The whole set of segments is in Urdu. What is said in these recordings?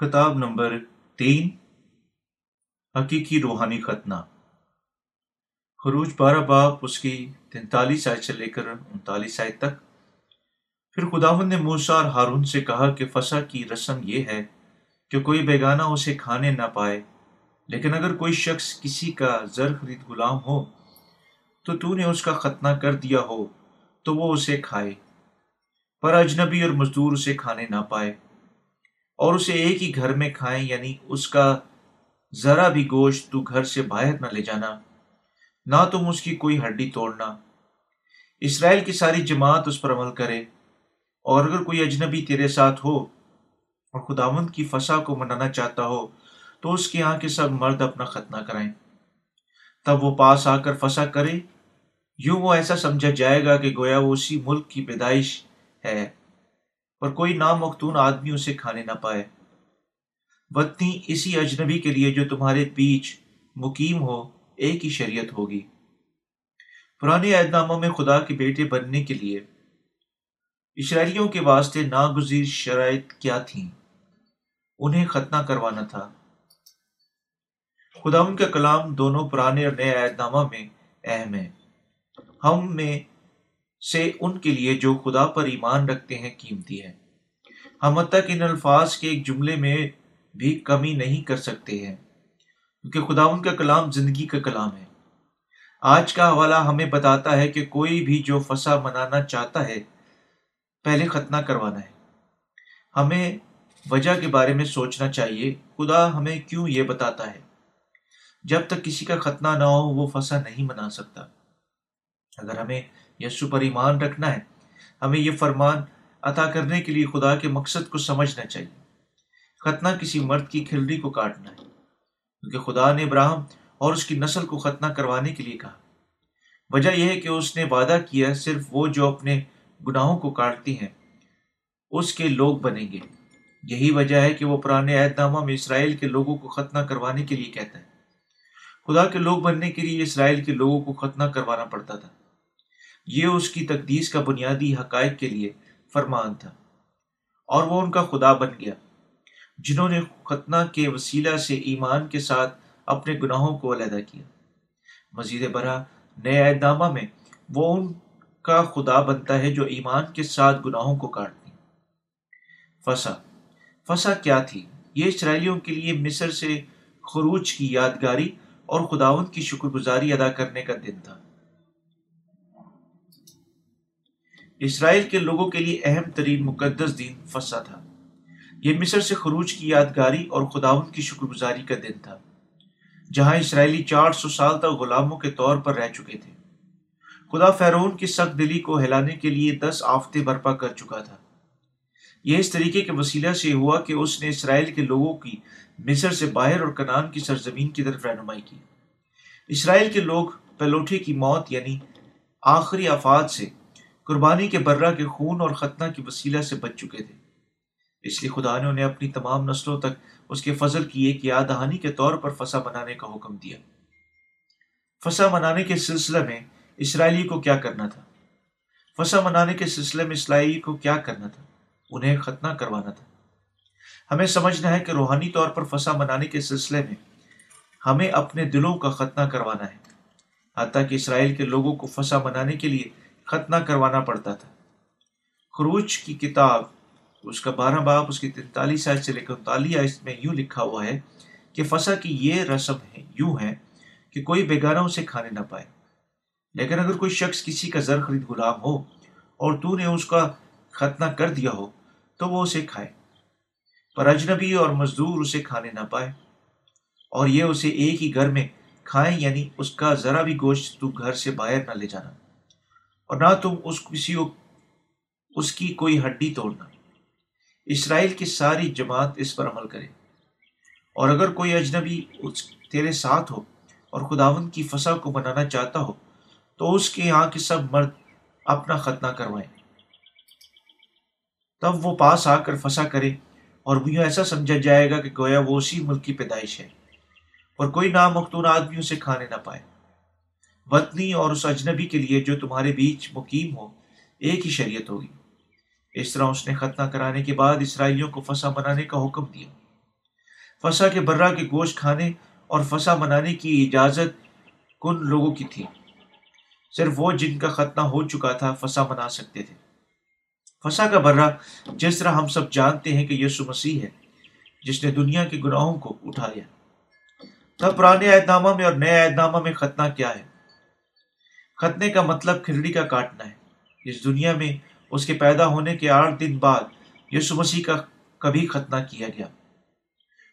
خطاب نمبر تین، حقیقی روحانی ختنہ خروج بارہ باپ، اس کی تینتالیس آئے سے لے کر انتالیس آئے تک۔ پھر خداون نے موسا اور ہارون سے کہا کہ فسا کی رسم یہ ہے کہ کوئی بیگانہ اسے کھانے نہ پائے، لیکن اگر کوئی شخص کسی کا زر خرید غلام ہو، تو تو نے اس کا ختنہ کر دیا ہو، تو وہ اسے کھائے۔ پر اجنبی اور مزدور اسے کھانے نہ پائے۔ اور اسے ایک ہی گھر میں کھائیں یعنی اس کا ذرا بھی گوشت تو گھر سے باہر نہ لے جانا، نہ تم اس کی کوئی ہڈی توڑنا۔ اسرائیل کی ساری جماعت اس پر عمل کرے، اور اگر کوئی اجنبی تیرے ساتھ ہو اور خداوند کی فسا کو منانا چاہتا ہو، تو اس کے یہاں کے سب مرد اپنا ختنہ کرائیں۔ تب وہ پاس آ کر فسا کرے۔ یوں وہ ایسا سمجھا جائے گا کہ گویا وہ اسی ملک کی پیدائش ہے۔ اور کوئی نامختون آدمی اسے کھانے نہ پائے۔ وطنی اسی اجنبی کے لیے جو تمہارے بیچ مقیم ہو، ایک ہی شریعت ہوگی۔ پرانے عہد ناموں میں خدا کے بیٹے بننے کے لیے اسرائیلیوں کے واسطے ناگزیر شرائط کیا تھیں؟ انہیں ختنہ کروانا تھا۔ خدا ان کا کلام دونوں پرانے اور نئے عہد نامہ میں اہم ہے۔ ہم میں سے ان کے لیے جو خدا پر ایمان رکھتے ہیں قیمتی ہے ہم تک ان الفاظ کے ایک جملے میں بھی کمی نہیں کر سکتے ہیں، کیونکہ خدا ان کا کلام زندگی کا کلام ہے۔ آج کا حوالہ ہمیں بتاتا ہے کہ کوئی بھی جو فسا منانا چاہتا ہے، پہلے ختنہ کروانا ہے۔ ہمیں وجہ کے بارے میں سوچنا چاہیے، خدا ہمیں کیوں یہ بتاتا ہے؟ جب تک کسی کا ختنہ نہ ہو، وہ فسا نہیں منا سکتا۔ اگر ہمیں یسو پر ایمان رکھنا ہے۔ ہمیں یہ فرمان عطا کرنے کے لیے خدا کے مقصد کو سمجھنا چاہیے۔ ختنہ کسی مرد کی کھلڑی کو کاٹنا ہے۔ کیونکہ خدا نے ابراہم اور اس کی نسل کو ختنہ کروانے کے لیے کہا۔ وجہ یہ ہے کہ اس نے وعدہ کیا صرف وہ جو اپنے گناہوں کو کاٹتی ہیں، اس کے لوگ بنیں گے۔ یہی وجہ ہے کہ وہ پرانے عہد نامہ میں اسرائیل کے لوگوں کو ختنہ کروانے کے لیے کہتا ہے۔ خدا کے لوگ بننے کے لیے اسرائیل کے لوگوں کو ختنہ کروانا پڑتا تھا۔ یہ اس کی تقدیس کا بنیادی حقائق کے لیے فرمان تھا۔ اور وہ ان کا خدا بن گیا، جنہوں نے ختنہ کے وسیلہ سے ایمان کے ساتھ اپنے گناہوں کو علیحدہ کیا۔ مزید برہ نئے اعدامہ میں وہ ان کا خدا بنتا ہے جو ایمان کے ساتھ گناہوں کو کاٹتی۔ فسا فسا کیا تھی؟ یہ اسرائیلیوں کے لیے مصر سے خروج کی یادگاری اور خداون کی شکر گزاری ادا کرنے کا دن تھا۔ اسرائیل کے لوگوں کے لیے اہم ترین مقدس دن فسا تھا۔ یہ مصر سے خروج کی یادگاری اور خداون کی شکر گزاری کا دن تھا، جہاں اسرائیلی چار سو سال تک غلاموں کے طور پر رہ چکے تھے۔ خدا فیرون کی سخت دلی کو ہلانے کے لیے دس آفتے برپا کر چکا تھا۔ یہ اس طریقے کے وسیلہ سے ہوا کہ اس نے اسرائیل کے لوگوں کی مصر سے باہر اور کنان کی سرزمین کی طرف رہنمائی کی۔ اسرائیل کے لوگ پلوٹے کی موت یعنی آخری آفات سے قربانی کے برہ کے خون اور ختنہ کی وسیلہ سے بچ چکے تھے۔ اس لیے خدا نے انہیں اپنی تمام نسلوں تک اس کے فضل کی ایک یاد دہانی کے طور پر فسا منانے کا حکم دیا۔ فسا منانے کے سلسلے میں اسرائیلی کو کیا کرنا تھا؟ فسا منانے کے سلسلے میں اسرائیلی کو کیا کرنا تھا؟ انہیں ختنہ کروانا تھا۔ ہمیں سمجھنا ہے کہ روحانی طور پر فسا منانے کے سلسلے میں ہمیں اپنے دلوں کا ختنہ کروانا ہے۔ حتیٰ کہ اسرائیل کے لوگوں کو فسا منانے کے لیے ختنہ کروانا پڑتا تھا۔ خروج کی کتاب، اس کا بارہ باپ، اس کی تینتالیس آئے سے لے کر انتالیس آئے میں یوں لکھا ہوا ہے کہ فسا کی یہ رسم ہے، یوں ہے کہ کوئی بیگانہ اسے کھانے نہ پائے۔ لیکن اگر کوئی شخص کسی کا زر خرید غلام ہو اور تو نے اس کا ختنہ کر دیا ہو، تو وہ اسے کھائے۔ پر اجنبی اور مزدور اسے کھانے نہ پائے۔ اور یہ اسے ایک ہی گھر میں کھائیں یعنی اس کا ذرا بھی گوشت تو گھر سے باہر نہ لے جانا۔ اور نہ تم اس کسی اس کی کوئی ہڈی توڑنا۔ اسرائیل کی ساری جماعت اس پر عمل کرے۔ اور اگر کوئی اجنبی اس تیرے ساتھ ہو اور خداون کی فسا کو بنانا چاہتا ہو، تو اس کے یہاں کے سب مرد اپنا ختنہ کروائیں۔ تب وہ پاس آ کر فسا کرے اور وہ ایسا سمجھا جائے گا کہ گویا وہ اسی ملک کی پیدائش ہے، اور کوئی نامختون آدمی اسے کھانے نہ پائے۔ وطنی اور اس اجنبی کے لیے جو تمہارے بیچ مقیم ہو، ایک ہی شریعت ہوگی۔ اس طرح اس نے ختنہ کرانے کے بعد اسرائیلیوں کو فسا بنانے کا حکم دیا۔ فسا کے برہ کے گوشت کھانے اور فسا منانے کی اجازت کن لوگوں کی تھی؟ صرف وہ جن کا ختنہ ہو چکا تھا فسا منا سکتے تھے۔ فسا کا برہ جس طرح ہم سب جانتے ہیں کہ یسو مسیح ہے، جس نے دنیا کے گناہوں کو اٹھایا تب پرانے عہد نامہ میں اور نئے عہد نامہ میں ختنہ کیا ہے؟ ختنے کا مطلب کھلڑی کا کاٹنا ہے۔ اس دنیا میں اس کے پیدا ہونے کے آٹھ دن بعد یسو مسیح کا کبھی ختنہ کیا گیا۔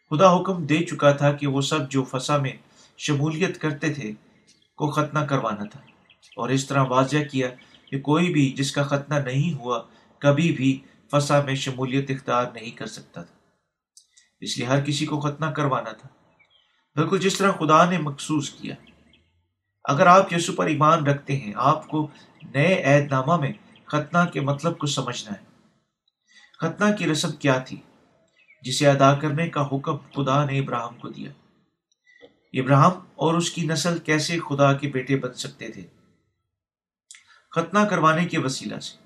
خدا حکم دے چکا تھا کہ وہ سب جو فسا میں شمولیت کرتے تھے، کو ختنہ کروانا تھا۔ اور اس طرح واضح کیا کہ کوئی بھی جس کا ختنہ نہیں ہوا، کبھی بھی فسا میں شمولیت اختیار نہیں کر سکتا تھا۔ اس لیے ہر کسی کو ختنہ کروانا تھا۔ بالکل جس طرح خدا نے مخصوص کیا۔ اگر آپ یسو پر ایمان رکھتے ہیں، آپ کو نئے عہد نامہ میں ختنہ کے مطلب کو سمجھنا ہے۔ ختنہ کی رسم کیا تھی؟ جسے ادا کرنے کا حکم خدا نے ابراہم کو دیا۔ ابراہم اور اس کی نسل کیسے خدا کے بیٹے بن سکتے تھے؟ ختنہ کروانے کے وسیلہ سے۔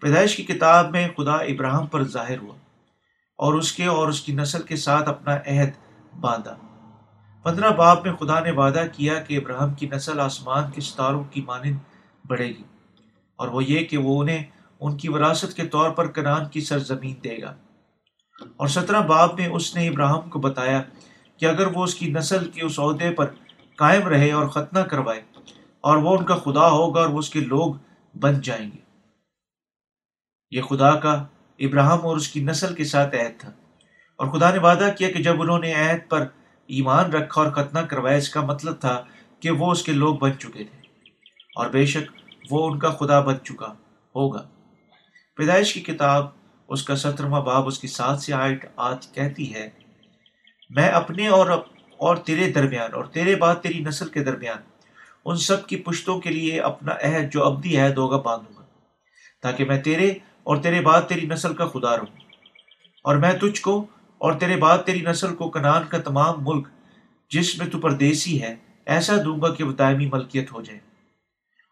پیدائش کی کتاب میں خدا ابراہم پر ظاہر ہوا اور اس کے اور اس کی نسل کے ساتھ اپنا عہد باندھا۔ پندرہ باب میں خدا نے وعدہ کیا کہ ابراہم کی نسل آسمان کے ستاروں کی مانند بڑھے گی، اور وہ یہ کہ وہ انہیں ان کی وراثت کے طور پر کنان کی سرزمین دے گا۔ اور سترہ باب میں اس نے ابراہم کو بتایا کہ اگر وہ اس کی نسل کے اس عہدے پر قائم رہے اور ختنہ کروائے، اور وہ ان کا خدا ہوگا اور وہ اس کے لوگ بن جائیں گے۔ یہ خدا کا ابراہم اور اس کی نسل کے ساتھ عہد تھا۔ اور خدا نے وعدہ کیا کہ جب انہوں نے عہد پر ایمان رکھا اور ختنہ کروایا، اس کا مطلب تھا کہ وہ اس کے لوگ بن چکے تھے۔ اور بے شک وہ ان کا خدا بن چکا ہوگا۔ پیدائش کی کتاب، اس کا سترواں باب، اس کی سات سے آٹھ آج کہتی ہے، میں اپنے اور اور تیرے درمیان، اور تیرے بعد تیری نسل کے درمیان، ان سب کی پشتوں کے لیے اپنا عہد، جو ابدی عہد ہوگا، باندھوں گا، تاکہ میں تیرے اور تیرے بعد تیری نسل کا خدا رہوں۔ اور میں تجھ کو اور تیرے بعد تیری نسل کو کنان کا تمام ملک جس میں تو پردیسی ہے، ایسا دوں گا کہ وہ دائمی ملکیت ہو جائے۔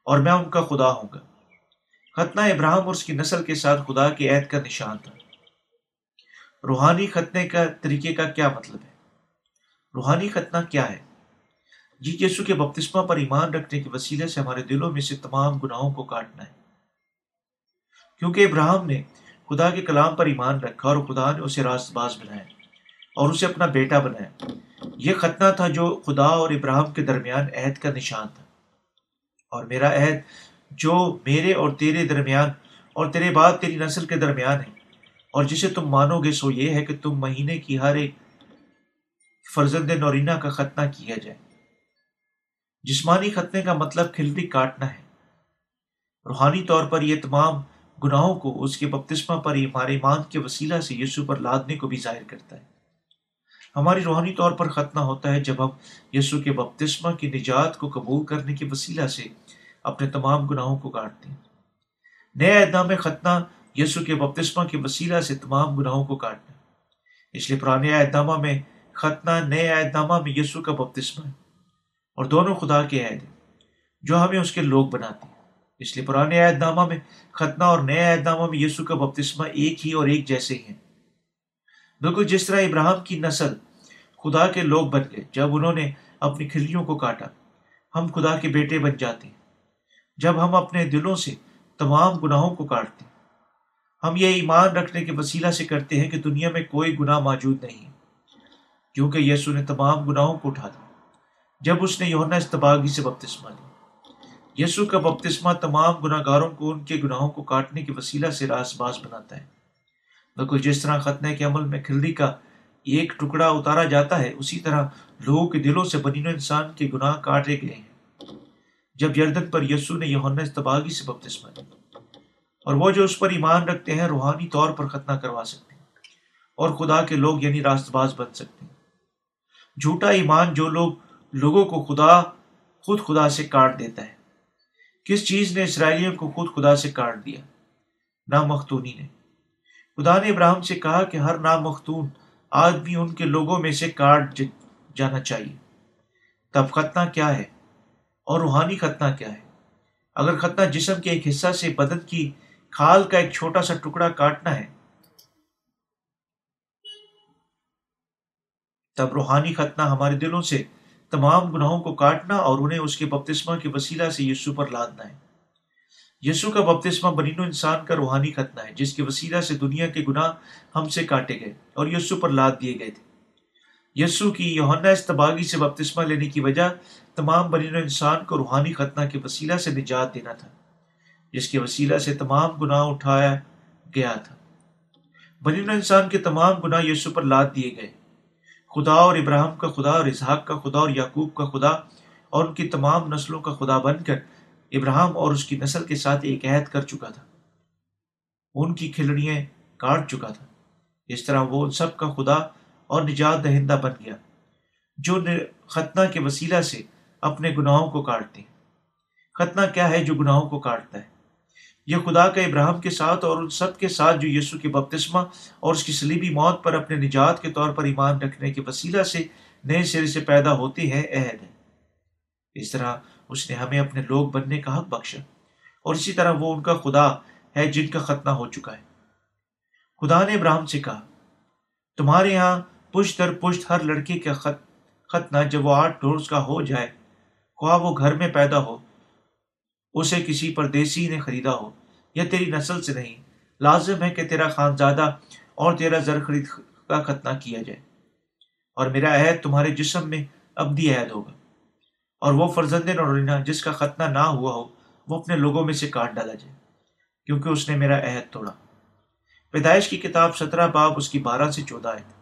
اور میں ان کا خدا ہوں گا۔ ختنہ ابراہم اور اس کی نسل کے ساتھ خدا کے عہد کا نشان تھا۔ روحانی ختنے کا طریقے کا کیا مطلب ہے؟ روحانی ختنہ کیا ہے؟ جی یسو کے بپتسمہ پر ایمان رکھنے کے وسیلے سے ہمارے دلوں میں سے تمام گناہوں کو کاٹنا ہے۔ کیونکہ ابراہم نے خدا کے کلام پر ایمان رکھا اور خدا نے اسے راست باز بنایا اور اسے اپنا بیٹا بنایا۔ یہ ختنہ تھا جو خدا اور ابراہم کے درمیان عہد کا نشان تھا۔ اور میرا عہد جو میرے اور تیرے درمیان اور تیرے بعد تیری نسل کے درمیان ہے۔ اور جسے تم مانو گے سو یہ ہے کہ تم مہینے کی ہر ایک فرزند نورینا کا ختنہ کیا جائے۔ جسمانی ختنے کا مطلب کھلڑی کاٹنا ہے۔ روحانی طور پر یہ تمام گناہوں کو اس کے بپتسمہ پر ہمارے ایمان کے وسیلہ سے یسو پر لادنے کو بھی ظاہر کرتا ہے۔ ہماری روحانی طور پر ختنہ ہوتا ہے جب ہم یسو کے بپتسمہ کی نجات کو قبول کرنے کے وسیلہ سے اپنے تمام گناہوں کو کاٹتے ہیں۔ نئے اعدام میں ختنہ یسو کے بپتسمہ کے وسیلہ سے تمام گناہوں کو کاٹنا اس لیے پرانے اعدامہ میں ختنہ نئے اعدامہ میں یسو کا بپتسمہ ہے۔ اور دونوں خدا کے عہد ہیں جو ہمیں اس کے لوگ بناتے ہیں۔ اس لیے پرانے عہد نامہ میں ختنہ اور نئے عہد نامہ میں یسو کا بپتسمہ ایک ہی اور ایک جیسے ہیں۔ بالکل جس طرح ابراہم کی نسل خدا کے لوگ بن گئے، جب انہوں نے اپنی کھلیوں کو کاٹا، ہم خدا کے بیٹے بن جاتے ہیں۔ جب ہم اپنے دلوں سے تمام گناہوں کو کاٹتے ہیں، ہم یہ ایمان رکھنے کے وسیلہ سے کرتے ہیں کہ دنیا میں کوئی گناہ موجود نہیں کیونکہ یسو نے تمام گناہوں کو اٹھا دیا۔ جب اس نے یونا استباغی سے بپتسمہ لی یسو کا بپتسمہ تمام گناہ گاروں کو، ان کے گناہوں کو کاٹنے کے وسیلہ سے راس باز بناتا ہے۔ بالکل جس طرح ختنے کے عمل میں کھلڑی کا ایک ٹکڑا اتارا جاتا ہے، اسی طرح لوگوں کے دلوں سے بنین انسان کے گناہ کاٹے گئے ہیں۔ جب یردن پر یسو نے یونا استباغی سے بپتسمہ لی اور وہ جو اس پر ایمان رکھتے ہیں، روحانی طور پر ختنہ کروا سکتے ہیں، اور خدا کے لوگ یعنی راست باز بن سکتے ہیں۔ جھوٹا ایمان جو لوگ، لوگوں کو خدا، خود خدا سے کاٹ دیتا ہے۔ کس چیز نے اسرائیلیوں کو خود خدا سے کاٹ دیا؟ نامختونی نے۔ خدا نے ابراہم سے کہا کہ ہر نامختون آدمی ان کے لوگوں میں سے کاٹ جانا چاہیے۔ تب ختنہ کیا ہے؟ اور روحانی ختنہ کیا ہے؟ اگر ختنہ جسم کے ایک حصہ سے بدن کی کھال کا ایک چھوٹا سا ٹکڑا کاٹنا ہے، تب روحانی ختنہ ہمارے دلوں سے تمام گناہوں کو کاٹنا اور انہیں اس کے بپتسمہ کے وسیلہ سے یسو پر لادنا ہے۔ یسو کا بپتسمہ بنین و انسان کا روحانی ختنہ ہے، جس کے وسیلہ سے دنیا کے گناہ ہم سے کاٹے گئے اور یسو پر لاد دیے گئے تھے۔ یسو کی یوہنا استباغی سے بپتسمہ لینے کی وجہ تمام بنین و انسان کو روحانی ختنہ کے وسیلہ سے نجات دینا تھا، جس کے وسیلہ سے تمام گناہ اٹھایا گیا تھا۔ بنین و انسان کے تمام گناہ یسو پر لاد دیے گئے۔ خدا اور ابراہم کا خدا اور اسحاق کا خدا اور یعقوب کا خدا اور ان کی تمام نسلوں کا خدا بن کر ابراہم اور اس کی نسل کے ساتھ ایک عہد کر چکا تھا۔ ان کی کھلڑیاں کاٹ چکا تھا۔ اس طرح وہ ان سب کا خدا اور نجات دہندہ بن گیا، جو ختنہ کے وسیلہ سے اپنے گناہوں کو کاٹتے۔ ہیں ختنہ کیا ہے جو گناہوں کو کاٹتا ہے؟ یہ خدا کا ابراہم کے ساتھ اور ان سب کے ساتھ جو یسو کے بپتسمہ اور اس کی سلیبی موت پر اپنے نجات کے طور پر ایمان رکھنے کے وسیلہ سے نئے سرے سے پیدا ہوتے ہیں عہد ہے اس طرح اس نے ہمیں اپنے لوگ بننے کا حق بخشا اور اسی طرح وہ ان کا خدا ہے جن کا ختنہ ہو چکا ہے۔ خدا نے ابراہم سے کہا، تمہارے یہاں پشت در پشت ہر لڑکے کا خط، ختنہ جب وہ آٹھ ڈورس کا ہو جائے، خواہ وہ گھر میں پیدا ہو، اسے کسی پردیسی نے خریدا ہو۔ یا تیری نسل سے نہیں۔ لازم ہے کہ تیرا خانزادہ اور تیرا زر خرید کا ختنہ کیا جائے۔ اور میرا عہد تمہارے جسم میں ابدی عہد ہوگا۔ اور وہ فرزند نورینا جس کا ختنہ نہ ہوا ہو، وہ اپنے لوگوں میں سے کاٹ ڈالا جائے، کیونکہ اس نے میرا عہد توڑا۔ پیدائش کی کتاب سترہ باب اس کی بارہ سے چودہ ہے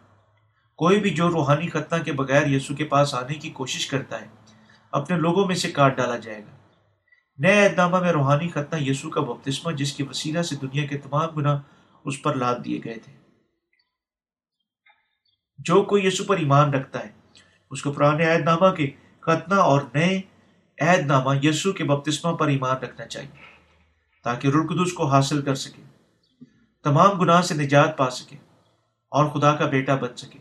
کوئی بھی جو روحانی ختنہ کے بغیر یسو کے پاس آنے کی کوشش کرتا ہے، اپنے لوگوں میں سے کاٹ ڈالا جائے گا۔ نئے اہدامہ میں روحانی ختنہ یسو کا بپتسمہ، جس کی وسیلہ سے دنیا کے تمام گناہ اس پر لاد دیے گئے تھے۔ جو کوئی یسو پر ایمان رکھتا ہے، اس کو پرانے عہد نامہ کے ختنہ اور نئے عہد نامہ یسو کے بپتسمہ پر ایمان رکھنا چاہیے، تاکہ رلقدس کو حاصل کر سکے، تمام گناہ سے نجات پا سکے اور خدا کا بیٹا بن سکے۔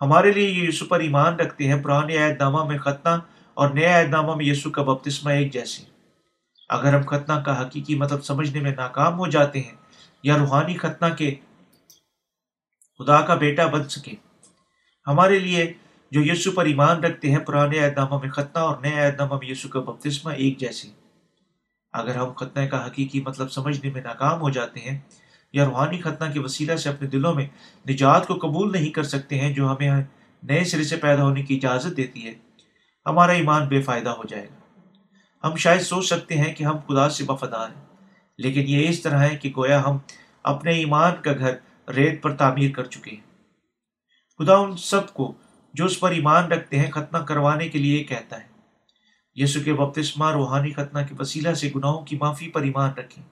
ہمارے لیے یہ یسو پر ایمان رکھتے ہیں پرانے عہد نامہ میں ختنہ اور نئے عہد نامہ میں یسو کا بپتسمہ ایک جیسی اگر ہم ختنہ کا حقیقی مطلب سمجھنے میں ناکام ہو جاتے ہیں یا روحانی ختنہ کے خدا کا بیٹا بن سکے۔ ہمارے لیے جو یسو پر ایمان رکھتے ہیں پرانے اعدامہ میں ختنہ اور نئے اعدامہ میں یسو کا بپتسمہ ایک جیسے۔ اگر ہم ختنہ کا حقیقی مطلب سمجھنے میں ناکام ہو جاتے ہیں یا روحانی ختنہ کے وسیلہ سے اپنے دلوں میں نجات کو قبول نہیں کر سکتے ہیں، جو ہمیں نئے سرے سے پیدا ہونے کی اجازت دیتی ہے، ہمارا ایمان بے فائدہ ہو جائے گا۔ ہم شاید سوچ سکتے ہیں کہ ہم خدا سے وفادار ہیں، لیکن یہ اس طرح ہے کہ گویا ہم اپنے ایمان کا گھر ریت پر تعمیر کر چکے ہیں۔ خدا ان سب کو جو اس پر ایمان رکھتے ہیں ختنہ کروانے کے لیے کہتا ہے۔ یسو کے بپتسمہ روحانی ختنہ کے وسیلہ سے گناہوں کی معافی پر ایمان رکھیں۔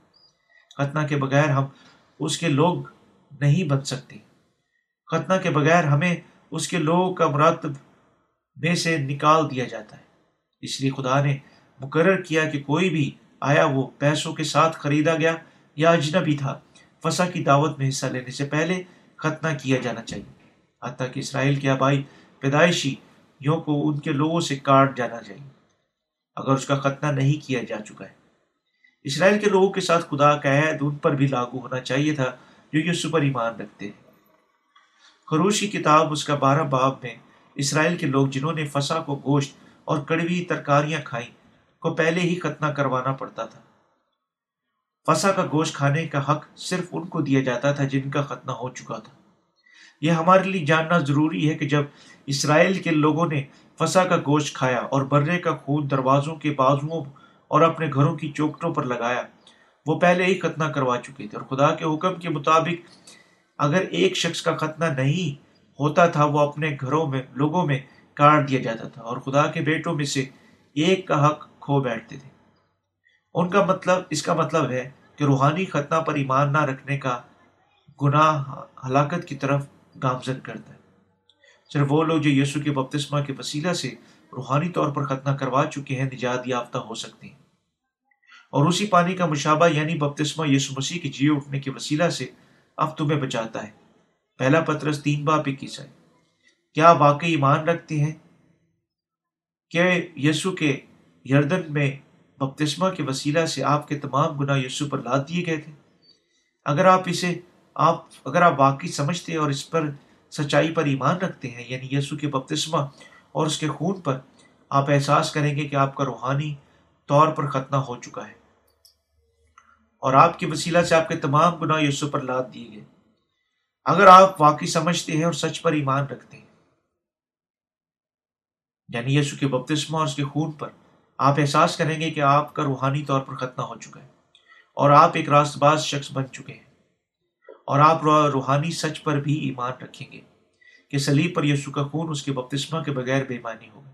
ختنہ کے بغیر ہم اس کے لوگ نہیں بن سکتے۔ ختنہ کے بغیر ہمیں اس کے لوگ کا مرتب میں سے نکال دیا جاتا ہے۔ اس لیے خدا نے مقرر کیا کہ کوئی بھی آیا وہ پیسوں کے ساتھ خریدا گیا یا اجنبی تھا۔ فسا کی دعوت میں حصہ لینے سے پہلے ختنہ کیا جانا چاہیے۔ حتیٰ کہ اسرائیل کے آبائی پیدائشی یوں کو ان کے لوگوں سے کاٹ جانا چاہیے۔ اگر اس کا ختنہ نہیں کیا جا چکا ہے۔ اسرائیل کے لوگوں کے ساتھ خدا کا عہد ان پر بھی لاگو ہونا چاہیے تھا جو یسو پر ایمان رکھتے ہیں۔ خروش کی کتاب اس کا بارہ باب میں اسرائیل کے لوگ جنہوں نے فسا کو گوشت اور کڑوی ترکاریاں کھائیں کو پہلے ہی ختنہ کروانا پڑتا تھا۔ فسا کا گوشت کھانے کا حق صرف ان کو دیا جاتا تھا جن کا ختنہ ہو چکا تھا۔ یہ ہمارے لیے جاننا ضروری ہے کہ جب اسرائیل کے لوگوں نے فسا کا گوشت کھایا اور برے کا خون دروازوں کے بازوؤں اور اپنے گھروں کی چوکٹوں پر لگایا، وہ پہلے ہی ختنہ کروا چکے تھے۔ اور خدا کے حکم کے مطابق اگر ایک شخص کا ختنہ نہیں ہوتا تھا، وہ اپنے گھروں میں، لوگوں میں کاٹ دیا جاتا تھا۔ اور خدا کے بیٹوں میں سے ایک کا حق کھو بیٹھتے تھے۔ ان کا مطلب اس کا مطلب ہے کہ روحانی ختنہ پر ایمان نہ رکھنے کا گناہ ہلاکت کی طرف گامزن کرتا ہے۔ صرف وہ لوگ جو یسو کے بپتسمہ کے وسیلہ سے روحانی طور پر ختنہ کروا چکے ہیں، نجات یافتہ ہو سکتے ہیں۔ اور اسی پانی کا مشابہ یعنی بپتسمہ یسو مسیح کے جیو اٹھنے کے وسیلہ سے اب تمہیں بچاتا ہے۔ پہلا پترس تین باپ اکیس ہے کیا واقعی ایمان رکھتے ہیں؟ کہ یسو کے یردن میں بپتسمہ کے وسیلہ سے آپ کے تمام گناہ یسو پر لاد دیے گئے تھے۔ اگر آپ اسے، آپ، اگر آپ واقعی سمجھتے اور اس پر سچائی پر ایمان رکھتے ہیں یعنی یسو کے بپتسمہ اور اس کے خون پر، آپ احساس کریں گے کہ آپ کا روحانی طور پر ختنہ ہو چکا ہے۔ اور آپ کی وسیلہ سے آپ کے تمام گناہ یسو پر لاد دیے گئے۔ اگر آپ واقعی سمجھتے ہیں اور سچ پر ایمان رکھتے ہیں یعنی یسو کے بپتسمہ اور اس کے خون پر آپ احساس کریں گے کہ آپ کا روحانی طور پر ختنہ ہو چکا ہے اور آپ ایک راست باز شخص بن چکے ہیں اور آپ روحانی سچ پر بھی ایمان رکھیں گے کہ سلیب پر یسو کا خون اس کے بپتسمہ کے بغیر بے معنی ہوگا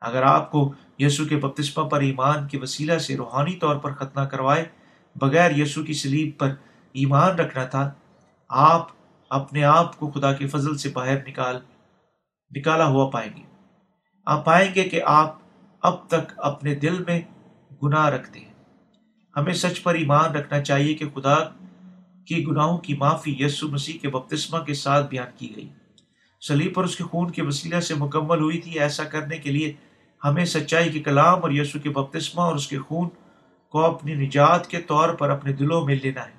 اگر آپ کو یسو کے بپتسمہ پر ایمان کے وسیلہ سے روحانی طور پر ختنہ کروائے بغیر یسو کی سلیب پر ایمان رکھنا تھا، آپ اپنے آپ کو خدا کے فضل سے باہر نکال نکالا ہوا پائیں گے۔ آپ پائیں گے کہ آپ اب تک اپنے دل میں گناہ رکھتے ہیں۔ ہمیں سچ پر ایمان رکھنا چاہیے کہ خدا کی گناہوں کی معافی یسو مسیح کے بپتسمہ کے ساتھ بیان کی گئی۔ سلیب پر اس کے خون کے وسیلہ سے مکمل ہوئی تھی۔ ایسا کرنے کے لیے ہمیں سچائی کے کلام اور یسو کے بپتسمہ اور اس کے خون کو اپنی نجات کے طور پر اپنے دلوں میں لینا ہے۔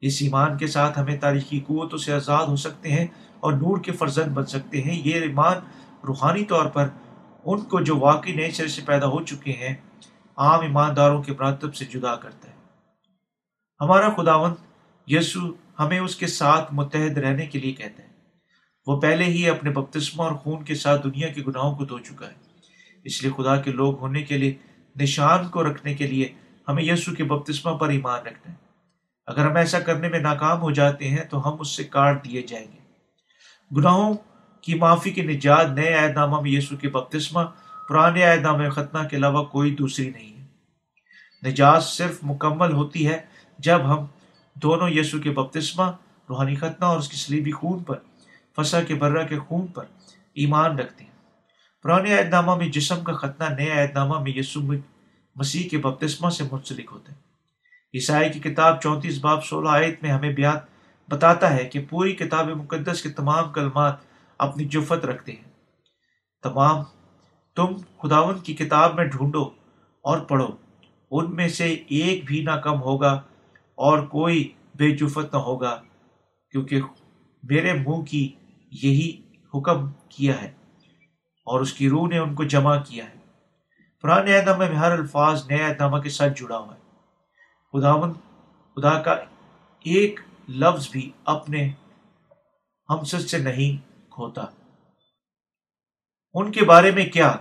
اس ایمان کے ساتھ ہمیں تاریخی قوتوں سے آزاد ہو سکتے ہیں اور نور کے فرزند بن سکتے ہیں۔ یہ ایمان روحانی طور پر ان کو جو واقعی نئے سرے سے پیدا ہو چکے ہیں، عام ایمانداروں کے مرتب سے جدا کرتا ہے۔ ہمارا خداون یسو ہمیں اس کے ساتھ متحد رہنے کے لیے کہتا ہے۔ وہ پہلے ہی اپنے بپتسمہ اور خون کے ساتھ دنیا کے گناہوں کو دھو چکا ہے۔ اس لیے خدا کے لوگ ہونے کے لیے، نشان کو رکھنے کے لیے ہمیں یسو کے بپتسمہ پر ایمان رکھنا ہے۔ اگر ہم ایسا کرنے میں ناکام ہو جاتے ہیں تو ہم اس سے کاٹ دیے جائیں گے۔ گناہوں کی معافی کے نجات نئے عہد نامہ میں یسو کے بپتسمہ، پرانے عہد نامہ ختنہ کے علاوہ کوئی دوسری نہیں ہے۔ نجات صرف مکمل ہوتی ہے جب ہم دونوں یسو کے بپتسمہ، روحانی ختنہ اور اس کی سلیبی خون پر فسا کے برہ کے خون پر ایمان رکھتے ہیں۔ پرانے عہد نامہ میں جسم کا ختنہ نئے عہد نامہ میں یسو مسیح کے بپتسمہ سے منسلک ہوتے ہیں۔ عیسائی کی کتاب چونتیس باب سولہ آیت میں ہمیں بیات بتاتا ہے کہ پوری کتاب مقدس کے تمام کلمات اپنی جفت رکھتے ہیں۔ تمام، تم خداون کی کتاب میں ڈھونڈو اور پڑھو۔ ان میں سے ایک بھی نہ کم ہوگا اور کوئی بے جفت نہ ہوگا، کیونکہ میرے منہ کی یہی حکم کیا ہے اور اس کی روح نے ان کو جمع کیا ہے۔ پرانے اہدامہ میں ہر الفاظ نئے اہدامہ کے ساتھ جڑا ہوا ہے۔ خداون خدا کا ایک لفظ بھی اپنے ہمسد سے نہیں کھوتا ان کے بارے میں کیا؟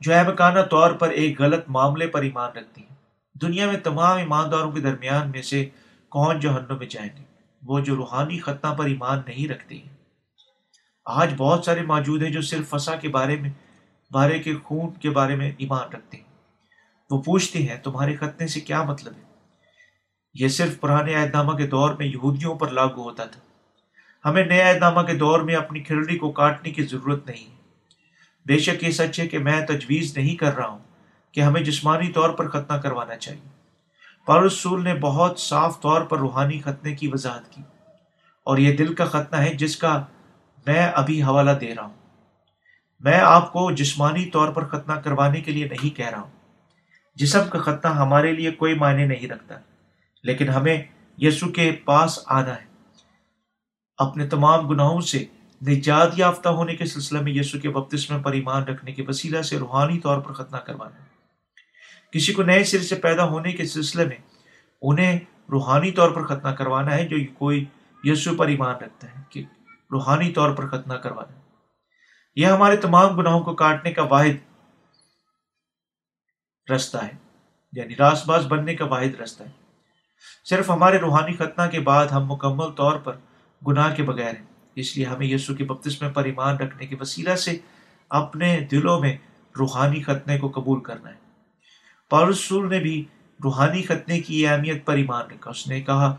جو احمکانہ طور پر ایک غلط معاملے پر ایمان رکھتی ہیں۔ دنیا میں تمام ایمانداروں کے درمیان میں سے کون جہنم میں جائیں گے؟ وہ جو روحانی خطہ پر ایمان نہیں رکھتے ہیں۔ آج بہت سارے موجود ہیں جو صرف فسا کے بارے میں، بارے کے خون کے بارے میں ایمان رکھتے ہیں۔ وہ پوچھتے ہیں، تمہارے خطنے سے کیا مطلب ہے؟ یہ صرف پرانے عہد نامہ کے دور میں یہودیوں پر لاگو ہوتا تھا۔ ہمیں نئے عہد نامہ کے دور میں اپنی کھرڑی کو کاٹنے کی ضرورت نہیں۔ بے شک یہ سچ ہے کہ میں تجویز نہیں کر رہا ہوں کہ ہمیں جسمانی طور پر ختنہ کروانا چاہیے۔ پارسول نے بہت صاف طور پر روحانی ختنے کی وضاحت کی اور یہ دل کا ختنہ ہے جس کا میں ابھی حوالہ دے رہا ہوں۔ میں آپ کو جسمانی طور پر ختنہ کروانے کے لیے نہیں کہہ رہا ہوں۔ جسم کا ختنہ ہمارے لیے کوئی معنی نہیں رکھتا، لیکن ہمیں یسو کے پاس آنا ہے۔ اپنے تمام گناہوں سے نجات یافتہ ہونے کے سلسلے میں یسو کے بپتسمے پر ایمان رکھنے کے وسیلہ سے روحانی طور پر ختنہ کروانا۔ کسی کو نئے سر سے پیدا ہونے کے سلسلے میں انہیں روحانی طور پر ختنہ کروانا ہے جو کوئی یسو پر ایمان رکھتا ہے، کہ روحانی طور پر ختنہ کروانا۔ یہ ہمارے تمام گناہوں کو کاٹنے کا واحد رستہ ہے یعنی راس باز بننے کا واحد رستہ ہے۔ صرف ہمارے روحانی ختنہ کے بعد ہم مکمل طور پر گناہ کے بغیر۔ ہیں اس لیے ہمیں یسو کے بپتسمے پر ایمان رکھنے کے وسیلہ سے اپنے دلوں میں روحانی ختنے کو قبول کرنا ہے۔ پارسول نے بھی روحانی ختنے کی اہمیت پر ایمان رکھا۔ اس نے کہا،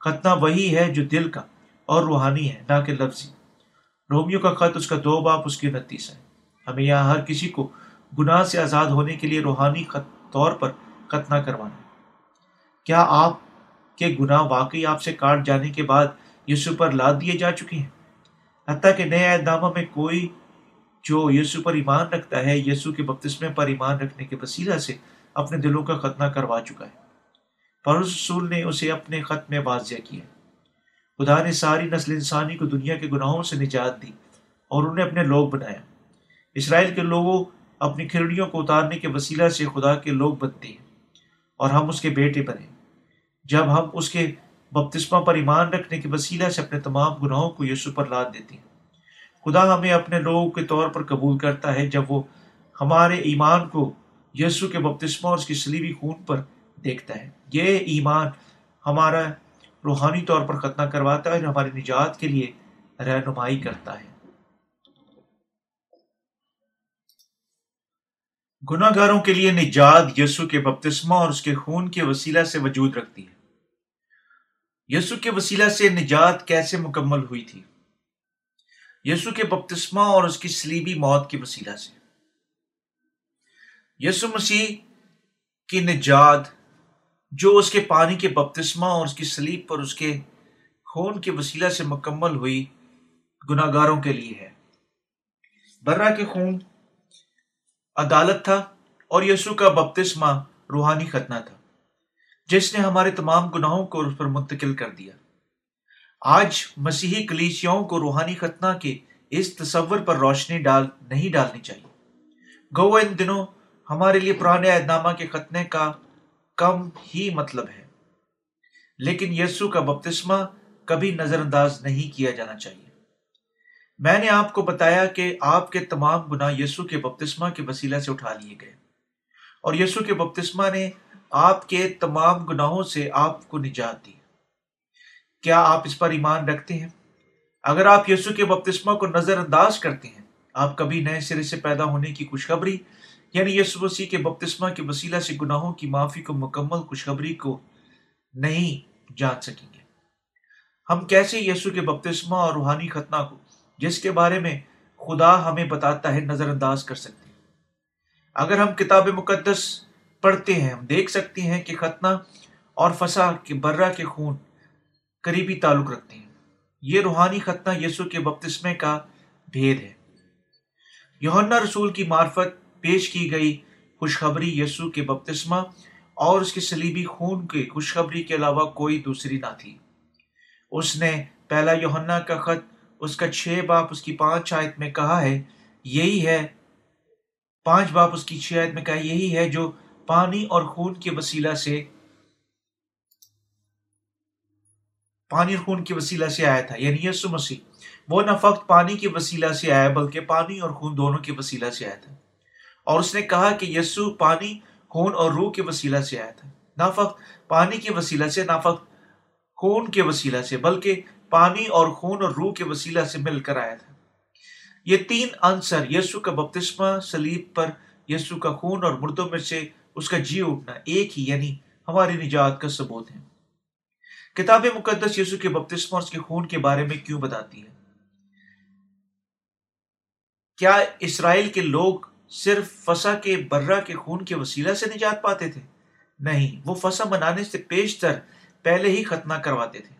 ختنہ وہی ہے جو دل کا اور روحانی ہے، نہ کہ لفظی۔ رومیو کا خط اس کا دو باپ، اس کی انتیس ہے۔ ہمیں یہاں ہر کسی کو گناہ سے آزاد ہونے کے لیے روحانی خط طور پر ختنہ کروانا ہے۔ کیا آپ کے گناہ واقعی آپ سے کاٹ جانے کے بعد یسو پر لاد دیے جا چکے ہیں۔ حتیٰ کہ نئے اہدامہ میں کوئی جو یسو پر ایمان رکھتا ہے یسو کے بپتسمے پر ایمان رکھنے کے وسیلہ سے اپنے دلوں کا ختنہ کروا چکا ہے۔ رسول نے اسے اپنے خط میں واضح کیا خدا نے ساری نسل انسانی کو دنیا کے گناہوں سے نجات دی اور انہیں اپنے لوگ بنایا۔ اسرائیل کے لوگوں اپنی کھرڑیوں کو اتارنے کے وسیلہ سے خدا کے لوگ بنتے ہیں اور ہم اس کے بیٹے بنے۔ جب ہم اس کے بپتسمہ پر ایمان رکھنے کے وسیلہ سے اپنے تمام گناہوں کو یسو پر لاد دیتے ہیں۔ خدا ہمیں اپنے لوگوں کے طور پر قبول کرتا ہے جب وہ ہمارے ایمان کو یسو کے بپتسمہ اور اس کی سلیبی خون پر دیکھتا ہے۔ یہ ایمان ہمارا روحانی طور پر ختنہ کرواتا ہے اور ہماری نجات کے لیے رہنمائی کرتا ہے۔ گناہ گاروں کے لیے نجات یسو کے بپتسمہ اور اس کے خون کے وسیلہ سے وجود رکھتی ہے۔ یسو کے وسیلہ سے نجات کیسے مکمل ہوئی تھی؟ یسو کے بپتسمہ اور اس کی سلیبی موت کے وسیلہ سے۔ یسو مسیح کی نجات، جو اس کے پانی کے بپتسمہ اور اس کی سلیب پر اس کے خون کے وسیلہ سے مکمل ہوئی گناہ گاروں کے لیے ہے۔ برہ کے خون عدالت تھا اور یسو کا بپتسمہ روحانی ختنہ تھا۔ جس نے ہمارے تمام گناہوں کو اس پر منتقل کر دیا۔ آج مسیحی کلیسیاؤں کو روحانی ختنہ کے اس تصور پر روشنی ڈال، نہیں ڈالنی چاہیے۔ گو ان دنوں ہمارے لیے پرانے عہد نامہ کے ختنے کا کم ہی مطلب ہے۔ لیکن یسو کا بپتسمہ کبھی نظر انداز نہیں کیا جانا چاہیے۔ میں نے آپ کو بتایا کہ آپ کے تمام گناہ یسو کے بپتسمہ کے وسیلہ سے اٹھا لیے گئے۔ اور یسو کے بپتسمہ نے آپ کے تمام گناہوں سے آپ کو نجات دی۔ کیا آپ اس پر ایمان رکھتے ہیں؟ اگر آپ یسو کے بپتسمہ کو نظر انداز کرتے ہیں، آپ کبھی نئے سرے سے پیدا ہونے کی خوشخبری یعنی یسو مسیح کے بپتسمہ کے وسیلہ سے گناہوں کی معافی کو مکمل خوشخبری کو نہیں جان سکیں گے۔ ہم کیسے یسو کے بپتسمہ اور روحانی ختنہ کو، جس کے بارے میں خدا ہمیں بتاتا ہے نظر انداز کر سکتے ہیں؟ اگر ہم کتاب مقدس پڑھتے ہیں، ہم دیکھ سکتے ہیں کہ ختنہ اور فسا کے برہ کے خون قریبی تعلق رکھتے ہیں۔ یہ روحانی ختنہ یسو کے بپتسمے کا بھید ہے۔ یوہنا رسول کی معرفت پیش کی گئی خوشخبری یسو کے بپتسمہ اور اس کے سلیبی خون کے خوشخبری کے علاوہ کوئی دوسری نہ تھی۔ اس نے پہلا یوہنا کا خط، اس کا چھ باپ، اس کی پانچ آیت میں کہا ہے، یہی ہے، پانچ باپ اس کی چھ آیت میں کہا، یہی ہے جو پانی اور خون کے وسیلہ سے پانی اور خون کے وسیلہ سے آیا تھا یعنی یسو مسیح۔ وہ نہ فقط پانی کے وسیلہ سے آیا، بلکہ پانی اور خون دونوں کے وسیلہ سے آیا تھا۔ اور اس نے کہا کہ یسو پانی، خون اور روح کے وسیلہ سے آیا تھا۔ نہ فقط پانی کے وسیلہ سے، نہ فقط خون کے وسیلہ سے، بلکہ پانی اور خون اور روح کے وسیلہ سے مل کر آیا تھا۔ یہ تین عنصر یسو کا بپتسمہ سلیب پر یسو کا خون اور مردوں میں سے اس کا جی اٹھنا ایک ہی یعنی ہماری نجات کا ثبوت ہے۔ کتاب مقدس یسو کے بپتسمہ اور اس کے خون کے بارے میں کیوں بتاتی ہے؟ کیا اسرائیل کے لوگ صرف فسا کے برہ کے خون کے وسیلہ سے نجات پاتے تھے؟ نہیں، وہ فسا منانے سے پیشتر پہلے ہی ختنہ کرواتے تھے۔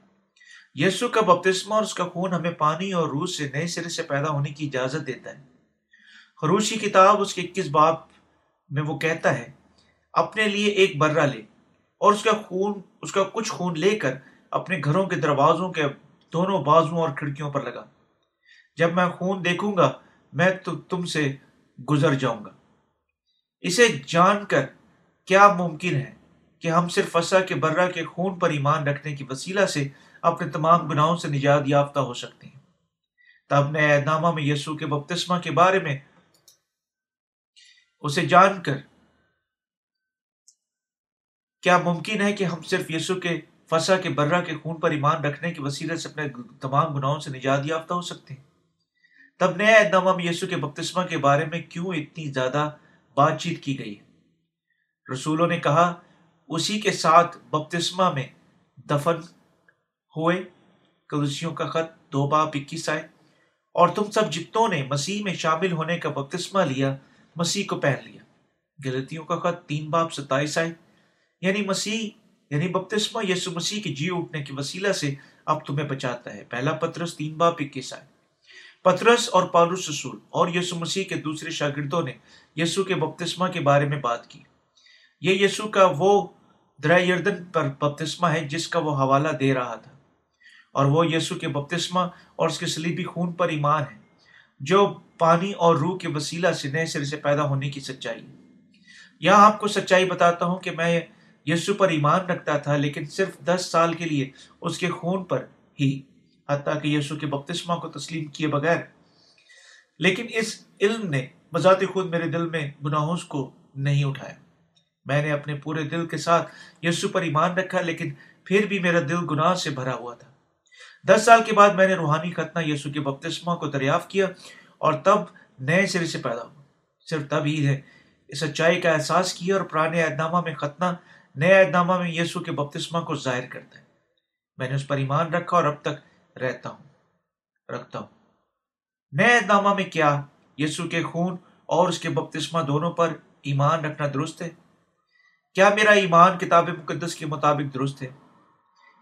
یسو کا بپتسمہ اور اس کا خون ہمیں پانی اور روح سے نئے سرے سے پیدا ہونے کی اجازت دیتا ہے۔ خروش کی کتاب اس کے اکیس باپ میں وہ کہتا ہے؟ اپنے لیے ایک برہ لے اور اس کا خون، اس کا کچھ خون لے کر اپنے گھروں کے دروازوں کے دونوں بازو اور کھڑکیوں پر لگا۔ جب میں خون دیکھوں گا، میں تو تم سے گزر جاؤں گا۔ اسے جان کر کیا ممکن ہے کہ ہم صرف فسا کے برہ کے خون پر ایمان رکھنے کی وسیلہ سے اپنے تمام گناہوں سے نجات یافتہ ہو سکتے ہیں؟ تب نئے نامہ میں یسو کے بپتسمہ کے بارے میں اسے جان کر کیا ممکن ہے کہ ہم صرف یسو کے فسا کے برہ کے خون پر ایمان رکھنے کے وسیلے سے اپنے تمام گناہوں سے نجات یافتہ ہو سکتے ہیں؟ تب نیا نامہ میں یسو کے بپتسمہ کے بارے میں کیوں اتنی زیادہ بات چیت کی گئی ہے؟ رسولوں نے کہا، اسی کے ساتھ بپتسمہ میں دفن ہوئے کلسیوں کا خط دو باپ اکیس آئے، اور تم سب جتوں نے مسیح میں شامل ہونے کا بپتسمہ لیا، مسیح کو پہن لیا۔ گلتیوں کا خط تین باپ ستائیس آئے۔ یعنی مسیح یعنی بپتسمہ، یسو مسیح کے جی اٹھنے کے وسیلہ سے اب تمہیں بچاتا ہے۔ پہلا پترس، تین باپ اکیس آئے۔ پترس اور پالوس رسول اور یسو مسیح کے دوسرے شاگردوں نے یسو کے بپتسمہ کے بارے میں بات کی۔ یہ یسو کا وہ درا یردن پر بپتسمہ ہے جس کا وہ حوالہ دے رہا تھا۔ اور وہ یسو کے بپتسمہ اور اس کے سلیبی خون پر ایمان ہے، جو پانی اور روح کے وسیلہ سے نئے سرے سے پیدا ہونے کی سچائی یہاں آپ کو سچائی بتاتا ہوں کہ میں یسو پر ایمان رکھتا تھا، لیکن صرف دس سال کے لیے اس کے خون پر ہی، حتیٰ کہ یسو کے بپتسمہ کو تسلیم کیے بغیر۔ لیکن اس علم نے بذات خود میرے دل میں گناہوں کو نہیں اٹھایا۔ میں نے اپنے پورے دل کے ساتھ یسو پر ایمان رکھا، لیکن پھر بھی میرا دل گناہ سے بھرا ہوا تھا۔ دس سال کے بعد میں نے روحانی ختنہ یسو کے بپتسمہ کو دریافت کیا اور تب نئے سرے سے پیدا ہوا۔ صرف تب ہی ہے، سچائی کا احساس کیا اور پرانے اہدامہ میں ختنہ نئے اہدامہ میں یسو کے بپتسمہ کو ظاہر کرتا ہے۔ میں نے اس پر ایمان رکھا اور اب تک رہتا ہوں، رکھتا ہوں۔ نئے اہدامہ میں کیا یسو کے خون اور اس کے بپتسمہ دونوں پر ایمان رکھنا درست ہے؟ کیا میرا ایمان کتاب مقدس کے مطابق درست ہے؟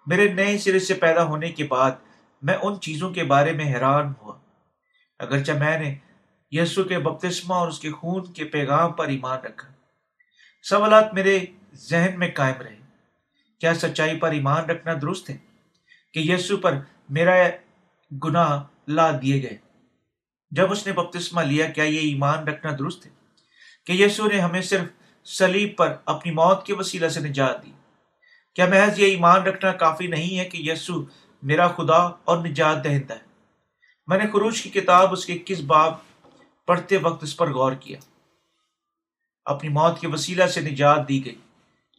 میرے نئے سرے سے پیدا ہونے کے بعد میں ان چیزوں کے بارے میں حیران ہوا۔ اگرچہ میں نے یسو کے بپتسمہ اور اس کے خون کے پیغام پر ایمان رکھا۔ سوالات میرے ذہن میں قائم رہے۔ کیا سچائی پر ایمان رکھنا درست ہے کہ یسو پر میرا گناہ لا دیے گئے؟ جب اس نے بپتسمہ لیا، کیا یہ ایمان رکھنا درست ہے کہ یسو نے ہمیں صرف سلیب پر اپنی موت کے وسیلہ سے نجات دی؟ کیا محض یہ ایمان رکھنا کافی نہیں ہے کہ یسو میرا خدا اور نجات دہندہ ہے؟ میں نے خروج کی کتاب اس کے کس باب پڑھتے وقت اس پر غور کیا۔ اپنی موت کے وسیلہ سے نجات دی گئی۔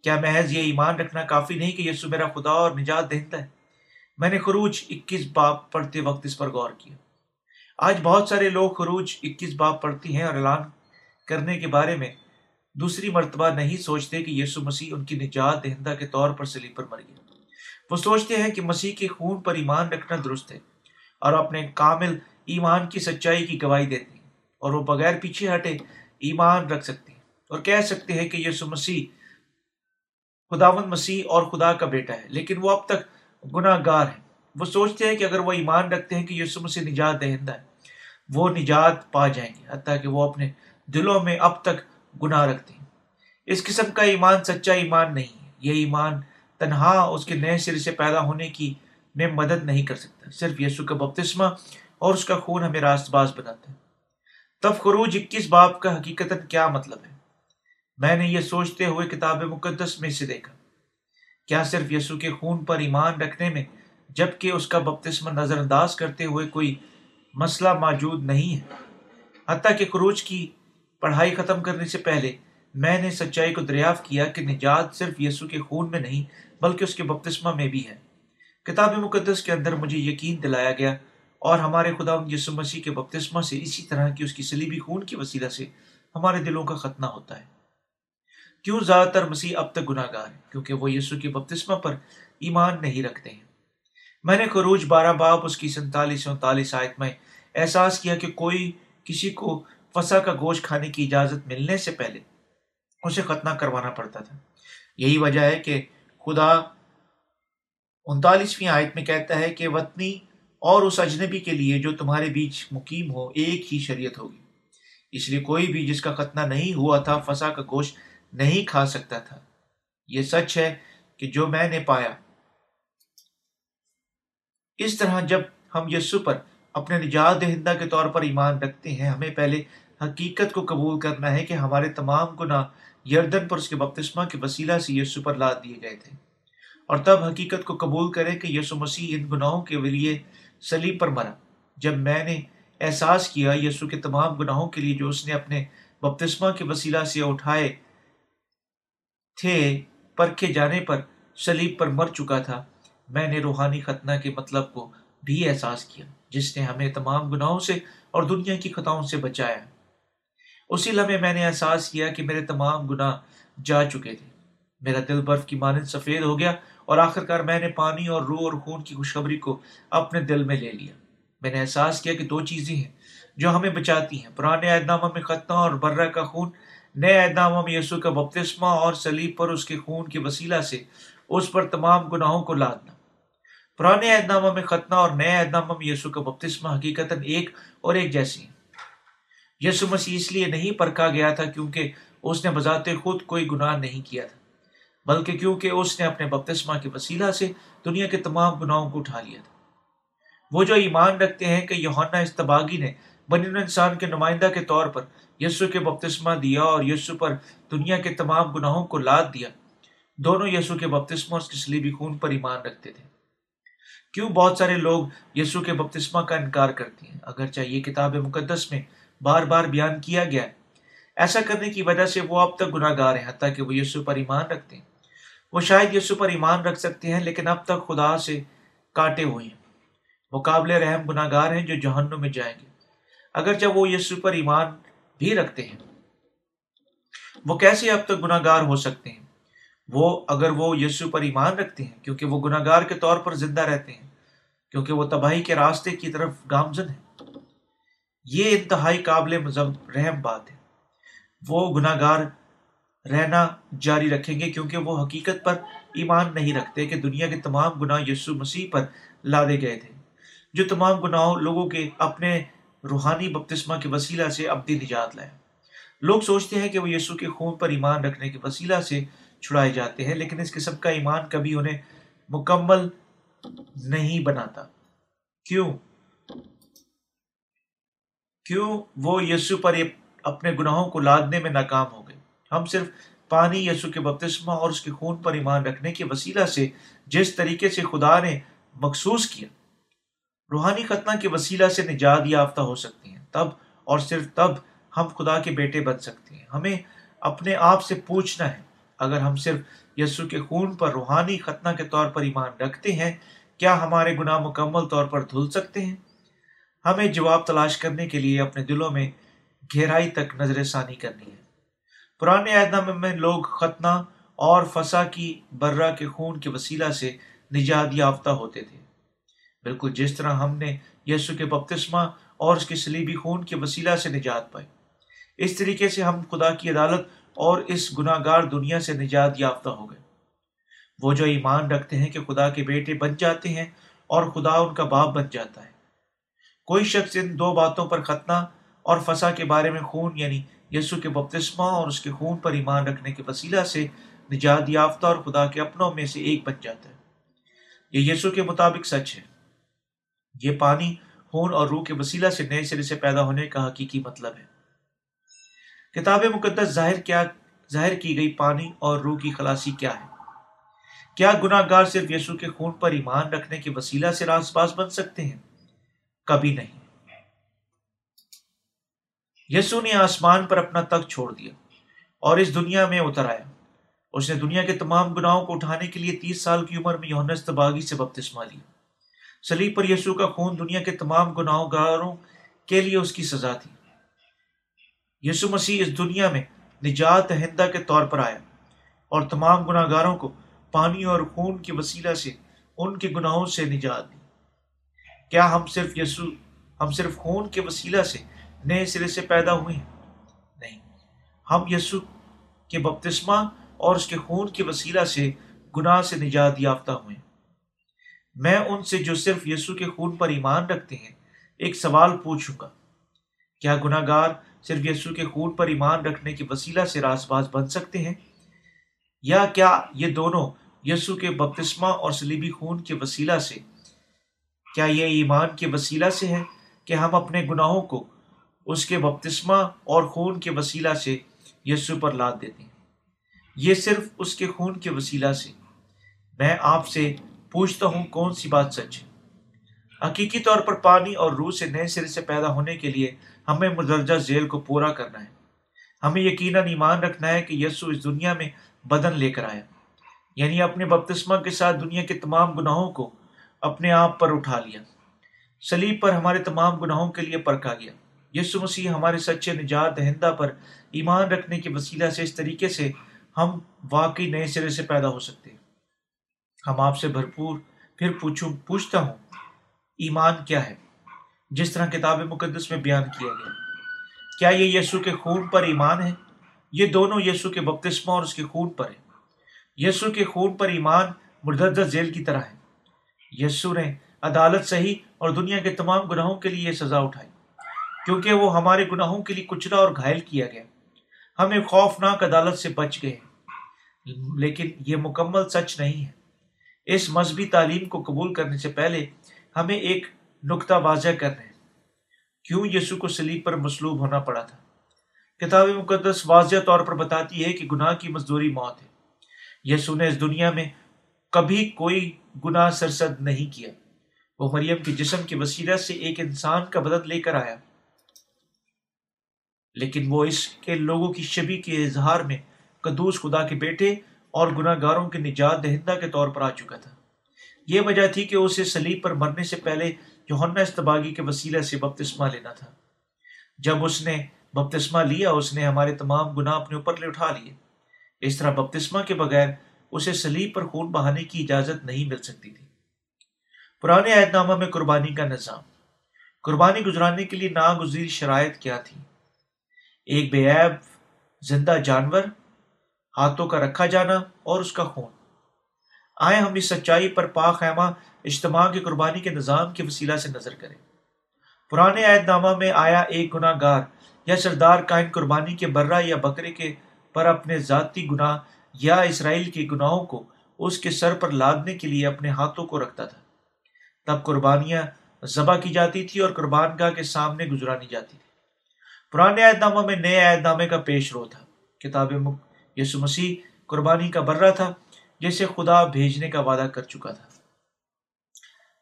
کیا محض یہ ایمان رکھنا کافی نہیں کہ یسو میرا خدا اور نجات دہندہ ہے؟ میں نے خروج اکیس باب پڑھتے وقت اس پر غور کیا۔ آج بہت سارے لوگ خروج اکیس باب پڑھتی ہیں اور اعلان کرنے کے بارے میں دوسری مرتبہ نہیں سوچتے کہ یسو مسیح ان کی نجات دہندہ کے طور پر سلیب پر مر گیا۔ وہ سوچتے ہیں کہ مسیح کے خون پر ایمان رکھنا درست ہے اور اپنے کامل ایمان کی سچائی کی گواہی دیتے ہیں اور وہ بغیر پیچھے ہٹے ایمان رکھ سکتے ہیں اور کہہ سکتے ہیں کہ یسو مسیح خداون مسیح اور خدا کا بیٹا ہے، لیکن وہ اب تک گناہ گار ہے۔ وہ سوچتے ہیں کہ اگر وہ ایمان رکھتے ہیں کہ یسو مسیح نجات دہندہ ہے، وہ نجات پا جائیں گے، حتیٰ کہ وہ اپنے دلوں میں اب تک گناہ رکھتے ہیں۔ اس قسم کا ایمان سچا ایمان نہیں ہے۔ یہ ایمان تنہا، اس کے نئے سرے سے پیدا ہونے کی میں مدد نہیں کر سکتا۔ صرف یسو کا بپتسمہ اور اس کا خون ہمیں راست باز بناتا ہے۔ تب خروج اکیس باپ کا حقیقت کیا مطلب ہے؟ میں نے یہ سوچتے ہوئے کتاب مقدس میں سے دیکھا۔ کیا صرف یسو کے خون پر ایمان رکھنے میں، جبکہ اس کا بپتسمہ نظر انداز کرتے ہوئے کوئی مسئلہ موجود نہیں ہے؟ حتیٰ کہ خروج کی پڑھائی ختم کرنے سے پہلے میں نے سچائی کو دریافت کیا کہ نجات صرف یسو کے خون میں نہیں، بلکہ اس کے بپتسمہ میں بھی ہے۔ کتاب مقدس کے اندر مجھے یقین دلایا گیا اور ہمارے خدا یسو مسیح کے بپتسمہ سے اسی طرح کی اس کی سلیبی خون کی وسیلہ سے ہمارے دلوں کا ختنہ ہوتا ہے۔ کیوں زیادہ تر مسیح اب تک گناہ گار ہے کیونکہ وہ یسو کے بپتسمہ پر ایمان نہیں رکھتے ہیں۔ میں نے خروج بارہ باب اس کی سینتالیس انتالیس آیت میں احساس کیا کہ کوئی کسی کو فسا کا گوشت کھانے کی اجازت ملنے سے پہلے اسے ختنہ کروانا پڑتا تھا۔ یہی وجہ ہے کہ خدا انتالیسویں آیت میں کہتا ہے کہ وطنی اور اس اجنبی کے لیے جو تمہارے بیچ مقیم ہو، ایک ہی شریعت ہوگی۔ اس لیے کوئی بھی جس کا ختنہ نہیں ہوا تھا، فسا کا گوشت نہیں کھا سکتا تھا۔ یہ سچ ہے کہ جو میں نے پایا۔ اس طرح جب ہم یسو پر اپنے نجات دہندہ کے طور پر ایمان رکھتے ہیں، ہمیں پہلے حقیقت کو قبول کرنا ہے کہ ہمارے تمام گناہ یردن پر اس کے بپتسمہ کے وسیلہ سے یسو پر لاد دیے گئے تھے۔ اور تب حقیقت کو قبول کرے کہ یسو مسیح ان گناہوں کے لیے سلیب پر مرا۔ جب میں نے احساس کیا یسو کے تمام گناہوں کے لیے جو اس نے اپنے بپتسمہ کے وسیلہ سے اٹھائے تھے، پرکھے جانے پر سلیب پر مر چکا تھا۔ میں نے روحانی ختنہ کے مطلب کو بھی احساس کیا، جس نے ہمیں تمام گناہوں سے اور دنیا کی خطاؤں سے بچایا۔ اسی لمحے میں نے احساس کیا کہ میرے تمام گناہ جا چکے تھے۔ میرا دل برف کی مانند سفید ہو گیا اور آخر کار میں نے پانی اور روح اور خون کی خوشخبری کو اپنے دل میں لے لیا۔ میں نے احساس کیا کہ دو چیزیں ہیں جو ہمیں بچاتی ہیں، پرانے اہدامہ میں خطہ اور برہ کا خون نئے اہدامہ میں یسوع کا بپتسمہ اور سلیب پر اس کے خون کے وسیلہ سے اس پر تمام گناہوں کو لادنا۔ پرانے اہدامہ میں ختنہ اور نئے اہدامہ میں یسوع کا بپتسمہ حقیقت ایک اور ایک جیسی ہیں۔ یسو مسیح اس لیے نہیں پرکھا گیا تھا کیونکہ اس نے بذات خود کوئی گناہ نہیں کیا تھا، بلکہ کیونکہ اس نے اپنے بپتسمہ کے وسیلہ سے دنیا کے تمام گناہوں کو اٹھا لیا تھا۔ وہ جو ایمان رکھتے ہیں کہ یوحنا استباغی نے بنی انسان کے نمائندہ کے طور پر یسو کے بپتسمہ دیا اور یسو پر دنیا کے تمام گناہوں کو لاد دیا۔ دونوں یسو کے بپتسمہ اور اس سلیبی خون پر ایمان رکھتے تھے۔ کیوں بہت سارے لوگ یسو کے بپتسمہ کا انکار کرتے ہیں؟ اگرچہ یہ کتاب مقدس میں بار بار بیان کیا گیا ہے۔ ایسا کرنے کی وجہ سے وہ اب تک گناہ گار ہیں، حتیٰ کہ وہ یسو پر ایمان رکھتے ہیں۔ وہ شاید یسو پر ایمان رکھ سکتے ہیں، لیکن اب تک خدا سے کاٹے ہوئے ہیں۔ مقابل رحم گناہ گار ہیں جو جہنم میں جائیں گے۔ اگر جب وہ یسو پر ایمان بھی رکھتے ہیں، وہ کیسے اب تک گناہ گار ہو سکتے ہیں؟ وہ اگر وہ یسو پر ایمان رکھتے ہیں، کیونکہ وہ گناہ گار کے طور پر زندہ رہتے ہیں، کیونکہ وہ تباہی کے راستے کی طرف گامزن ہے یہ انتہائی قابل رحم بات ہے۔ وہ گناہ گار رہنا جاری رکھیں گے، کیونکہ وہ حقیقت پر ایمان نہیں رکھتے کہ دنیا کے تمام گناہ یسو مسیح پر لادے گئے تھے۔ جو تمام گناہوں لوگوں کے اپنے روحانی بپتسمہ کے وسیلہ سے ابدی نجات لائے۔ لوگ سوچتے ہیں کہ وہ یسو کے خون پر ایمان رکھنے کے وسیلہ سے چھڑائے جاتے ہیں، لیکن اس قسم کا ایمان کبھی انہیں مکمل نہیں بناتا۔ کیوں؟ کیوں وہ یسو پر اپنے گناہوں کو لادنے میں ناکام ہو گئے؟ ہم صرف پانی یسو کے بپتسمہ اور اس کے خون پر ایمان رکھنے کے وسیلہ سے جس طریقے سے خدا نے مخصوص کیا۔ روحانی ختنہ کے وسیلہ سے نجات یافتہ ہو سکتی ہیں۔ تب اور صرف تب ہم خدا کے بیٹے بن سکتے ہیں۔ ہمیں اپنے آپ سے پوچھنا ہے، اگر ہم صرف یسو کے خون پر روحانی ختنہ کے طور پر ایمان رکھتے ہیں، کیا ہمارے گناہ مکمل طور پر دھل سکتے ہیں؟ ہمیں جواب تلاش کرنے کے لیے اپنے دلوں میں گہرائی تک نظر ثانی کرنی ہے۔ پرانے اعتنام میں لوگ ختنہ اور فسا کی برہ کے خون کے وسیلہ سے نجات یافتہ ہوتے تھے۔ بالکل جس طرح ہم نے یسو کے بپتسمہ اور اس کے سلیبی خون کے وسیلہ سے نجات پائی۔ اس طریقے سے ہم خدا کی عدالت اور اس گناہ گار دنیا سے نجات یافتہ ہو گئے۔ وہ جو ایمان رکھتے ہیں کہ خدا کے بیٹے بن جاتے ہیں اور خدا ان کا باپ بن جاتا ہے۔ کوئی شخص ان دو باتوں پر ختنہ اور فسا کے بارے میں خون یعنی یسو کے بپتسمہ اور اس کے خون پر ایمان رکھنے کے وسیلہ سے نجات یافتہ اور خدا کے اپنوں میں سے ایک بن جاتا ہے۔ یہ یسو کے مطابق سچ ہے۔ یہ پانی خون اور روح کے وسیلہ سے نئے سرے سے پیدا ہونے کا حقیقی مطلب ہے۔ کتاب مقدس ظاہر کیا، ظاہر کی گئی پانی اور روح کی خلاصی کیا ہے؟ کیا گناہ گار صرف یسو کے خون پر ایمان رکھنے کے وسیلہ سے راس باز بن سکتے ہیں؟ کبھی نہیں۔ یسو نے آسمان پر اپنا تخت چھوڑ دیا اور اس دنیا میں اتر آیا۔ اس نے دنیا کے تمام گناہوں کو اٹھانے کے لیے تیس سال کی عمر میں یونس تباغی سے بپتسمہ لیا۔ سلیب پر یسو کا خون دنیا کے تمام گناہوں گاروں کے لیے اس کی سزا تھی۔ یسو مسیح اس دنیا میں نجات دہندہ کے طور پر آیا اور تمام گناہ گاروں کو پانی اور خون کے وسیلہ سے، ان کے گناہوں سے نجات دی۔ کیا ہم صرف یسو ہم صرف خون کے وسیلہ سے نئے سرے سے پیدا ہوئے ہیں؟ نہیں۔ ہم یسو کے بپتسمہ اور اس کے خون کے وسیلہ سے گناہ سے نجات یافتہ ہوئے میں ان سے جو صرف یسو کے خون پر ایمان رکھتے ہیں، ایک سوال پوچھوں گا۔ کیا گناہ گار صرف یسو کے خون پر ایمان رکھنے کے وسیلہ سے راس باز بن سکتے ہیں؟ یا کیا یہ دونوں یسو کے بپتسمہ اور سلیبی خون کے وسیلہ سے، کیا یہ ایمان کے وسیلہ سے ہے کہ ہم اپنے گناہوں کو اس کے بپتسمہ اور خون کے وسیلہ سے یسو پر لاد دیتے ہیں؟ یہ صرف اس کے خون کے وسیلہ سے۔ میں آپ سے پوچھتا ہوں کون سی بات سچ ہے۔ حقیقی طور پر پانی اور روح سے نئے سرے سے پیدا ہونے کے لیے ہمیں مدرجہ ذیل کو پورا کرنا ہے۔ ہمیں یقیناً ایمان رکھنا ہے کہ یسو اس دنیا میں بدن لے کر آیا۔ یعنی اپنے بپتسمہ کے ساتھ دنیا کے تمام گناہوں کو اپنے آپ پر اٹھا لیا۔ سلیب پر ہمارے تمام گناہوں کے لیے پرکھا گیا۔ یسو مسیح ہمارے سچے، نجات دہندہ پر ایمان رکھنے کے وسیلہ سے اس طریقے سے ہم واقعی نئے سرے سے پیدا ہو سکتے ہیں۔ ہم آپ سے بھرپور پھر پوچھوں پوچھتا ہوں، ایمان کیا ہے؟ جس طرح کتاب مقدس میں بیان کیا گیا۔ کیا یہ یسو کے خون پر ایمان ہے؟ یہ دونوں یسو کے بپتسمہ اور اس کے خون پر ہے۔ یسو کے خون پر ایمان مردہ ذیل کی طرح ہے۔ یسو نے عدالت صحیح اور دنیا کے تمام گناہوں کے لیے یہ سزا اٹھائی۔ کیونکہ وہ ہمارے گناہوں کے لیے کچلا اور گھائل کیا گیا۔ ہمیں خوفناک عدالت سے بچ گئے لیکن یہ مکمل سچ نہیں ہے۔ اس مذہبی تعلیم کو قبول کرنے سے پہلے ہمیں ایک نقطہ واضح کر رہے ہیں کیوں یسو کو سلیب پر مصلوب ہونا پڑا تھا؟ کتاب مقدس واضح طور پر بتاتی ہے کہ گناہ کی مزدوری موت ہے۔ یسو نے اس دنیا میں کبھی کوئی گناہ سرسد نہیں کیا۔ وہ مریم کے جسم کے وسیلہ سے ایک انسان کا بدل لے کر آیا۔ لیکن وہ اس کے لوگوں کی شبی کے اظہار میں قدوس خدا کے بیٹے اور گناہ گاروں کے نجات دہندہ کے طور پر آ چکا تھا۔ یہ وجہ تھی کہ اسے سلیب پر مرنے سے پہلے یوحنا استباغی کے وسیلہ سے بپتسمہ لینا تھا۔ جب اس نے بپتسمہ لیا، اس نے ہمارے تمام گناہ اپنے اوپر لے اٹھا لیے۔ اس طرح بپتسمہ کے بغیر اسے سلیب پر خون بہانے کی اجازت نہیں مل سکتی تھی۔ پرانے عہد نامہ میں قربانی کا نظام۔ قربانی گزرانے کے لیے ناگزیر شرائط کیا تھی ایک بے عیب زندہ جانور ہاتھوں کا رکھا جانا اور اس کا خون۔ آئے ہم اس سچائی پر پا خیمہ اجتماع کی قربانی کے نظام کے وسیلہ سے نظر کریں۔ پرانے عہد نامہ میں آیا ایک گناہ گار یا سردار کائن قربانی کے برہ یا بکرے کے پر اپنے ذاتی گناہ یا اسرائیل کے گناہوں کو اس کے سر پر لادنے کے لیے اپنے ہاتھوں کو رکھتا تھا۔ تب قربانیاں ذبح کی جاتی تھی اور قربان گاہ کے سامنے گزرانی جاتی تھی۔ پرانے عہد نامہ میں نئے عہد نامے کا پیش رو تھا۔ کتاب یسو مسیح قربانی کا برہ تھا، جسے خدا بھیجنے کا وعدہ کر چکا تھا۔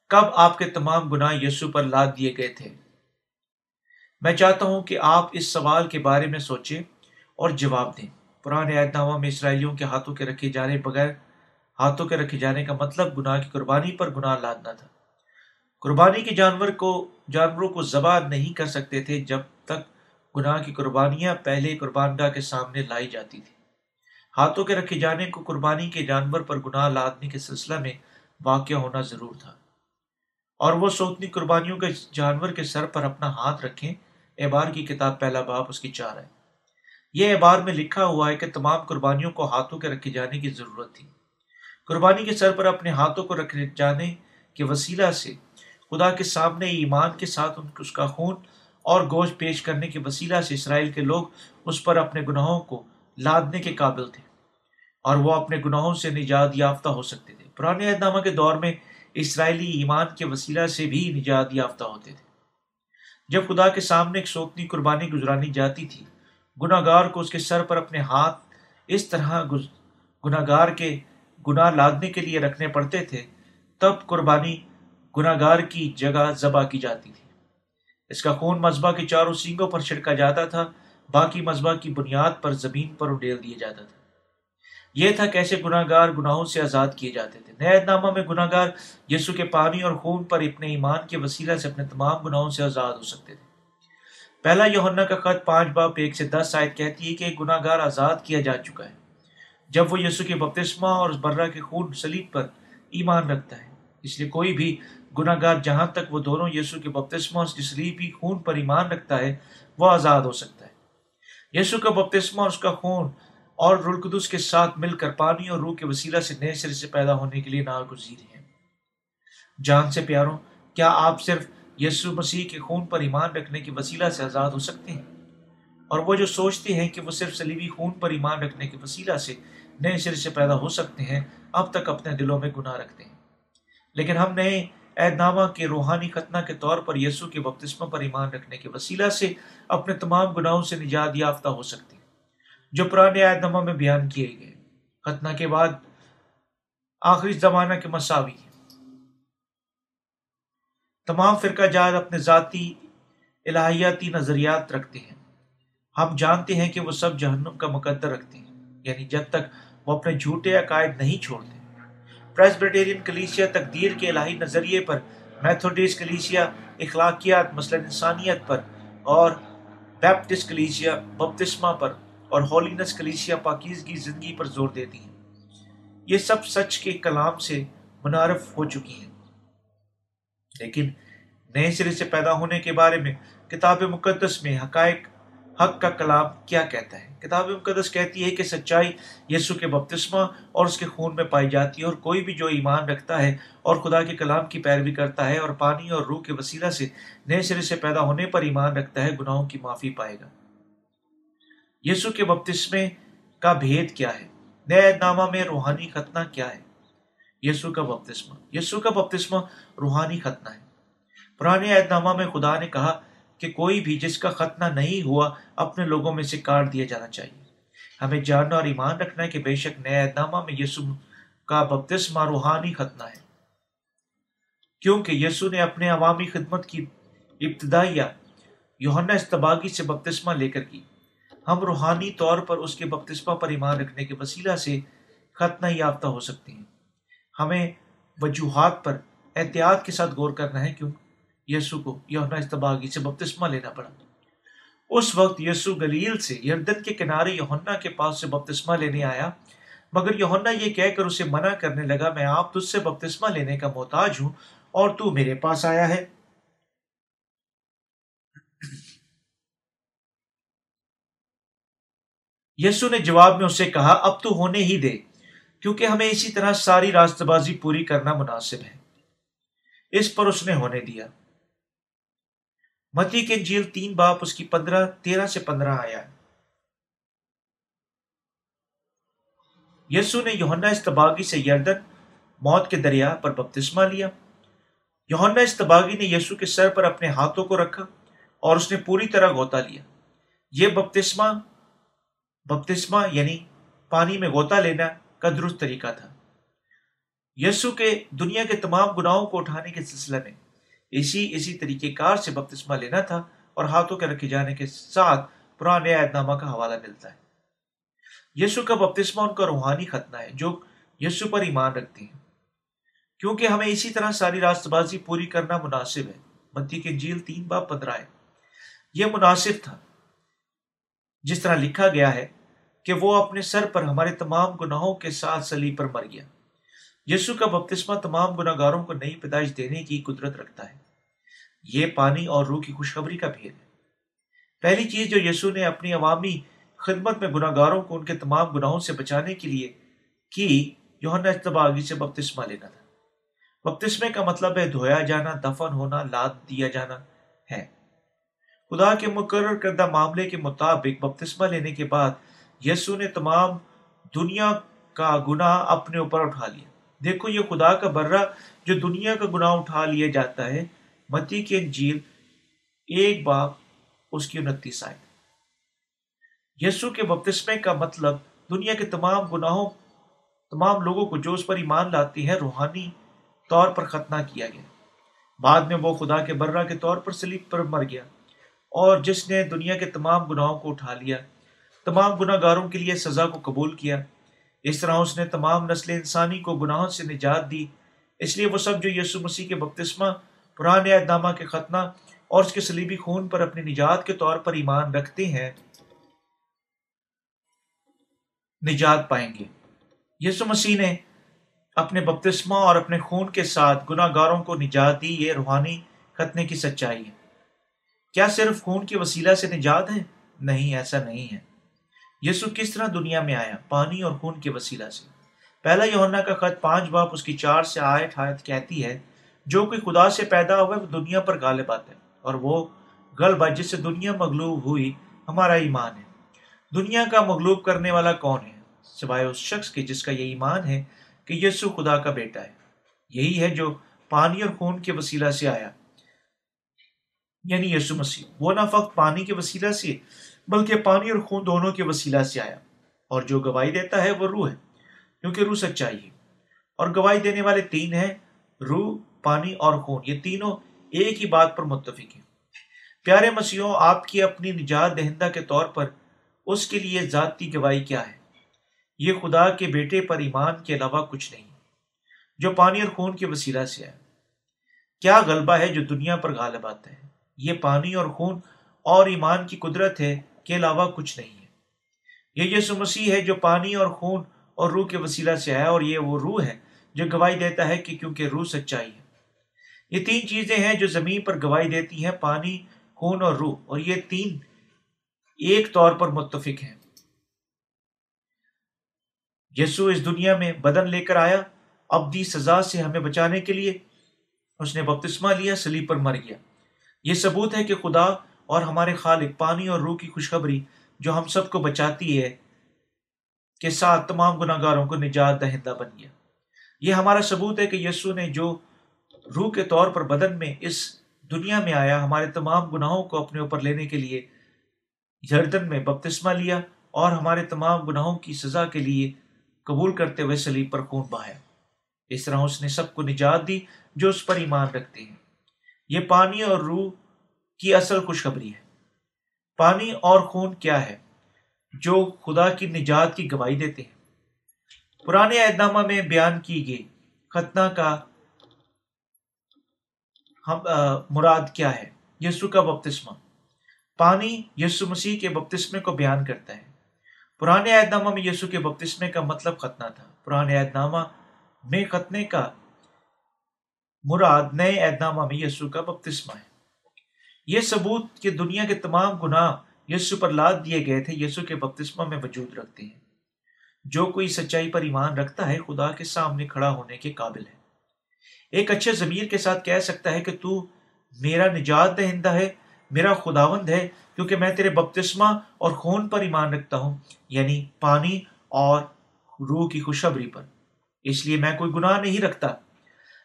کب آپ کے تمام گناہ یسو پر لاد دیے گئے تھے؟ میں چاہتا ہوں کہ آپ اس سوال کے بارے میں سوچیں اور جواب دیں۔ پرانے عہد نامہ میں اسرائیلیوں کے ہاتھوں کے رکھے جانے بغیر، ہاتھوں کے رکھے جانے کا مطلب گناہ کی قربانی پر گناہ لادنا تھا۔ قربانی کے جانور کو، جانوروں کو ذبح نہیں کر سکتے تھے جب تک گناہ کی قربانیاں پہلے قربان گاہ کے سامنے لائی جاتی تھی ہاتھوں کے رکھے جانے کو قربانی کے جانور پر گناہ لادنے کے سلسلہ میں واقع ہونا ضرور تھا۔ اور وہ سوتنی قربانیوں کے جانور کے سر پر اپنا ہاتھ رکھیں، اعبار کی کتاب پہلا باپ اس کی چار ہے۔ یہ اعبار میں لکھا ہوا ہے کہ تمام قربانیوں کو ہاتھوں کے رکھے جانے کی ضرورت تھی۔ قربانی کے سر پر اپنے ہاتھوں کو رکھے جانے کے وسیلہ سے خدا کے سامنے ایمان کے ساتھ اس کا خون اور گوشت پیش کرنے کے وسیلہ سے اسرائیل کے لوگ اس پر اپنے گناہوں کو لادنے کے قابل تھے۔ اور وہ اپنے گناہوں سے نجات یافتہ ہو سکتے تھے۔ پرانے عہد نامہ کے دور میں اسرائیلی ایمان کے وسیلہ سے بھی نجات یافتہ ہوتے تھے۔ جب خدا کے سامنے ایک سوتنی قربانی گزرانی جاتی تھی گناہ گار کو اس کے سر پر اپنے ہاتھ اس طرح گناہ گار کے گناہ لادنے کے لیے رکھنے پڑتے تھے، تب قربانی گناہ گار کی جگہ ذبح کی جاتی تھی۔ اس کا خون مذبح کے چاروں سینگوں پر چھڑکا جاتا تھا، باقی مذبح کی بنیاد پر زمین پر اڈیل دیا جاتا تھا۔ یہ تھا کیسے گناہ گار گناہوں سے آزاد کیے جاتے تھے۔ نئے نامہ میں گناہ گار یسو کے پانی اور خون پر اپنے ایمان کے وسیلہ سے اپنے تمام گناہوں سے آزاد ہو سکتے تھے۔ پہلا یوہنا کا خط پانچ باپ ایک سے دس آیت کہتی ہے کہ گناہ گار آزاد کیا جا چکا ہے۔ جب وہ یسو کے بپتسمہ اور اس برہ کے خون سلیب پر ایمان رکھتا ہے، اس لیے کوئی بھی گناہ گار جہاں تک وہ دونوں یسو کے بپتسمہ اور سلیبی خون پر ایمان رکھتا ہے، وہ آزاد ہو سکتا ہے۔ یسو کا بپتسمہ اور اس کا خون اور رلقدس کے ساتھ مل کر پانی اور روح کے وسیلہ سے نئے سرے سے پیدا ہونے کے لیے ناگزیر ہیں۔ جان سے پیاروں، کیا آپ صرف یسو مسیح کے خون پر ایمان رکھنے کے وسیلہ سے آزاد ہو سکتے ہیں؟ اور وہ جو سوچتے ہیں کہ وہ صرف سلیبی خون پر ایمان رکھنے کے وسیلہ سے نئے سرے سے پیدا ہو سکتے ہیں، اب تک اپنے دلوں میں گناہ رکھتے ہیں۔ لیکن ہم نئے عہد نامہ کے روحانی ختنہ کے طور پر یسو کے بپتسمہ پر ایمان رکھنے کے وسیلہ سے اپنے تمام گناہوں سے نجات یافتہ ہو سکتے ہیں۔ جو پرانے عہد نامہ میں بیان کیے گئے۔ ختنہ کے بعد آخری زمانہ کے مساوی۔ تمام فرقہ جات اپنے ذاتی الہیاتی نظریات رکھتے ہیں۔ ہم جانتے ہیں کہ وہ سب جہنم کا مقدر رکھتے ہیں یعنی جب تک وہ اپنے جھوٹے عقائد نہیں چھوڑتے۔ پریسبریٹیرین کلیسیا تقدیر کے الہی نظریے پر، میتھوڈیس کلیسیا اخلاقیات، مثلا انسانیت پر، اور بیپٹس کلیسیا بپتسمہ پر اور ہولینس کلیسیا پاکیزگی زندگی پر زور دیتی ہیں۔ یہ سب سچ کے کلام سے منعرف ہو چکی ہیں۔ لیکن نئے سرے سے پیدا ہونے کے بارے میں کتاب مقدس میں حقائق، حق کا کلام کیا کہتا ہے؟ کتاب مقدس کہتی ہے کہ سچائی یسو کے بپتسمہ اور اس کے خون میں پائی جاتی ہے اور کوئی بھی جو ایمان رکھتا ہے اور خدا کے کلام کی پیروی کرتا ہے اور پانی اور روح کے وسیلہ سے نئے سرے سے پیدا ہونے پر ایمان رکھتا ہے، گناہوں کی معافی پائے گا۔ یسو کے بپتسمے کا بھید کیا ہے؟ نئے نامہ میں روحانی ختنہ کیا ہے؟ یسو کا بپتسمہ۔ یسو کا بپتسمہ روحانی ختنہ ہے۔ پرانے عہد نامہ میں خدا نے کہا کہ کوئی بھی جس کا ختنہ نہیں ہوا، اپنے لوگوں میں سے کاٹ دیا جانا چاہیے۔ ہمیں جاننا اور ایمان رکھنا ہے کہ بے شک نئے عہد نامہ میں یسو کا بپتسمہ روحانی ختنہ ہے۔ کیونکہ یسو نے اپنے عوامی خدمت کی ابتدائیہ یوہنا استباغی سے بپتسمہ لے کر کی۔ ہم روحانی طور پر اس کے بپتسمہ پر ایمان رکھنے کے وسیلہ سے ختنہ یافتہ ہو سکتے ہیں۔ ہمیں وجوہات پر احتیاط کے ساتھ غور کرنا ہے کیوں؟ یسو کو یونا استباغی سے بپتسمہ لینا پڑا۔ اس وقت یسو گلیل سے یردن کے کنارے یونا کے پاس سے بپتسمہ لینے آیا۔ مگر یونا یہ کہہ کر اسے منع کرنے لگا، میں آپ تجھ سے بپتسمہ لینے کا محتاج ہوں اور تو میرے پاس آیا ہے۔ یسو نے جواب میں اسے کہا، اب تو ہونے ہی دے، کیونکہ ہمیں اسی طرح ساری راست بازی پوری کرنا مناسب ہے۔ اس پر اس نے ہونے دیا۔ متی کے جیل تین باپ اس کی پندرہ، تیرہ سے پندرہ آیا یسو نے یوہنا استباغی سے یردن موت کے دریا پر بپتسمہ لیا۔ یوہنا استباغی نے یسو کے سر پر اپنے ہاتھوں کو رکھا اور اس نے پوری طرح غوطہ لیا۔ یہ بپتسمہ بپتسمہ یعنی پانی میں غوطہ لینا کا درست طریقہ تھا۔ یسو کے دنیا کے تمام گناہوں کو اٹھانے کے سلسلے میں اسی اسی طریقے کار سے بپتسمہ لینا تھا اور ہاتھوں کے رکھے جانے کے ساتھ پرانے عہد نامہ کا حوالہ ملتا ہے۔ یسو کا بپتسمہ ان کا روحانی ختنہ ہے جو یسو پر ایمان رکھتے ہیں۔ کیونکہ ہمیں اسی طرح ساری راست بازی پوری کرنا مناسب ہے۔ متی کے جیل تین باپ پندرہ ہے۔ یہ مناسب تھا۔ جس طرح لکھا گیا ہے کہ وہ اپنے سر پر ہمارے تمام گناہوں کے ساتھ سلی پر مر گیا۔ یسو کا بپتسمہ تمام گناہ گاروں کو نئی پیدائش دینے کی قدرت رکھتا ہے۔ یہ پانی اور روح کی خوشخبری کا بھید ہے۔ پہلی چیز جو یسو نے اپنی عوامی خدمت میں گناہ گاروں کو ان کے تمام گناہوں سے بچانے کے لیے کی یوہنا اتباغی سے بپتسمہ لینا تھا۔ بپتسمے کا مطلب ہے دھویا جانا، دفن ہونا، لاد دیا جانا ہے۔ خدا کے مقرر کردہ معاملے کے مطابق بپتسمہ لینے کے بعد یسو نے تمام دنیا کا گناہ اپنے اوپر اٹھا لیا۔ دیکھو، یہ خدا کا برہ جو دنیا کا گناہ اٹھا لیا جاتا ہے، متی کی انجیل ایک باپ، اس کی انتیس آئے یسو کے بپتسمے کا مطلب دنیا کے تمام گناہوں، تمام لوگوں کو جو اس پر ایمان لاتی ہے، روحانی طور پر ختنہ کیا گیا۔ بعد میں وہ خدا کے برہ کے طور پر سلیب پر مر گیا اور جس نے دنیا کے تمام گناہوں کو اٹھا لیا تمام گناہ گاروں کے لیے سزا کو قبول کیا۔ اس طرح اس نے تمام نسل انسانی کو گناہوں سے نجات دی۔ اس لیے وہ سب جو یسو مسیح کے بپتسمہ، پرانے اعتنامہ کے ختنہ اور اس کے سلیبی خون پر اپنی نجات کے طور پر ایمان رکھتے ہیں، نجات پائیں گے۔ یسو مسیح نے اپنے بپتسمہ اور اپنے خون کے ساتھ گناہ گاروں کو نجات دی، یہ روحانی ختنے کی سچائی ہے۔ کیا صرف خون کے وسیلہ سے نجات ہے؟ نہیں، ایسا نہیں ہے۔ یسو کس طرح دنیا میں آیا؟ پانی اور خون کے وسیلہ سے۔ پہلا یونا کا خط پانچ باپ اس کی چار سے آیت آیت کہتی ہے، جو کوئی خدا سے پیدا ہوا وہ دنیا پر غالب آتا ہے، اور وہ غلبہ جس سے دنیا مغلوب ہوئی ہمارا ایمان ہے۔ دنیا کا مغلوب کرنے والا کون ہے؟ سوائے اس شخص کے جس کا یہ ایمان ہے کہ یسو خدا کا بیٹا ہے۔ یہی ہے جو پانی اور خون کے وسیلہ سے آیا یعنی یسو مسیح۔ وہ نہ فقط پانی کے وسیلہ سے بلکہ پانی اور خون دونوں کے وسیلہ سے آیا۔ اور جو گواہی دیتا ہے وہ روح ہے، کیونکہ روح سچائی ہے۔ اور گواہی دینے والے تین ہیں، روح، پانی اور خون۔ یہ تینوں ایک ہی بات پر متفق ہیں۔ پیارے مسیحوں، آپ کی اپنی نجات دہندہ کے طور پر اس کے لیے ذاتی گواہی کیا ہے؟ یہ خدا کے بیٹے پر ایمان کے علاوہ کچھ نہیں، جو پانی اور خون کے وسیلہ سے ہے کیا غلبہ ہے جو دنیا پر غالب آتا ہے؟ یہ پانی اور خون اور ایمان کی قدرت ہے کے علاوہ کچھ نہیں ہے۔ یہ یسو مسیح ہے جو پانی اور خون اور روح کے وسیلہ سے ہے اور یہ وہ روح ہے جو گواہی دیتا ہے کہ کیونکہ روح سچائی ہے۔ یہ تین چیزیں ہیں جو زمین پر گواہی دیتی ہیں، پانی، خون اور روح، اور یہ تین ایک طور پر متفق ہیں۔ یسو اس دنیا میں بدن لے کر آیا، ابدی سزا سے ہمیں بچانے کے لیے۔ اس نے بپتسمہ لیا سلیب پر مر گیا۔ یہ ثبوت ہے کہ خدا اور ہمارے خالق، پانی اور روح کی خوشخبری جو ہم سب کو بچاتی ہے، کے ساتھ تمام گناہ گاروں کو نجات دہندہ بن گیا۔ یہ ہمارا ثبوت ہے کہ یسو نے جو روح کے طور پر بدن میں اس دنیا میں آیا، ہمارے تمام گناہوں کو اپنے اوپر لینے کے لیے جردن میں بپتسمہ لیا اور ہمارے تمام گناہوں کی سزا کے لیے قبول کرتے ہوئے سلیب پر خون بہایا۔ اس طرح اس نے سب کو نجات دی جو اس پر ایمان رکھتے ہیں۔ یہ پانی اور روح کی اصل خوشخبری ہے۔ پانی اور خون کیا ہے جو خدا کی نجات کی گواہی دیتے ہیں۔ پرانے اہدامہ میں بیان کی گئی ختنہ کا ہم مراد کیا ہے؟ یسو کا بپتسمہ۔ پانی یسو مسیح کے بپتسمے کو بیان کرتا ہے۔ پرانے عہد نامہ میں یسو کے بپتسمے کا مطلب ختنہ تھا۔ پرانے عہد نامہ میں ختنے کا مراد نئے عہد نامہ میں یسو کا بپتسمہ ہے۔ یہ ثبوت کہ دنیا کے تمام گناہ یسو پر لاد دیے گئے تھے یسو کے بپتسمہ میں وجود رکھتے ہیں۔ جو کوئی سچائی پر ایمان رکھتا ہے، خدا کے سامنے کھڑا ہونے کے قابل ہے۔ ایک اچھے ضمیر کے ساتھ کہہ سکتا ہے کہ تو میرا نجات دہندہ ہے، میرا خداوند ہے، کیونکہ میں تیرے بپتسمہ اور خون پر ایمان رکھتا ہوں یعنی پانی اور روح کی خوشبری پر۔ اس لیے میں کوئی گناہ نہیں رکھتا۔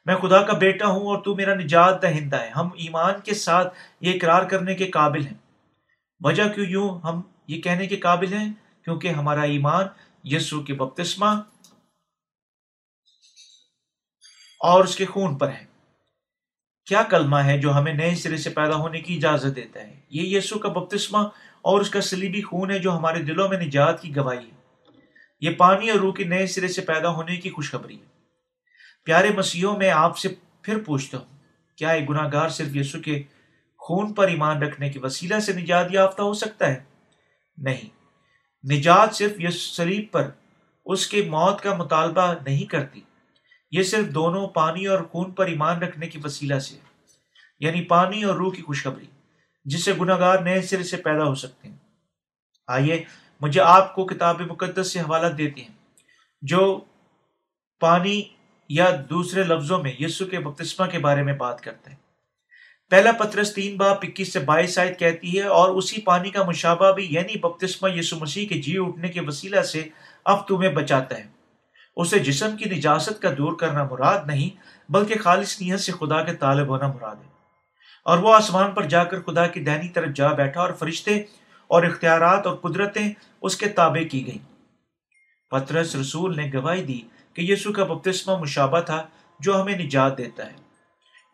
میں خدا کا بیٹا ہوں اور تو میرا نجات دہندہ ہے۔ ہم ایمان کے ساتھ یہ اقرار کرنے کے قابل ہیں۔ وجہ کیوں یوں ہم یہ کہنے کے قابل ہیں؟ کیونکہ ہمارا ایمان یسو کے بپتسمہ اور اس کے خون پر ہے۔ کیا کلمہ ہے جو ہمیں نئے سرے سے پیدا ہونے کی اجازت دیتا ہے؟ یہ یسو کا بپتسمہ اور اس کا سلیبی خون ہے جو ہمارے دلوں میں نجات کی گواہی ہے۔ یہ پانی اور روح کے نئے سرے سے پیدا ہونے کی خوشخبری ہے۔ پیارے مسیحوں میں آپ سے پھر پوچھتا ہوں، کیا ایک گناہ گار صرف یسو کے خون پر ایمان رکھنے کے وسیلہ سے نجات یافتہ ہو سکتا ہے؟ نہیں، نجات صرف یس سلیب پر اس کے موت کا مطالبہ نہیں کرتی۔ یہ صرف دونوں پانی اور خون پر ایمان رکھنے کی وسیلہ سے یعنی پانی اور روح کی خوشخبری، جس سے گناہ گار نئے سرے سے پیدا ہو سکتے ہیں۔ آئیے، مجھے آپ کو کتاب مقدس سے حوالہ دیتی ہیں، جو پانی یا دوسرے لفظوں میں یسو کے بپتسمہ کے بارے میں بات کرتے ہیں۔ پہلا پترس تین باپ اکیس سے بائیس آیت کہتی ہے، اور اسی پانی کا مشابہ بھی یعنی بپتسمہ یسو مسیح کے جی اٹھنے کے وسیلہ سے اب تمہیں بچاتا ہے۔ اسے جسم کی نجاست کا دور کرنا مراد نہیں، بلکہ خالص نیت سے خدا کے طالب ہونا مراد ہے۔ اور وہ آسمان پر جا کر خدا کی دینی طرف جا بیٹھا اور فرشتے اور اختیارات اور قدرتیں اس کے تابع کی گئیں۔ پترس رسول نے گواہی دی کہ یسو کا بپتسمہ مشابہ تھا جو ہمیں نجات دیتا ہے،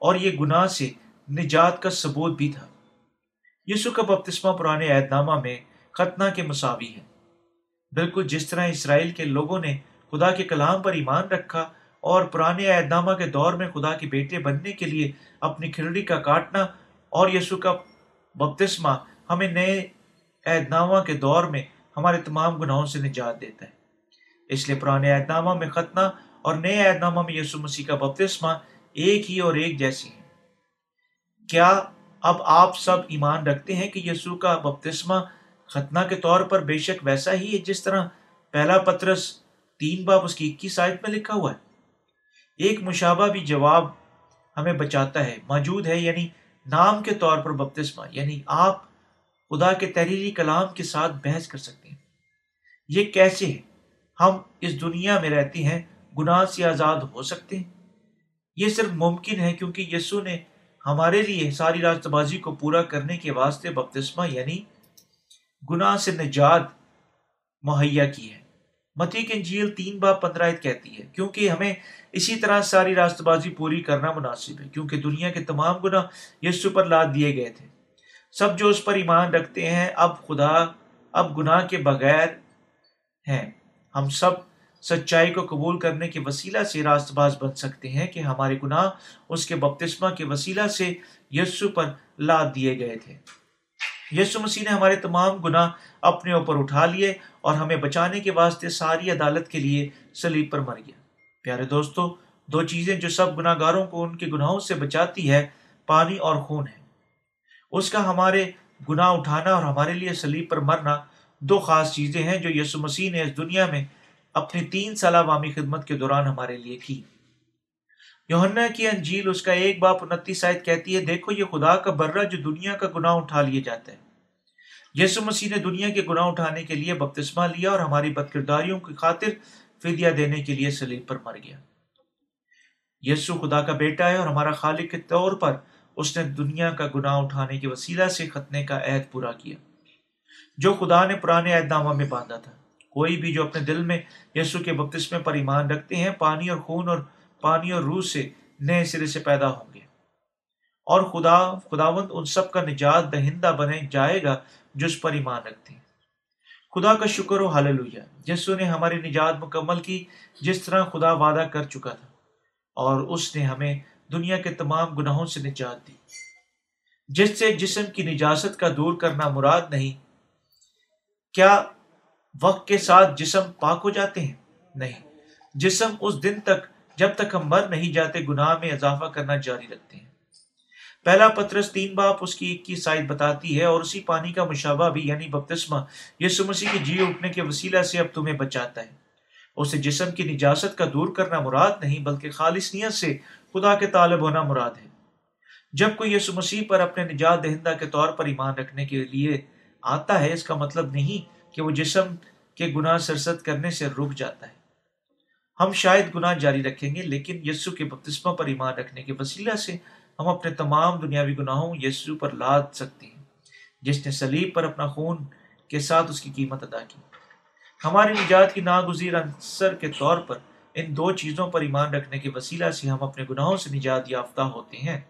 اور یہ گناہ سے نجات کا ثبوت بھی تھا۔ یسو کا بپتسمہ پرانے عہد نامہ میں ختنہ کے مساوی ہے۔ بالکل جس طرح اسرائیل کے لوگوں نے خدا کے کلام پر ایمان رکھا اور پرانے عہد نامہ کے دور میں خدا کے بیٹے بننے کے لیے اپنی کھرڑی کا کاٹنا اور یسو کا بپتسمہ ہمیں نئے عہد نامہ کے دور میں ہمارے تمام گناہوں سے نجات دیتا ہے۔ اس لیے پرانے عہد نامہ میں ختنہ اور نئے عہد نامہ میں یسو مسیح کا بپتسمہ ایک ہی اور ایک جیسی ہے کیا اب آپ سب ایمان رکھتے ہیں کہ یسوع کا بپتسمہ ختنہ کے طور پر بے شک ویسا ہی ہے جس طرح پہلا پترس تین باپ اس کی اکیس آیت میں لکھا ہوا ہے؟ ایک مشابہ بھی جواب ہمیں بچاتا ہے، موجود ہے یعنی نام کے طور پر بپتسمہ یعنی آپ خدا کے تحریری کلام کے ساتھ بحث کر سکتے ہیں۔ یہ کیسے ہے ہم اس دنیا میں رہتے ہیں، گناہ سے آزاد ہو سکتے ہیں۔ یہ صرف ممکن ہے کیونکہ یسو نے ہمارے لیے ساری راست بازی کو پورا کرنے کے واسطے بپتسمہ یعنی گناہ سے نجات مہیا کی ہے۔ متی کی انجیل تین باپ پندرہ کہتی ہے، کیونکہ ہمیں اسی طرح ساری راست بازی پوری کرنا مناسب ہے، کیونکہ دنیا کے تمام گناہ یسو پر لاد دیے گئے تھے۔ سب جو اس پر ایمان رکھتے ہیں، اب خدا، اب گناہ کے بغیر ہیں۔ ہم سب سچائی کو قبول کرنے کے وسیلہ سے راست باز بن سکتے ہیں کہ ہمارے گناہ اس کے بپتسمہ کے وسیلہ سے یسو پر لاد دیے گئے تھے۔ یسو مسیح نے ہمارے تمام گناہ اپنے اوپر اٹھا لیے اور ہمیں بچانے کے واسطے ساری عدالت کے لیے سلیب پر مر گیا۔ پیارے دوستو، دو چیزیں جو سب گناہ گاروں کو ان کے گناہوں سے بچاتی ہے، پانی اور خون ہے۔ اس کا ہمارے گناہ اٹھانا اور ہمارے لیے سلیب پر مرنا دو خاص چیزیں ہیں جو یسو مسیح نے اس دنیا میں اپنی تین سالہ عوامی خدمت کے دوران ہمارے لیے کی۔ یوہنا کی انجیل اس کا ایک باپ انتیس شاید کہتی ہے، دیکھو، یہ خدا کا برہ جو دنیا کا گناہ اٹھا لیے جاتا ہے۔ یسو مسیح نے دنیا کے گناہ اٹھانے کے لیے بپتسمہ لیا اور ہماری بد کرداریوں کی خاطر فدیہ دینے کے لیے سلیب پر مر گیا۔ یسو خدا کا بیٹا ہے اور ہمارا خالق کے طور پر اس نے دنیا کا گناہ اٹھانے کے وسیلہ سے ختنے کا عہد پورا کیا۔ جو خدا نے پرانے عہد نامہ میں باندھا تھا۔ کوئی بھی جو اپنے دل میں یسو کے بپتسمے پر ایمان رکھتے ہیں، پانی اور خون اور پانی اور روح سے نئے سرے سے پیدا ہوں گے۔ اور خدا، خداوند ان سب کا نجات دہندہ بنے جائے گا جو اس پر ایمان رکھتے ہیں۔ خدا کا شکر و حل جسو نے ہماری نجات مکمل کی جس طرح خدا وعدہ کر چکا تھا، اور اس نے ہمیں دنیا کے تمام گناہوں سے نجات دی۔ جس سے جسم کی نجاست کا دور کرنا مراد نہیں کیا وقت کے ساتھ جسم پاک ہو جاتے ہیں؟ نہیں۔ جسم اس دن تک جب تک ہم مر نہیں جاتے، گناہ میں اضافہ کرنا جاری رکھتے ہیں۔ پہلا پترس تین باپ اس کی ایک کی سائد بتاتی ہے اور اسی پانی کا مشابہ بھی یعنی بپتسمہ یسو مسیح کے جی اٹھنے کے وسیلہ سے اب تمہیں بچاتا ہے۔ اسے جسم کی نجاست کا دور کرنا مراد نہیں، بلکہ خالص نیت سے خدا کے طالب ہونا مراد ہے۔ جب کوئی یسو مسیح پر اپنے نجات دہندہ کے طور پر ایمان رکھنے کے لیے آتا ہے، اس کا مطلب نہیں کہ وہ جسم کے گناہ سرست کرنے سے رک جاتا ہے۔ ہم شاید گناہ جاری رکھیں گے، لیکن یسو کے بپتسمہ پر ایمان رکھنے کے وسیلہ سے ہم اپنے تمام دنیاوی گناہوں یسو پر لاد سکتے ہیں۔ جس نے سلیب پر اپنا خون کے ساتھ اس کی قیمت ادا کی۔ ہماری نجات کی ناگزیر عنصر کے طور پر ان دو چیزوں پر ایمان رکھنے کے وسیلہ سے ہم اپنے گناہوں سے نجات یافتہ ہوتے ہیں۔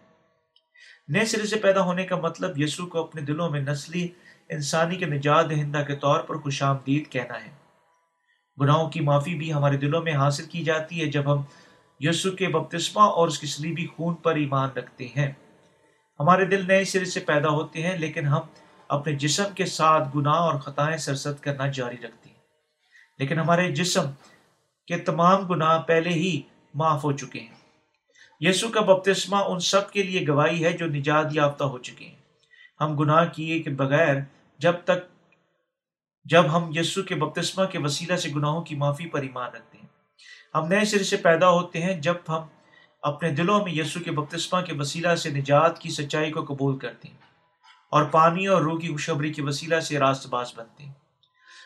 نئے سرے سے پیدا ہونے کا مطلب یسو کو اپنے دلوں میں نسلی انسانی کے نجات دہندہ کے طور پر خوش آمدید کہنا ہے۔ گناہوں کی معافی بھی ہمارے دلوں میں حاصل کی جاتی ہے جب ہم یسو کے بپتسمہ اور اس کی سلیبی خون پر ایمان رکھتے ہیں۔ ہمارے دل نئے سرے سے پیدا ہوتے ہیں، لیکن ہم اپنے جسم کے ساتھ گناہ اور خطائیں سرست کرنا جاری رکھتے ہیں۔ لیکن ہمارے جسم کے تمام گناہ پہلے ہی معاف ہو چکے ہیں۔ یسو کا بپتسمہ ان سب کے لیے گواہی ہے جو نجات یافتہ ہو چکے ہیں۔ ہم گناہ کیے کے بغیر جب تک جب ہم یسو کے بپتسمہ کے وسیلہ سے گناہوں کی معافی پر ایمان رکھتے ہیں۔ ہم نئے سرے سے پیدا ہوتے ہیں جب ہم اپنے دلوں میں یسو کے بپتسمہ کے وسیلہ سے نجات کی سچائی کو قبول کرتے ہیں اور پانی اور روح کی خوشبری کے وسیلہ سے راست باز بنتے ہیں۔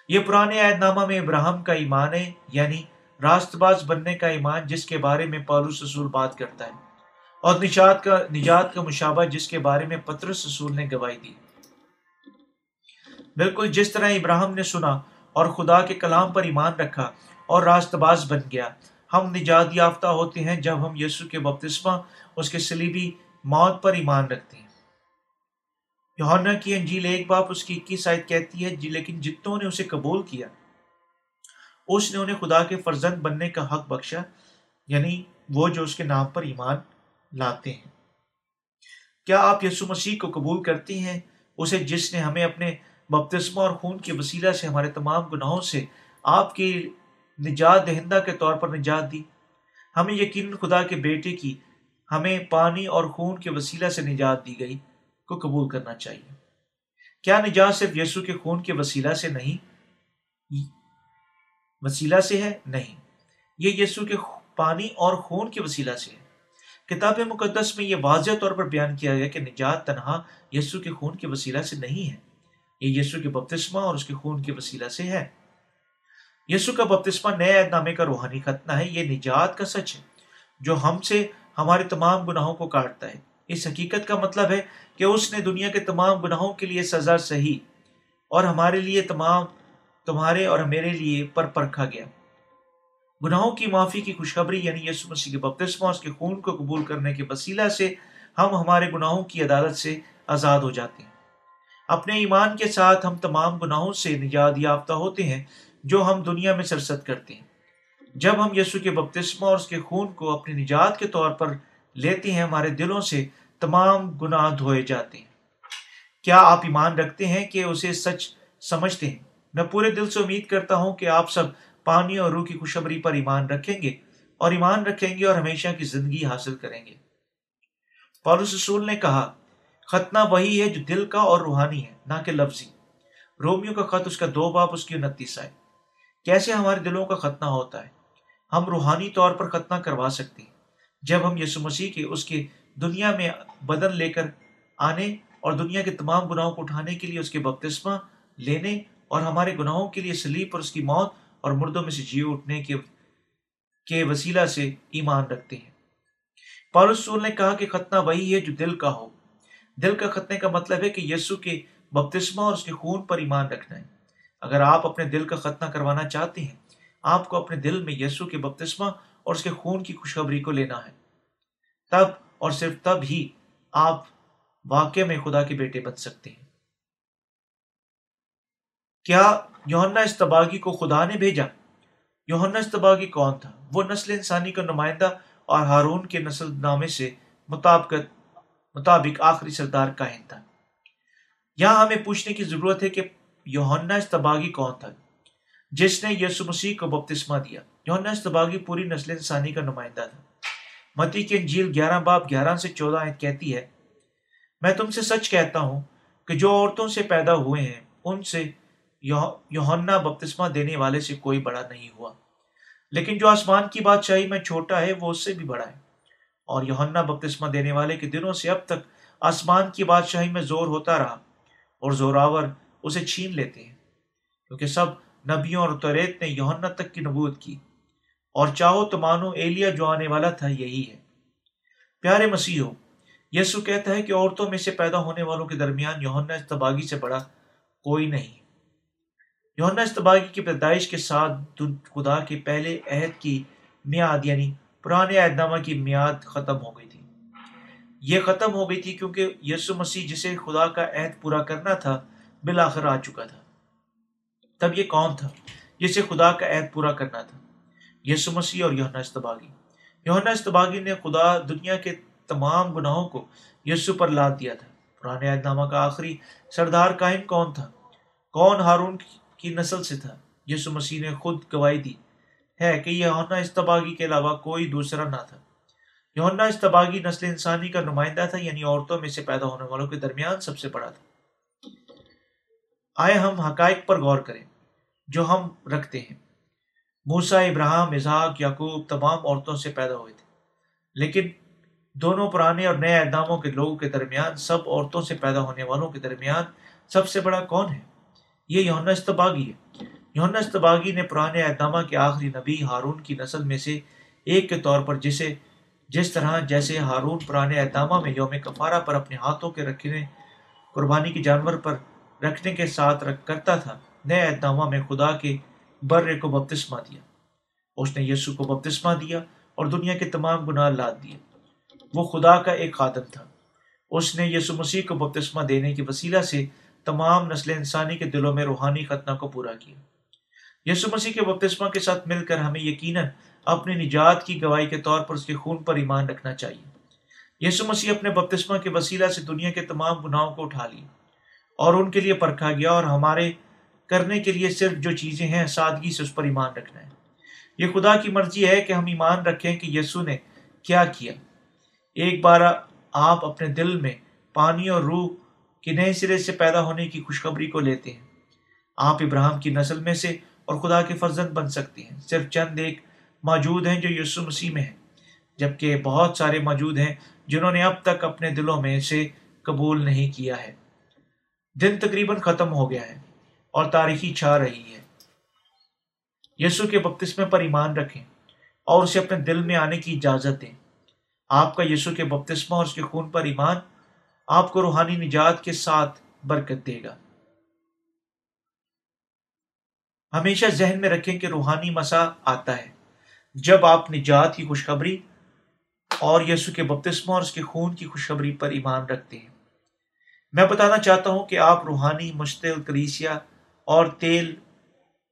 یہ پرانے عہد نامہ میں ابراہم کا ایمان ہے یعنی راست باز بننے کا ایمان جس کے بارے میں پالوس رسول بات کرتا ہے، اور نجات کا نجات کا مشابہ جس کے بارے میں پترس رسول نے گواہی دی۔ بالکل جس طرح ابراہم نے سنا اور خدا کے کلام پر ایمان رکھا اور راست باز بن گیا۔ ہم نجات یافتہ ہوتے ہیں جب ہم یسو کے بپتسمہ، اس کے سلیبی موت پر ایمان رکھتے ہیں۔ یونا کی انجیل ایک باپ اس کی اکیس آیت کہتی ہے جی لیکن جتوں نے اسے قبول کیا، اس نے انہیں خدا کے فرزند بننے کا حق بخشا یعنی وہ جو اس کے نام پر ایمان لاتے ہیں۔ کیا آپ یسو مسیح کو قبول کرتے ہیں؟ اسے جس نے ہمیں اپنے بپتسمہ اور خون کے وسیلہ سے ہمارے تمام گناہوں سے آپ کی نجات دہندہ کے طور پر نجات دی۔ ہمیں یقین خدا کے بیٹے کی ہمیں پانی اور خون کے وسیلہ سے نجات دی گئی کو قبول کرنا چاہیے۔ کیا نجات صرف یسو کے خون کے وسیلہ سے نہیں؟ وسیلہ سے ہے؟ نہیں۔ یہ یسو کے پانی اور خون کے وسیلہ سے ہے۔ کتاب مقدس میں یہ واضح طور پر بیان کیا گیا کہ نجات تنہا یسو کے خون کے وسیلہ سے نہیں ہے۔ یہ یسو کے بپتسمہ اور اس کے خون کے وسیلہ سے ہے۔ یسو کا بپتسمہ نئے عہد نامے کا روحانی ختنہ ہے، یہ نجات کا سچ ہے، جو ہم سے ہمارے تمام گناہوں کو کاٹتا ہے۔ اس حقیقت کا مطلب ہے کہ اس نے دنیا کے تمام گناہوں کے لیے سزا سہی اور ہمارے لیے تمام تمہارے اور میرے لیے پر پرکھا گیا۔ گناہوں کی معافی کی خوشخبری یعنی یسو مسیح کے بپتسمہ اس کے خون کو قبول کرنے کے وسیلہ سے ہم ہمارے گناہوں کی عدالت سے آزاد ہو جاتے ہیں۔ اپنے ایمان کے ساتھ ہم تمام گناہوں سے نجات یافتہ ہوتے ہیں، جو ہم دنیا میں سرست کرتے ہیں۔ جب ہم یسو کے بپتسمہ اور اس کے خون کو اپنی نجات کے طور پر لیتے ہیں، ہمارے دلوں سے تمام گناہ دھوئے جاتے ہیں۔ کیا آپ ایمان رکھتے ہیں کہ اسے سچ سمجھتے ہیں؟ میں پورے دل سے امید کرتا ہوں کہ آپ سب پانی اور روح کی خوشبری پر ایمان رکھیں گے اور ایمان رکھیں گے اور ہمیشہ کی زندگی حاصل کریں گے۔ پولس رسول نے کہا ختنہ وہی ہے جو دل کا اور روحانی ہے، نہ کہ لفظی۔ رومیو کا خط اس کا دو باپ، اس کی انتیس آئے۔ کیسے ہمارے دلوں کا ختنہ ہوتا ہے؟ ہم روحانی طور پر ختنہ کروا سکتے ہیں۔ جب ہم یسو مسیح کے، اس کے دنیا میں بدن لے کر آنے اور دنیا کے تمام گناہوں کو اٹھانے کے لیے اس کے بپتسمہ لینے اور ہمارے گناہوں کے لیے سلیپ اور اس کی موت اور مردوں میں سے جیو اٹھنے کے کے وسیلہ سے ایمان رکھتے ہیں۔ پارسول نے کہا کہ ختنہ وہی ہے جو دل کا ہو۔ دل کا ختنے کا مطلب ہے کہ یسو کے بپتسمہ اور اس کے خون پر ایمان رکھنا ہے۔ اگر آپ اپنے دل کا ختنہ کروانا چاہتے ہیں، آپ کو اپنے دل میں یسو کے بپتسمہ اور اس کے خون کی خوشخبری کو لینا ہے۔ تب اور صرف تب ہی آپ واقع میں خدا کے بیٹے بن سکتے ہیں۔ کیا یونا استباغی کو خدا نے بھیجا؟ یونا استباغی کون تھا؟ وہ نسل انسانی کا نمائندہ اور ہارون کے نسل نامے سے مطابقت مطابق آخری سردار کائن تھا۔ یہاں ہمیں پوچھنے کی ضرورت ہے کہ یونا استباغی کون تھا، جس نے یسو مسیح کو بپتسمہ دیا۔ یونا استباغی پوری نسل انسانی کا نمائندہ تھا۔ متی کی انجیل گیارہ باپ گیارہ سے چودہ آیت کہتی ہے، میں تم سے سچ کہتا ہوں کہ جو عورتوں سے پیدا ہوئے ہیں، ان سے یوہنا بپتسمہ دینے والے سے کوئی بڑا نہیں ہوا۔ لیکن جو آسمان کی بادشاہی میں چھوٹا ہے، وہ اس سے بھی بڑا ہے۔ اور یوہنا بپتسمہ دینے والے کے دنوں سے اب تک آسمان کی بادشاہی میں زور ہوتا رہا اور زوراور اسے چھین لیتے ہیں۔ کیونکہ سب نبیوں اور توریت نے یوہنا تک کی نبوت کی۔ اور چاہو تو مانو ایلیا جو آنے والا تھا یہی ہے۔ پیارے مسیح ہو یسو کہتا ہے کہ عورتوں میں سے پیدا ہونے والوں کے درمیان یوہنا استباغی سے بڑا کوئی نہیں۔ یونا استباغی کی پیدائش کے ساتھ خدا کے پہلے عہد کی میعاد یعنی پرانے عہد نامہ کی میعاد ختم ہو گئی تھی۔ یہ ختم ہو گئی تھی کیونکہ یسو مسیح جسے خدا کا عہد پورا کرنا تھا، بالآخر آ چکا تھا۔ تب یہ کون تھا جسے خدا کا عہد پورا کرنا تھا۔ یسو مسیح اور یونا استباغی۔ یونا استباغی نے خدا دنیا کے تمام گناہوں کو یسو پر لاد دیا تھا۔ پرانے عہد نامہ کا آخری سردار قائم کون تھا؟ کون ہارون کی نسل سے تھا؟ یسو مسیح نے خود گواہی دی۔ ہے کہ یہ استباغی کے علاوہ کوئی دوسرا نہ تھا۔ یونا استباغی نسل انسانی کا نمائندہ تھا یعنی عورتوں میں سے پیدا ہونے والوں کے درمیان سب سے بڑا تھا۔ آئے ہم حقائق پر غور کریں، جو ہم رکھتے ہیں۔ موسا ابراہم اظہاق یعقوب تمام عورتوں سے پیدا ہوئے تھے۔ لیکن دونوں پرانے اور نئے اعداموں کے لوگوں کے درمیان، سب عورتوں سے پیدا ہونے والوں کے درمیان سب سے بڑا کون ہے؟ یہ یونا استباغی ہے۔ یونا استباغی نے پرانے اعتماد کے آخری نبی ہارون کی نسل میں سے ایک کے طور پر جسے جس طرح جیسے ہارون پرانے اعتماد میں یوم کفارہ پر اپنے ہاتھوں کے رکھنے قربانی کے جانور پر رکھنے کے ساتھ رکھ کرتا تھا، نئے اعتماد میں خدا کے بر کو بپتسمہ دیا۔ اس نے یسو کو بپتسمہ دیا اور دنیا کے تمام گناہ لاد دیے۔ وہ خدا کا ایک خاتم تھا۔ اس نے یسو مسیح کو بپتسمہ دینے کی وسیلہ سے تمام نسل انسانی کے دلوں میں روحانی ختنہ کو پورا کیا۔ یسو مسیح کے بپتسمہ کے ساتھ مل کر ہمیں یقیناً اپنی نجات کی گواہی کے طور پر اس کے خون پر ایمان رکھنا چاہیے۔ یسو مسیح اپنے بپتسمہ کے وسیلہ سے دنیا کے تمام گناہوں کو اٹھا لی اور ان کے لیے پرکھا گیا اور ہمارے کرنے کے لیے صرف جو چیزیں ہیں، سادگی سے اس پر ایمان رکھنا ہے۔ یہ خدا کی مرضی ہے کہ ہم ایمان رکھیں کہ یسو نے کیا کیا۔ ایک بار آپ اپنے دل میں پانی اور روح کہ نئے سرے سے پیدا ہونے کی خوشخبری کو لیتے ہیں۔ آپ ابراہم کی نسل میں سے اور خدا کے فرزند بن سکتے ہیں۔ صرف چند ایک موجود ہیں جو یسو مسیح میں ہیں، جبکہ بہت سارے موجود ہیں جنہوں نے اب تک اپنے دلوں میں سے قبول نہیں کیا ہے۔ دن تقریباً ختم ہو گیا ہے اور تاریخی چھا رہی ہے۔ یسو کے بپتسمے پر ایمان رکھیں اور اسے اپنے دل میں آنے کی اجازت دیں۔ آپ کا یسو کے بپتسمہ اور اس کے خون پر ایمان آپ کو روحانی نجات کے ساتھ برکت دے گا۔ ہمیشہ ذہن میں رکھیں کہ روحانی مسا آتا ہے۔ جب آپ نجات کی خوشخبری اور یسو کے بپتسمہ اور اس کے خون کی خوشخبری پر ایمان رکھتے ہیں۔ میں بتانا چاہتا ہوں کہ آپ روحانی مشتل کلیسیا اور تیل،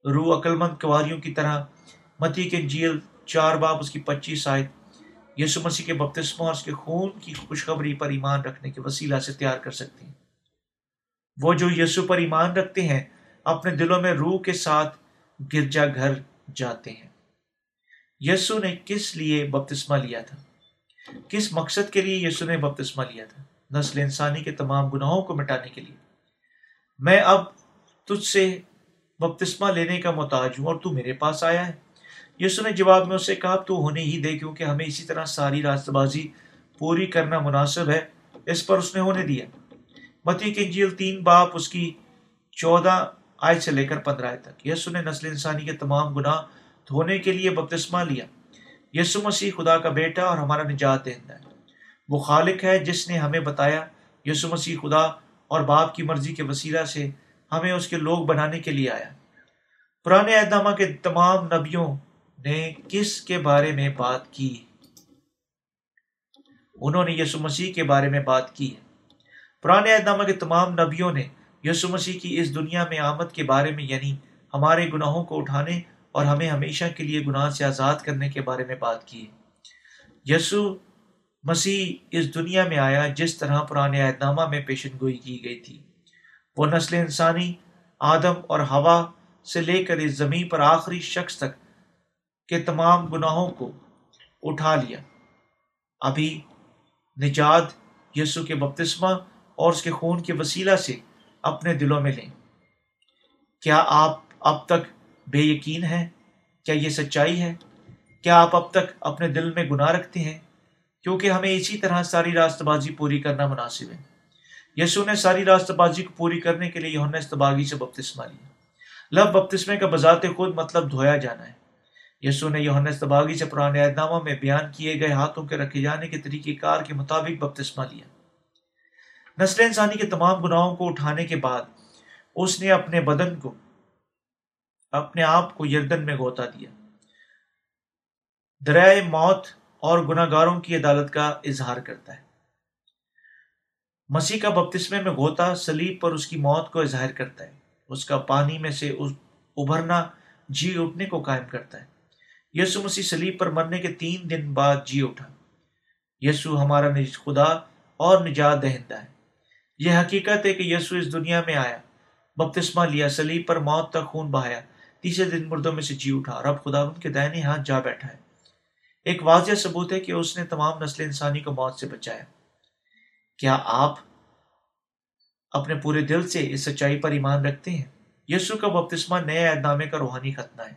روح عقل مند کواریوں کی طرح متی کے جیل چار باپ اس کی پچیس آئے یسو مسیح کے بپتسمہ اور اس کے خون کی خوشخبری پر ایمان رکھنے کے وسیلہ سے تیار کر سکتے ہیں۔ وہ جو یسو پر ایمان رکھتے ہیں اپنے دلوں میں روح کے ساتھ گرجا گھر جاتے ہیں۔ یسو نے کس لیے بپتسمہ لیا تھا؟ کس مقصد کے لیے یسو نے بپتسمہ لیا تھا؟ نسل انسانی کے تمام گناہوں کو مٹانے کے لیے۔ میں اب تجھ سے بپتسمہ لینے کا محتاج ہوں اور تو میرے پاس آیا ہے۔ یسو نے جواب میں اسے کہا، تو ہونے ہی دے کیونکہ ہمیں اسی طرح ساری راست بازی پوری کرنا مناسب ہے۔ اس پر اس نے ہونے دیا۔ متی کی انجیل تین باپ اس کی چودہ آئے سے لے کر پندرہ تک۔ یسو نے نسل انسانی کے تمام گناہ دھونے کے لیے بپتسمہ لیا۔ یسو مسیح خدا کا بیٹا اور ہمارا نجات دہندہ ہے۔ وہ خالق ہے جس نے ہمیں بتایا، یسو مسیح خدا اور باپ کی مرضی کے وسیلہ سے ہمیں اس کے لوگ بنانے کے لیے آیا۔ پرانے اہدامہ کے تمام نبیوں نے کس کے بارے میں بات کی؟ انہوں نے یسو مسیح کے بارے میں بات کی۔ پرانے اہدامہ کے تمام نبیوں نے یسو مسیح کی اس دنیا میں آمد کے بارے میں یعنی ہمارے گناہوں کو اٹھانے اور ہمیں ہمیشہ کے لیے گناہ سے آزاد کرنے کے بارے میں بات کی۔ یسو مسیح اس دنیا میں آیا جس طرح پرانے عہد نامہ میں پیشن گوئی کی گئی تھی۔ وہ نسل انسانی، آدم اور ہوا سے لے کر اس زمین پر آخری شخص تک کے تمام گناہوں کو اٹھا لیا۔ ابھی نجات یسو کے بپتسمہ اور اس کے خون کے وسیلہ سے اپنے دلوں میں لیں۔ کیا آپ اب تک بے یقین ہیں؟ کیا یہ سچائی ہے؟ کیا آپ اب تک اپنے دل میں گناہ رکھتے ہیں؟ کیونکہ ہمیں اسی طرح ساری راست بازی پوری کرنا مناسب ہے۔ یسو نے ساری راست بازی کو پوری کرنے کے لیے یونا استباغی سے بپتسمہ لیا۔ لب بپتسمے کا بذات خود مطلب دھویا جانا ہے۔ یسو نے یوہن استباغی سے پرانے اعتنامہ میں بیان کیے گئے ہاتھوں کے رکھے جانے کے طریقہ کار کے مطابق بپتسمہ لیا۔ نسل انسانی کے تمام گناہوں کو اٹھانے کے بعد اس نے اپنے بدن کو، اپنے آپ کو یردن میں گوتا دیا۔ دریائے موت اور گناہ گاروں کی عدالت کا اظہار کرتا ہے۔ مسیح کا بپتسمے میں گوتا سلیب پر اس کی موت کو اظہار کرتا ہے۔ اس کا پانی میں سے ابھرنا جی اٹھنے کو قائم کرتا ہے۔ یسو مسیح سلیب پر مرنے کے تین دن بعد جی اٹھا۔ یسو ہمارا خدا اور نجات دہندہ ہے۔ یہ حقیقت ہے کہ یسو اس دنیا میں آیا، بپتسمہ لیا، سلیب پر موت تک خون بہایا، تیسرے دن مردوں میں سے جی اٹھا، رب خدا ان کے دائنے ہاتھ جا بیٹھا ہے۔ ایک واضح ثبوت ہے کہ اس نے تمام نسل انسانی کو موت سے بچایا۔ کیا آپ اپنے پورے دل سے اس سچائی پر ایمان رکھتے ہیں؟ یسو کا بپتسمہ نئے اعد نامے کا روحانی ختنہ ہے۔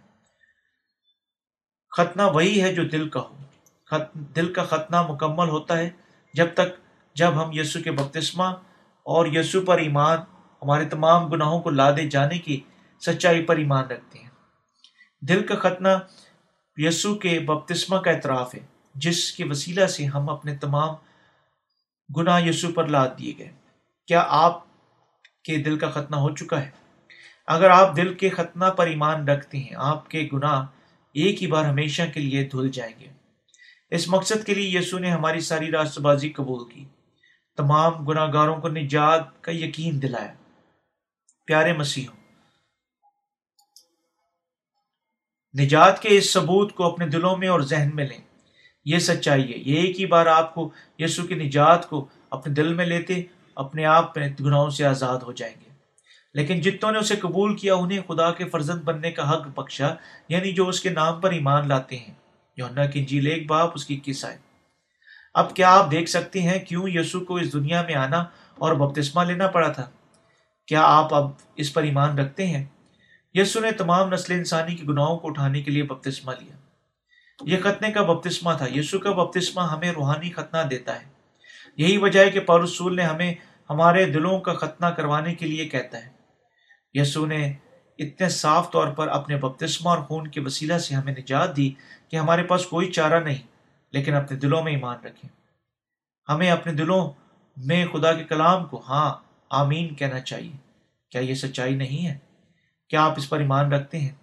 ختنہ وہی ہے جو دل کا ہو۔ دل کا ختنہ مکمل ہوتا ہے جب تک جب ہم یسو کے بپتسمہ اور یسو پر ایمان ہمارے تمام گناہوں کو لادے جانے کی سچائی پر ایمان رکھتے ہیں۔ دل کا ختنہ یسو کے بپتسمہ کا اعتراف ہے، جس کے وسیلہ سے ہم اپنے تمام گناہ یسو پر لاد دیے گئے۔ کیا آپ کے دل کا ختنہ ہو چکا ہے؟ اگر آپ دل کے ختنہ پر ایمان رکھتے ہیں، آپ کے گناہ ایک ہی بار ہمیشہ کے لیے دھل جائیں گے۔ اس مقصد کے لیے یسو نے ہماری ساری راست بازی قبول کی۔ تمام گناہ گاروں کو نجات کا یقین دلایا پیارے مسیحوں، نجات کے اس ثبوت کو اپنے دلوں میں اور ذہن میں لیں۔ یہ سچائی ہے، یہ ایک ہی بار آپ کو یسو کی نجات کو اپنے دل میں لیتے، اپنے آپ میں گناہوں سے آزاد ہو جائیں گے۔ لیکن جتوں نے اسے قبول کیا، انہیں خدا کے فرزند بننے کا حق بخشا یعنی جو اس کے نام پر ایمان لاتے ہیں۔ یونا کی جیل ایک باپ اس کی کس آئے اب کیا آپ دیکھ سکتے ہیں کیوں یسو کو اس دنیا میں آنا اور بپتسمہ لینا پڑا تھا؟ کیا آپ اب اس پر ایمان رکھتے ہیں؟ یسو نے تمام نسل انسانی کے گناہوں کو اٹھانے کے لیے بپتسمہ لیا۔ یہ ختنے کا بپتسمہ تھا۔ یسو کا بپتسمہ ہمیں روحانی ختنہ دیتا ہے۔ یہی وجہ ہے کہ پارسول نے ہمیں ہمارے دلوں کا ختنہ کروانے کے لیے کہتا ہے۔ یسو نے اتنے صاف طور پر اپنے بپتسمہ اور خون کے وسیلہ سے ہمیں نجات دی کہ ہمارے پاس کوئی چارہ نہیں۔ لیکن اپنے دلوں میں ایمان رکھیں۔ ہمیں اپنے دلوں میں خدا کے کلام کو ہاں آمین کہنا چاہیے۔ کیا یہ سچائی نہیں ہے؟ کیا آپ اس پر ایمان رکھتے ہیں؟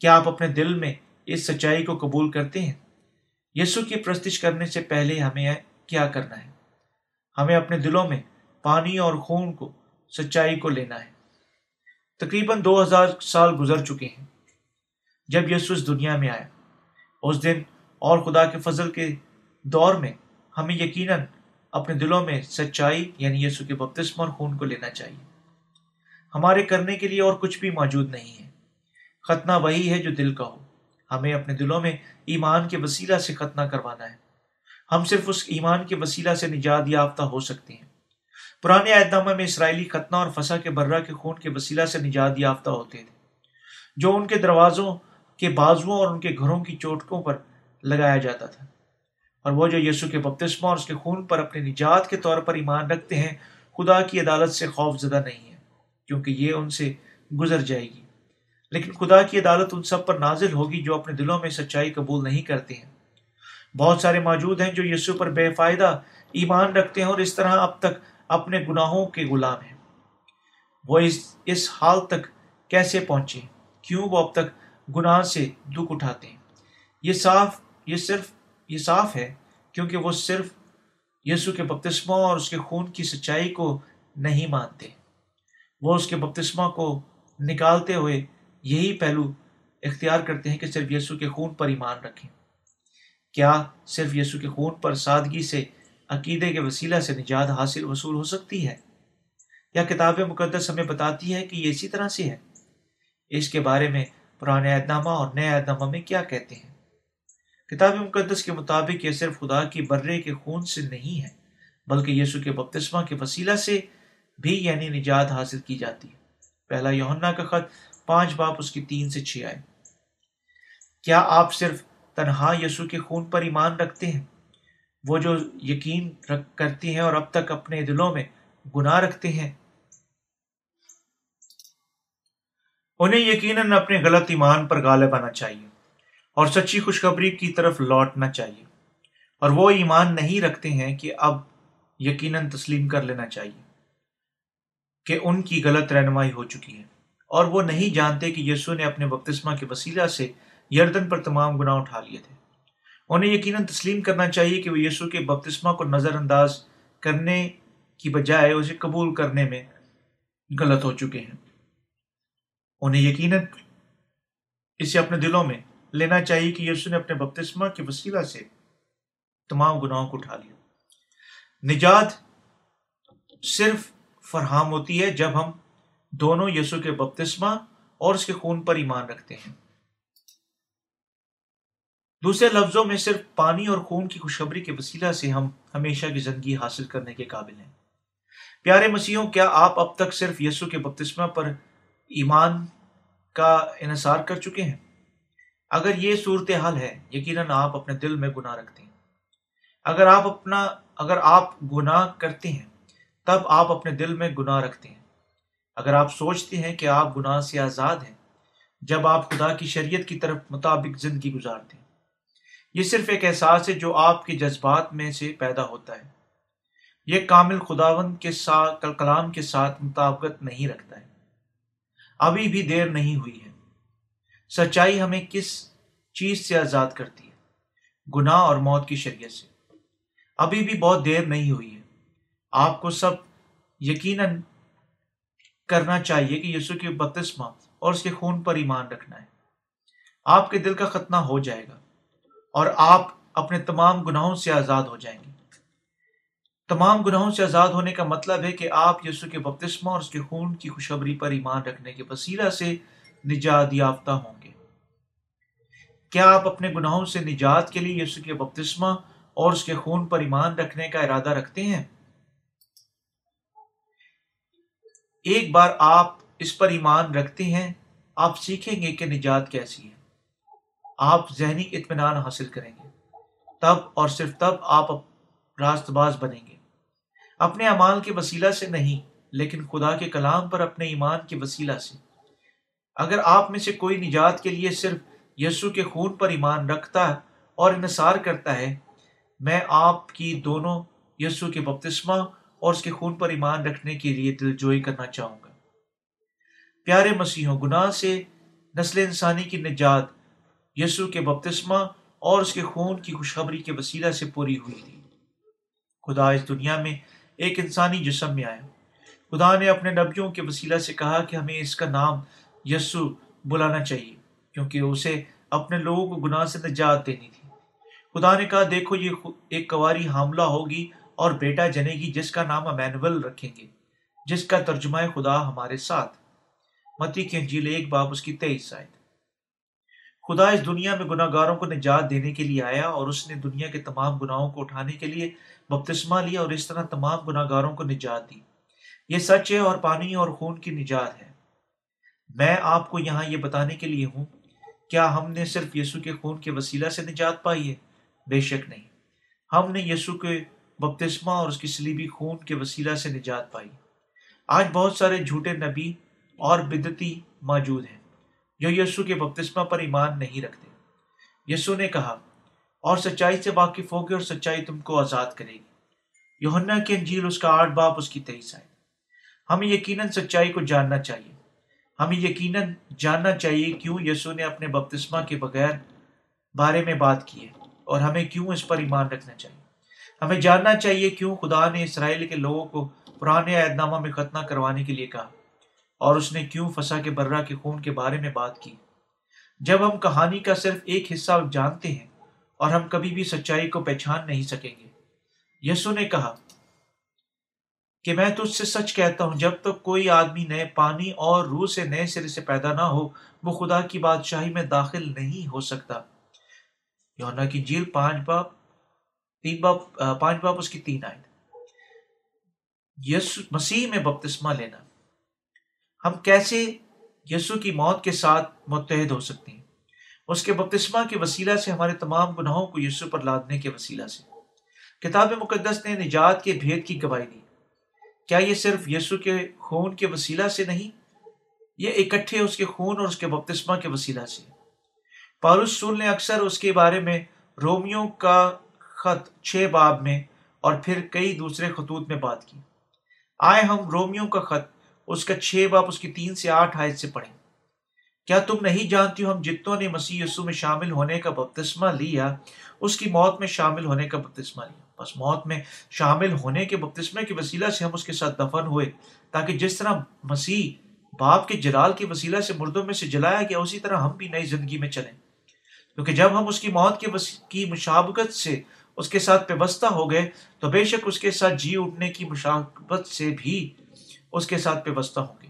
کیا آپ اپنے دل میں اس سچائی کو قبول کرتے ہیں؟ یسو کی پرستش کرنے سے پہلے ہمیں کیا کرنا ہے؟ ہمیں اپنے دلوں میں پانی اور خون کو، سچائی کو لینا ہے۔ تقریباً دو ہزار سال گزر چکے ہیں۔ جب یسو اس دنیا میں آیا، اس دن اور خدا کے فضل کے دور میں ہمیں یقیناً اپنے دلوں میں سچائی یعنی یسو کے بپتسم اور خون کو لینا چاہیے۔ ہمارے کرنے کے لیے اور کچھ بھی موجود نہیں ہے۔ ختنہ وہی ہے جو دل کا ہو۔ ہمیں اپنے دلوں میں ایمان کے وسیلہ سے ختنہ کروانا ہے۔ ہم صرف اس ایمان کے وسیلہ سے نجات یافتہ ہو سکتے ہیں۔ پرانے اعتنامہ میں اسرائیلی ختنہ اور فسا کے برہ کے خون کے وسیلہ سے نجات یافتہ ہوتے تھے۔ جو ان کے دروازوں کے بازوؤں اور ان کے گھروں کی چوٹکوں پر لگایا جاتا تھا۔ اور وہ جو یسو کے بپتسمہ اور اس کے خون پر اپنے نجات کے طور پر ایمان رکھتے ہیں، خدا کی عدالت سے خوف زدہ نہیں ہے، کیونکہ یہ ان سے گزر جائے گی۔ لیکن خدا کی عدالت ان سب پر نازل ہوگی جو اپنے دلوں میں سچائی قبول نہیں کرتے ہیں۔ بہت سارے موجود ہیں جو یسو پر بے فائدہ ایمان رکھتے ہیں اور اس طرح اب تک اپنے گناہوں کے غلام ہیں۔ وہ اس اس حال تک کیسے پہنچے؟ کیوں وہ اب تک گناہ سے دکھ اٹھاتے ہیں؟ یہ صاف یہ صرف یہ صاف ہے کیونکہ وہ صرف یسو کے بپتسموں اور اس کے خون کی سچائی کو نہیں مانتے۔ وہ اس کے بپتسمہ کو نکالتے ہوئے یہی پہلو اختیار کرتے ہیں کہ صرف یسو کے خون پر ایمان رکھیں۔ کیا صرف یسو کے خون پر سادگی سے عقیدے کے وسیلہ سے نجات حاصل وصول ہو سکتی ہے؟ یا کتاب مقدس ہمیں بتاتی ہے کہ یہ اسی طرح سے ہے؟ اس کے بارے میں پرانے عہد نامہ اور نئے عہد نامہ میں کیا کہتے ہیں؟ کتاب مقدس کے مطابق یہ صرف خدا کی برے کے خون سے نہیں ہے، بلکہ یسو کے بپتسمہ کے وسیلہ سے بھی یعنی نجات حاصل کی جاتی ہے۔ پہلا یوہنا کا خط پانچ باپ اس کی تین سے چھ آئے۔ کیا آپ صرف تنہا یسو کے خون پر ایمان رکھتے ہیں؟ وہ جو یقین کرتی ہیں اور اب تک اپنے دلوں میں گناہ رکھتے ہیں۔ انہیں یقیناً اپنے غلط ایمان پر غالب آنا چاہیے۔ اور سچی خوشخبری کی طرف لوٹنا چاہیے۔ اور وہ ایمان نہیں رکھتے ہیں کہ اب یقیناً تسلیم کر لینا چاہیے کہ ان کی غلط رہنمائی ہو چکی ہے۔ اور وہ نہیں جانتے کہ یسو نے اپنے بپتسمہ کے وسیلہ سے یردن پر تمام گناہ اٹھا لیے تھے۔ انہیں یقیناً تسلیم کرنا چاہیے کہ وہ یسو کے بپتسمہ کو نظر انداز کرنے کی بجائے اسے قبول کرنے میں غلط ہو چکے ہیں۔ انہیں یقیناً اسے اپنے دلوں میں لینا چاہیے کہ یسو نے اپنے بپتسمہ کے وسیلہ سے تمام گناہوں کو اٹھا لیا۔ نجات صرف فرہام ہوتی ہے جب ہم دونوں یسو کے بپتسمہ اور اس کے خون پر ایمان رکھتے ہیں۔ دوسرے لفظوں میں صرف پانی اور خون کی خوشخبری کے وسیلہ سے ہم ہمیشہ کی زندگی حاصل کرنے کے قابل ہیں۔ پیارے مسیحوں، کیا آپ اب تک صرف یسو کے بپتسمہ پر ایمان کا انحصار کر چکے ہیں؟ اگر یہ صورت حال ہے، یقیناً آپ اپنے دل میں گناہ رکھتے ہیں۔ اگر آپ اپنا، اگر آپ گناہ کرتے ہیں، تب آپ اپنے دل میں گناہ رکھتے ہیں۔ اگر آپ سوچتے ہیں کہ آپ گناہ سے آزاد ہیں، جب آپ خدا کی شریعت کی طرف مطابق زندگی گزارتے ہیں۔ یہ صرف ایک احساس ہے جو آپ کے جذبات میں سے پیدا ہوتا ہے۔ یہ کامل خداون کے ساتھ کلام کے ساتھ مطابقت نہیں رکھتا ہے۔ ابھی بھی دیر نہیں ہوئی ہے۔ سچائی ہمیں کس چیز سے آزاد کرتی ہے؟ گناہ اور موت کی شریعت سے۔ ابھی بھی بہت دیر نہیں ہوئی ہے۔ آپ کو سب یقیناً کرنا چاہیے کہ یسو کی بپتسمہ اور اس کے خون پر ایمان رکھنا ہے۔ آپ کے دل کا ختنہ ہو جائے گا اور آپ اپنے تمام گناہوں سے آزاد ہو جائیں گے۔ تمام گناہوں سے آزاد ہونے کا مطلب ہے کہ آپ یسو کے بپتسمہ اور اس کے خون کی خوشبری پر ایمان رکھنے کے وسیلہ سے نجات یافتہ ہوں۔ کیا آپ اپنے گناہوں سے نجات کے لیے یسو کے بپتسمہ اور اس کے خون پر ایمان رکھنے کا ارادہ رکھتے ہیں؟ ایک بار آپ اس پر ایمان رکھتے ہیں، آپ سیکھیں گے کہ نجات کیسی ہے۔ آپ ذہنی اطمینان حاصل کریں گے۔ تب اور صرف تب آپ راست باز بنیں گے۔ اپنے امال کے وسیلہ سے نہیں، لیکن خدا کے کلام پر اپنے ایمان کے وسیلہ سے۔ اگر آپ میں سے کوئی نجات کے لیے صرف یسو کے خون پر ایمان رکھتا اور انحصار کرتا ہے۔ میں آپ کی دونوں یسو کے بپتسمہ اور اس کے خون پر ایمان رکھنے کے لیے دل جوئی کرنا چاہوں گا۔ پیارے مسیحوں، گناہ سے نسل انسانی کی نجات یسو کے بپتسمہ اور اس کے خون کی خوشخبری کے وسیلہ سے پوری ہوئی تھی۔ خدا اس دنیا میں ایک انسانی جسم میں آیا۔ خدا نے اپنے نبیوں کے وسیلہ سے کہا کہ ہمیں اس کا نام یسو بلانا چاہیے۔ کیونکہ اسے اپنے لوگوں کو گناہ سے نجات دینی تھی۔ خدا نے کہا، دیکھو، یہ ایک کواری حاملہ ہوگی اور بیٹا جنے گی جس کا نام امینول رکھیں گے، جس کا ترجمہ خدا ہمارے ساتھ۔ متی کی انجیل ایک باپ اس کی تیئیس آئے خدا اس دنیا میں گناہ گاروں کو نجات دینے کے لیے آیا اور اس نے دنیا کے تمام گناہوں کو اٹھانے کے لیے بپتسمہ لیا اور اس طرح تمام گناہ گاروں کو نجات دی۔ یہ سچ ہے اور پانی اور خون کی نجات ہے۔ میں آپ کو یہاں یہ بتانے کے لیے ہوں کیا ہم نے صرف یسو کے خون کے وسیلہ سے نجات پائی ہے؟ بے شک نہیں۔ ہم نے یسو کے بپتسمہ اور اس کی سلیبی خون کے وسیلہ سے نجات پائی۔ آج بہت سارے جھوٹے نبی اور بدتی موجود ہیں جو یسو کے بپتسمہ پر ایمان نہیں رکھتے۔ یسو نے کہا، اور سچائی سے واقف ہوگے اور سچائی تم کو آزاد کرے گی۔ یوہنا کی انجیل اس کا آٹھ باپ اس کی تیئیس آئے۔ ہمیں یقیناً سچائی کو جاننا چاہیے۔ ہمیں یقیناً جاننا چاہیے کیوں یسو نے اپنے بپتسمہ کے بغیر بارے میں بات کی ہے اور ہمیں کیوں اس پر ایمان رکھنا چاہیے؟ ہمیں جاننا چاہیے کیوں خدا نے اسرائیل کے لوگوں کو پرانے عہد نامہ میں ختنہ کروانے کے لیے کہا اور اس نے کیوں فسا کے برہ کے خون کے بارے میں بات کی؟ جب ہم کہانی کا صرف ایک حصہ جانتے ہیں اور ہم کبھی بھی سچائی کو پہچان نہیں سکیں گے یسو نے کہا کہ میں تجھ سے سچ کہتا ہوں، جب تک کوئی آدمی نئے پانی اور روح سے نئے سرے سے پیدا نہ ہو، وہ خدا کی بادشاہی میں داخل نہیں ہو سکتا۔ یونا کی جیل پانچ باپ تین باپ پانچ باپ اس کی تین آئے یسو، مسیح میں بپتسمہ لینا۔ ہم کیسے یسو کی موت کے ساتھ متحد ہو سکتے ہیں؟ اس کے بپتسمہ کے وسیلہ سے، ہمارے تمام گناہوں کو یسو پر لادنے کے وسیلہ سے۔ کتاب مقدس نے نجات کے بھید کی گواہی دی۔ کیا یہ صرف یسو کے خون کے وسیلہ سے نہیں؟ یہ اکٹھے اس کے خون اور اس کے بپتسمہ کے وسیلہ سے۔ پارس سول نے اکثر اس کے بارے میں رومیو کا خط چھ باب میں اور پھر کئی دوسرے خطوط میں بات کی۔ آئے ہم رومیو کا خط، اس کا چھ باپ اس کی تین سے آٹھ آیت سے پڑھیں۔ کیا تم نہیں جانتی ہو ہم جتوں نے مسیح یسو میں شامل ہونے کا بپتسمہ لیا، اس کی موت میں شامل ہونے کا بپتسمہ لیا؟ بس موت میں شامل ہونے کے بپتسمے کے وسیلہ سے ہم اس کے ساتھ دفن ہوئے، تاکہ جس طرح مسیح باپ کے جلال کے وسیلہ سے مردوں میں سے جلایا گیا، اسی طرح ہم بھی نئی زندگی میں چلیں۔ کیونکہ جب ہم اس کی موت کے کی مشابقت سے اس کے ساتھ پیوستہ ہو گئے، تو بے شک اس کے ساتھ جی اٹھنے کی مشابت سے بھی اس کے ساتھ پیوستہ ہوں گے۔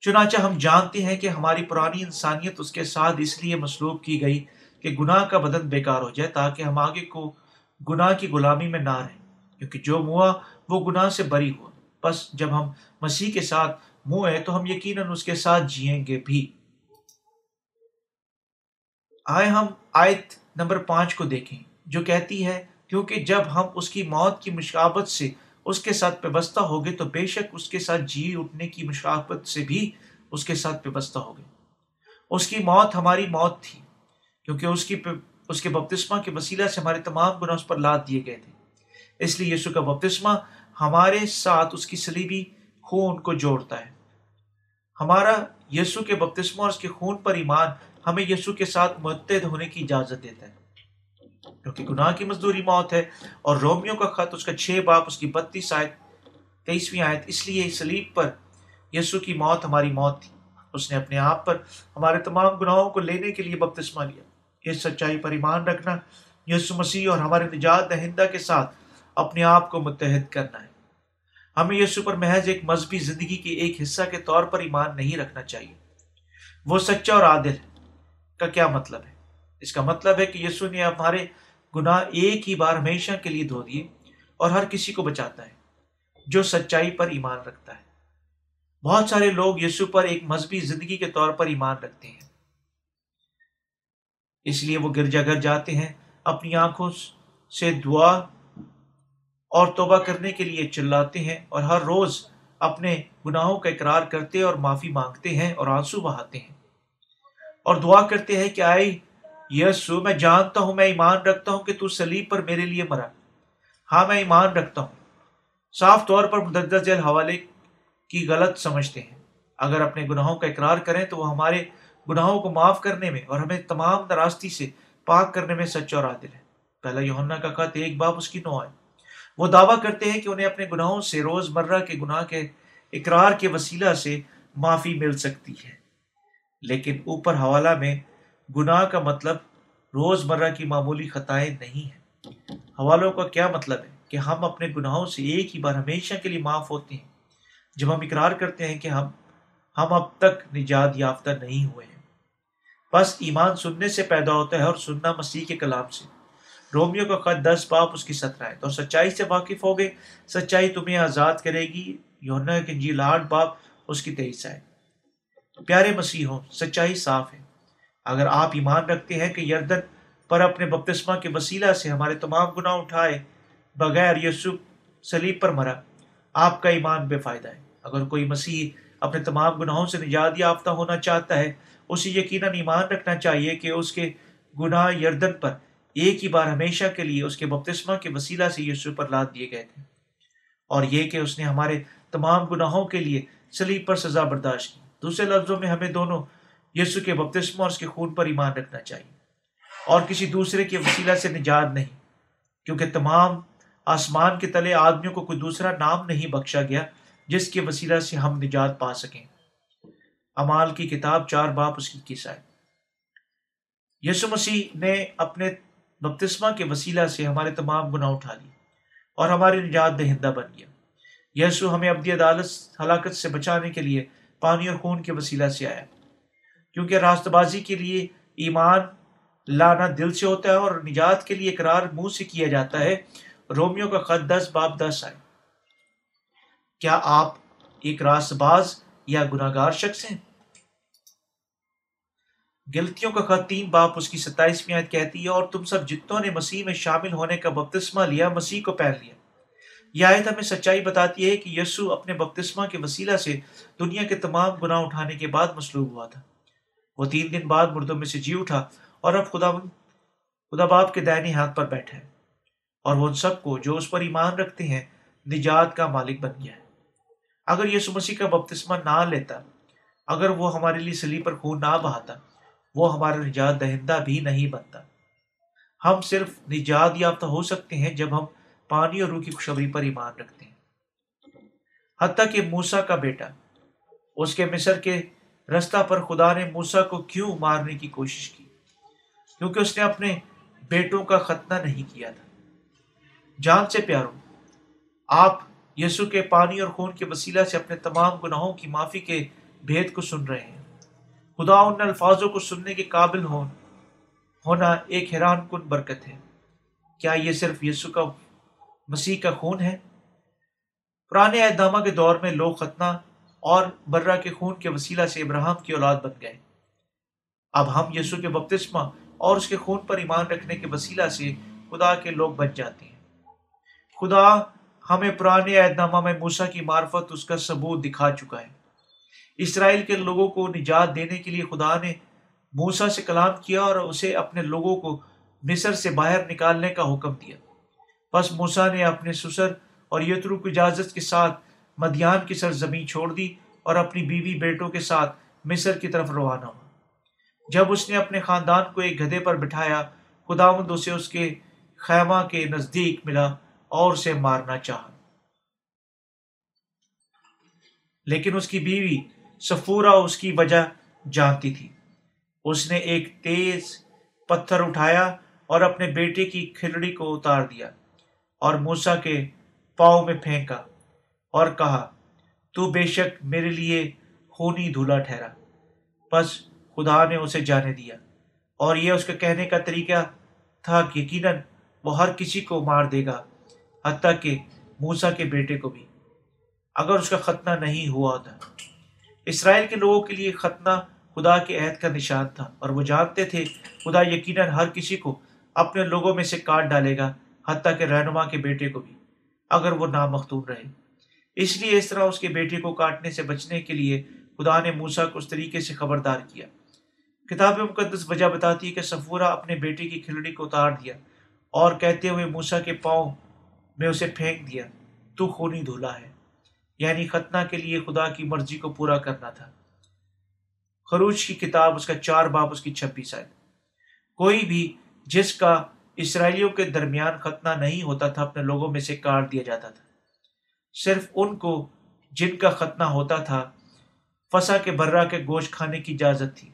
چنانچہ ہم جانتے ہیں کہ ہماری پرانی انسانیت اس کے ساتھ اس لیے مسلوب کی گئی کہ گناہ کا بدن بیکار ہو جائے تاکہ ہم آگے کو گناہ کی غلامی میں نہ رہیں۔ کیونکہ جو منہ وہ گناہ سے بری ہو بس جب ہم مسیح کے ساتھ منہ ہے تو ہم یقیناً اس کے ساتھ جیئیں گے بھی۔ آئے ہم آیت نمبر پانچ کو دیکھیں، جو کہتی ہے، کیونکہ جب ہم اس کی موت کی مشابت سے اس کے ساتھ پیوستہ ہو گئے تو بے شک اس کے ساتھ جی اٹھنے کی مشابت سے بھی اس کے ساتھ پیوستہ ہو گئے۔ اس کی موت ہماری موت تھی۔ کیونکہ اس کی اس کے بپتسمہ کے وسیلہ سے ہمارے تمام گناہ اس پر لاد دیے گئے تھے۔ اس لیے یسو کا بپتسمہ ہمارے ساتھ اس کی سلیبی خون کو جوڑتا ہے۔ ہمارا یسو کے بپتسمہ اور اس کے خون پر ایمان ہمیں یسو کے ساتھ متحد ہونے کی اجازت دیتا ہے۔ کیونکہ گناہ کی مزدوری موت ہے اور رومیو کا خط اس کا چھ باپ، اس کی بتیس آیت تیئیسویں آیت، اس لیے سلیب پر یسو کی موت ہماری موت تھی۔ اس نے اپنے آپ پر ہمارے تمام گناہوں کو لینے کے لیے بپتسمہ لیا۔ اس سچائی پر ایمان رکھنا یسو مسیح اور ہمارے نجات دہندہ کے ساتھ اپنے آپ کو متحد کرنا ہے۔ ہمیں یسو پر محض ایک مذہبی زندگی کے ایک حصہ کے طور پر ایمان نہیں رکھنا چاہیے۔ وہ سچا اور عادل کا کیا مطلب ہے؟ اس کا مطلب ہے کہ یسو نے ہمارے گناہ ایک ہی بار ہمیشہ کے لیے دھو دیے اور ہر کسی کو بچاتا ہے، جو سچائی پر ایمان رکھتا ہے۔ بہت سارے لوگ یسو پر ایک مذہبی زندگی کے طور پر ایمان رکھتے ہیں۔ اس لیے وہ گرجا گھر جاتے ہیں، اپنی آنکھوں سے دعا اور توبہ کرنے کے لیے چلاتے ہیں اور ہر روز اپنے گناہوں کا اقرار کرتے اور معافی مانگتے ہیں اور آنسو بہاتے ہیں۔ اور دعا کرتے ہیں کہ آئی یسو، میں جانتا ہوں، میں ایمان رکھتا ہوں کہ تو سلیب پر میرے لیے مرا۔ ہاں میں ایمان رکھتا ہوں۔ صاف طور پر مدد ذیل حوالے کی غلط سمجھتے ہیں۔ اگر اپنے گناہوں کا اقرار کریں تو وہ ہمارے گناہوں کو معاف کرنے میں اور ہمیں تمام نراستی سے پاک کرنے میں سچ اور عادل ہے پہلا یونا کا خط ایک باپ اس کی نو ہے۔ وہ دعویٰ کرتے ہیں کہ انہیں اپنے گناہوں سے روز مرہ کے گناہ کے اقرار کے وسیلہ سے معافی مل سکتی ہے۔ لیکن اوپر حوالہ میں گناہ کا مطلب روز مرہ کی معمولی خطائیں نہیں ہیں۔ حوالوں کا کیا مطلب ہے کہ ہم اپنے گناہوں سے ایک ہی بار ہمیشہ کے لیے معاف ہوتے ہیں۔ جب ہم اقرار کرتے ہیں کہ ہم ہم اب تک نجات یافتہ نہیں ہوئے ہیں۔ بس ایمان سننے سے پیدا ہوتا ہے اور سننا مسیح کے کلام سے۔ رومیو کا خط دس، باپ اس کی سترہ ہے۔ تو سچائی سے واقف ہو گئے۔ سچائی تمہیں آزاد کرے گی۔ یونا کے جی لاڈ باپ اس کی تیئیس ہے۔ پیارے مسیح ہو سچائی صاف ہے۔ اگر آپ ایمان رکھتے ہیں کہ یردن پر اپنے بپتسمہ کے وسیلہ سے ہمارے تمام گناہ اٹھائے، بغیر یسو سلیب پر مرا، آپ کا ایمان بے فائدہ ہے۔ اگر کوئی مسیح اپنے تمام گناہوں سے نجات یافتہ ہونا چاہتا ہے اسے یقیناً ایمان رکھنا چاہیے کہ اس کے گناہ یردن پر ایک ہی بار ہمیشہ کے لیے اس کے بپتسمہ کے وسیلہ سے یسو پر لاد دیے گئے تھے۔ اور یہ کہ اس نے ہمارے تمام گناہوں کے لیے سلیب پر سزا برداشت کی۔ دوسرے لفظوں میں ہمیں دونوں یسو کے بپتسمہ اور اس کے خون پر ایمان رکھنا چاہیے۔ اور کسی دوسرے کے وسیلہ سے نجات نہیں، کیونکہ تمام آسمان کے تلے آدمیوں کو کوئی دوسرا نام نہیں بخشا گیا جس کے وسیلہ سے ہم نجات پا سکیں۔ امال کی کتاب چار باپ اس کی کس آئے یسو مسیح نے اپنے بپتسمہ کے وسیلہ سے ہمارے تمام گناہ اٹھا لیے اور ہماری نجات دہندہ بن گیا۔ یسو ہمیں ابدی عدالت، ہلاکت سے بچانے کے لیے پانی اور خون کے وسیلہ سے آیا۔ کیونکہ راست بازی کے لیے ایمان لانا دل سے ہوتا ہے اور نجات کے لیے اقرار منہ سے کیا جاتا ہے۔ رومیو کا خط دس، باپ دس آئے۔ کیا آپ ایک راست باز یا گناہ گار شخص ہیں؟ گلتیوں کا خط تین باپ اس کی ستائیسویں عید کہتی ہے، اور تم سب جتوں نے مسیح میں شامل ہونے کا بپتسمہ لیا، مسیح کو پہن لیا۔ یہ آیت ہمیں سچائی بتاتی ہے کہ یسو اپنے بپتسمہ کے وسیلہ سے دنیا کے تمام گناہ اٹھانے کے بعد مصلوب ہوا تھا۔ وہ تین دن بعد مردوں میں سے جی اٹھا اور اب خدا خدا باپ کے دائنی ہاتھ پر بیٹھا ہے۔ اور وہ ان سب کو جو اس پر ایمان رکھتے ہیں، نجات کا مالک بن گیا ہے۔ اگر یسو مسیح کا بپتسمہ نہ لیتا، اگر وہ ہمارے لیے سلی پر خون نہ بہاتا وہ ہمارا نجات دہندہ بھی نہیں بنتا۔ ہم صرف نجات یافتہ ہو سکتے ہیں جب ہم پانی اور روح کی خوشبری پر ایمان رکھتے ہیں۔ حتیٰ کہ موسا کا بیٹا، اس کے مصر کے رستہ پر خدا نے موسا کو کیوں مارنے کی کوشش کی؟ کیونکہ اس نے اپنے بیٹوں کا ختنہ نہیں کیا تھا۔ جان سے پیاروں، آپ یسو کے پانی اور خون کے وسیلہ سے اپنے تمام گناہوں کی معافی کے بھید کو سن رہے ہیں۔ خدا ان الفاظوں کو سننے کے قابل ہونا ایک حیران کن برکت ہے۔ کیا یہ صرف یسو کا مسیح کا خون ہے؟ پرانے اہدامہ کے دور میں لوگ ختنہ اور برہ کے خون کے وسیلہ سے ابراہم کی اولاد بن گئے۔ اب ہم یسو کے بپتسمہ اور اس کے خون پر ایمان رکھنے کے وسیلہ سے خدا کے لوگ بن جاتے ہیں۔ خدا ہمیں پرانے اہدامہ میں موسا کی معرفت اس کا ثبوت دکھا چکا ہے۔ اسرائیل کے لوگوں کو نجات دینے کے لیے خدا نے موسا سے کلام کیا اور اسے اپنے لوگوں کو مصر سے باہر نکالنے کا حکم دیا۔ بس موسا نے اپنے سسر اور یترو کی اجازت کے ساتھ مدیان کی سر زمین چھوڑ دی اور اپنی بیوی بیٹوں کے ساتھ مصر کی طرف روانہ ہوا۔ جب اس نے اپنے خاندان کو ایک گدھے پر بٹھایا خدا مند اسے اس کے خیمہ کے نزدیک ملا اور اسے مارنا چاہا۔ لیکن اس کی بیوی سفورا اس کی وجہ جانتی تھی۔ اس نے ایک تیز پتھر اٹھایا اور اپنے بیٹے کی کھلڑی کو اتار دیا اور موسا کے پاؤں میں پھینکا اور کہا، تو بے شک میرے لیے خونی دھولا ٹھہرا۔ بس خدا نے اسے جانے دیا۔ اور یہ اس کے کہنے کا طریقہ تھا کہ یقیناً وہ ہر کسی کو مار دے گا، حتیٰ کہ موسا کے بیٹے کو بھی۔ اگر اس کا ختنہ نہیں ہوا تھا اسرائیل کے لوگوں کے لیے ختنہ خدا کے عہد کا نشان تھا اور وہ جانتے تھے خدا یقیناً ہر کسی کو اپنے لوگوں میں سے کاٹ ڈالے گا، حتیٰ کہ رہنما کے بیٹے کو بھی، اگر وہ نامختون رہے۔ اس لیے اس طرح اس کے بیٹے کو کاٹنے سے بچنے کے لیے خدا نے موسا کو اس طریقے سے خبردار کیا۔ کتاب مقدس وجہ بتاتی ہے کہ سفورہ اپنے بیٹے کی کھلڑی کو اتار دیا اور کہتے ہوئے موسا کے پاؤں میں اسے پھینک دیا، تو خونی دھولا ہے۔ یعنی ختنہ کے لیے خدا کی مرضی کو پورا کرنا تھا۔ خروج کی کتاب اس کا چار باپ اس کی چھبیس آئے۔ کوئی بھی جس کا اسرائیلیوں کے درمیان ختنہ نہیں ہوتا تھا، اپنے لوگوں میں سے کاٹ دیا جاتا تھا۔ صرف ان کو جن کا ختنہ ہوتا تھا، فسا کے برا کے گوشت کھانے کی اجازت تھی۔